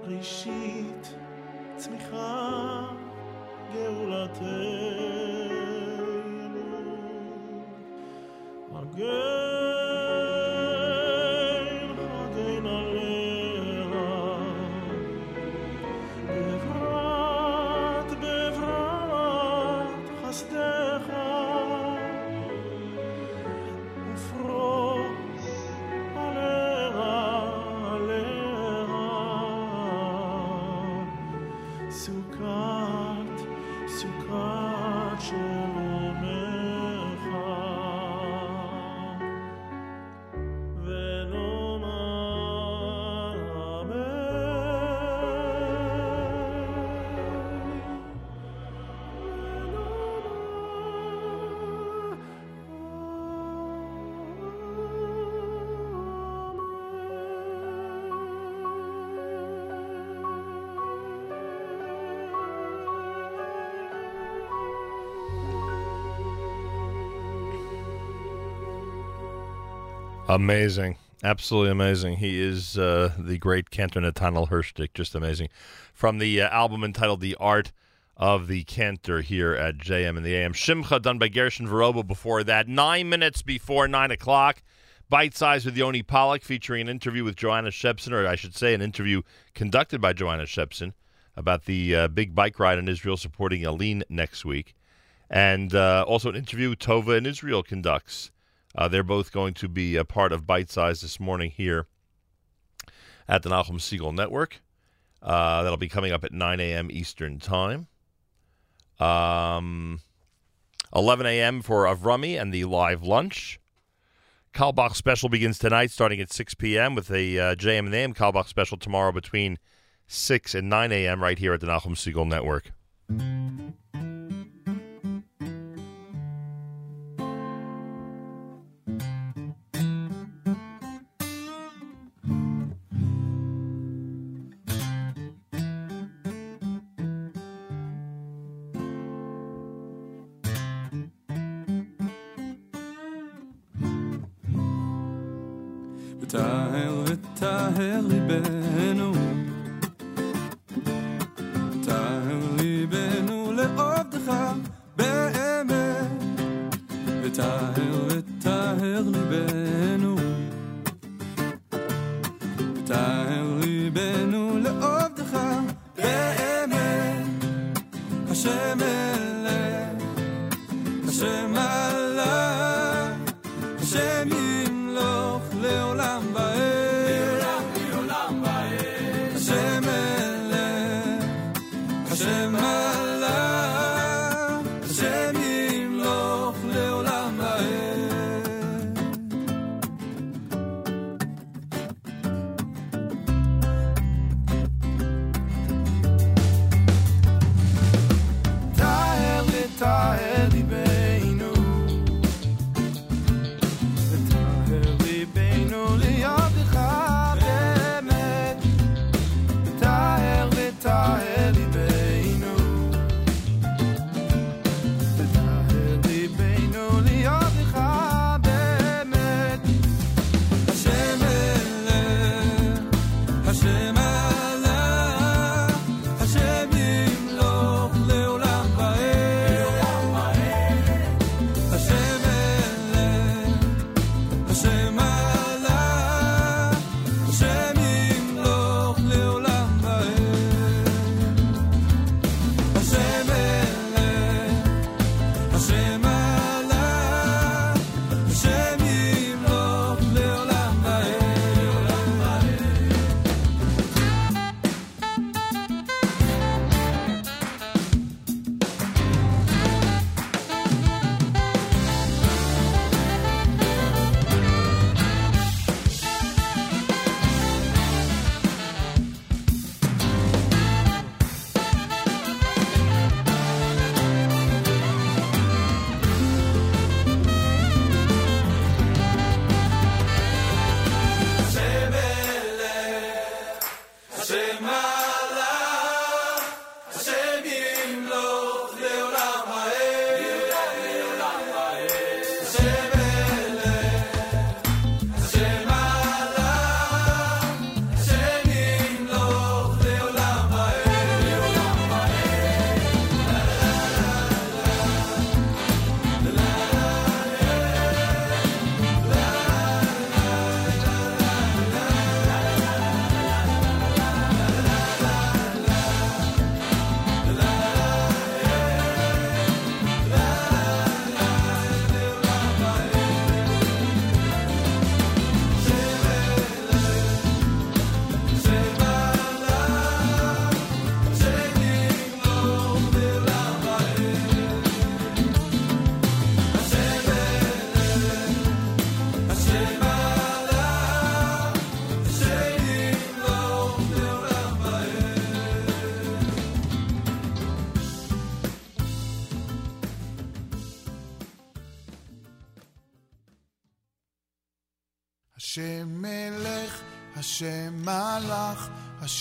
ראשית צמיחה גאולתנו. Amazing. Absolutely amazing. He is uh, the great Cantor Nathaniel Hershtik. Just amazing. From the uh, album entitled The Art of the Cantor here at JM and the AM. Shimcha done by Gershon Veroba before that. Nine minutes before nine o'clock. Bite Size with Yoni Pollock featuring an interview with Joanna Shepson, or I should say an interview conducted by Joanna Shepson about the uh, big bike ride in Israel supporting Alyn next week. And uh, also an interview Tova in Israel conducts. Uh, they're both going to be a part of Bite Size this morning here at the Nachum Segal Network. Uh, that'll be coming up at 9 a.m. Eastern Time. Um, 11 a.m. for Avrami and the live lunch. Carlebach special begins tonight, starting at 6 p.m. with a uh, JM and AM Carlebach special tomorrow between 6 and 9 a.m. right here at the Nachum Segal Network.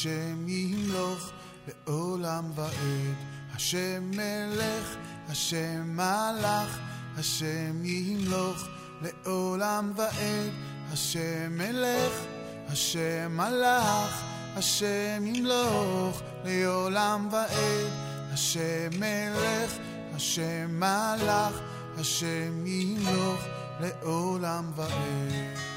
השם ימלוך לעולם ועד. השם מלך, השם מלך, השם ימלוך לעולם ועד. השם מלך, השם מלך, השם ימלוך לעולם ועד. השם מלך, השם מלך, השם ימלוך לעולם ועד.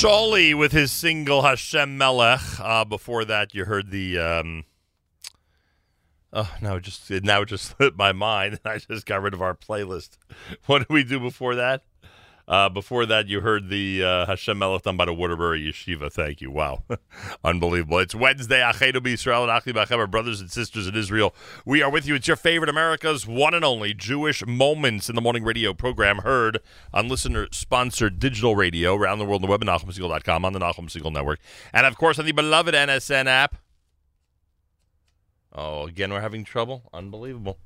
Sholi with his single Hashem Melech. Uh, before that, you heard the. Um, oh, it just now it just slipped my mind. I just got rid of our playlist. What did we do before that? Uh, before that, you heard the uh, Hashem done by the Waterbury Yeshiva. Thank you. Wow. Unbelievable. It's Wednesday. Acheinu B'Yisrael and Achim our brothers and sisters in Israel. We are with you. It's your favorite America's one and only Jewish Moments in the Morning radio program heard on listener-sponsored digital radio around the world on the web at NachumSegal.com, on the Nachum Segal Network, and, of course, on the beloved NSN app. Oh, again, we're having trouble? Unbelievable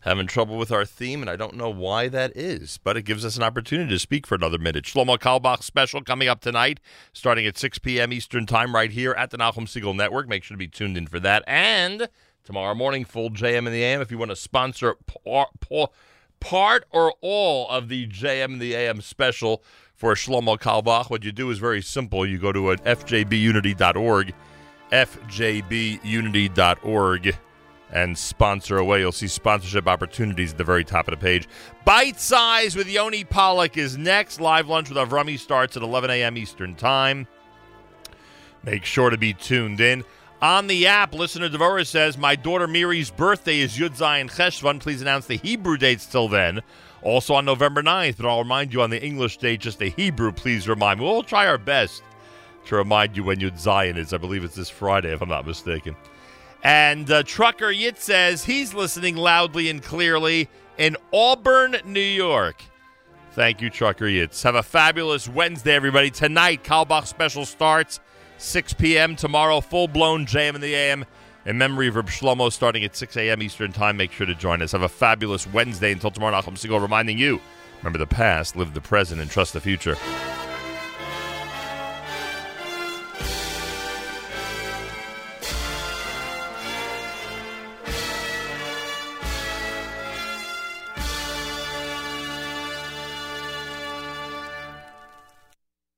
having trouble with our theme, and I don't know why that is, but it gives us an opportunity to speak for another minute. Shlomo Carlebach special coming up tonight, starting at 6 p.m. Eastern Time, right here at the Nachum Segal Network. Make sure to be tuned in for that. And tomorrow morning, full JM in the AM. If you want to sponsor par- par- part or all of the JM in the AM special for Shlomo Carlebach, what you do is very simple. You go to fjbunity.org, fjbunity.org and sponsor away. You'll see sponsorship opportunities at the very top of the page. Bite Size with Yoni Pollock is next. Live lunch with Avrami starts at 11 a.m. Eastern Time. Make sure to be tuned in. On the app, listener Devora says, My daughter Miri's birthday is Yud Zayin Cheshvan. Please announce the Hebrew dates till then. Also on November 9th, but I'll remind you on the English date, just the Hebrew, please remind me. We'll try our best to remind you when Yud Zayin is. I believe it's this Friday, if I'm not mistaken. And uh, Trucker Yitz says he's listening loudly and clearly in Auburn, New York. Thank you, Trucker Yitz. Have a fabulous Wednesday, everybody. Tonight, Carlebach special starts 6 p.m. Tomorrow, full blown JM in the AM in memory of Reb Shlomo starting at 6 a.m. Eastern Time. Make sure to join us. Have a fabulous Wednesday. Until tomorrow, Nachum Segal reminding you remember the past, live the present, and trust the future.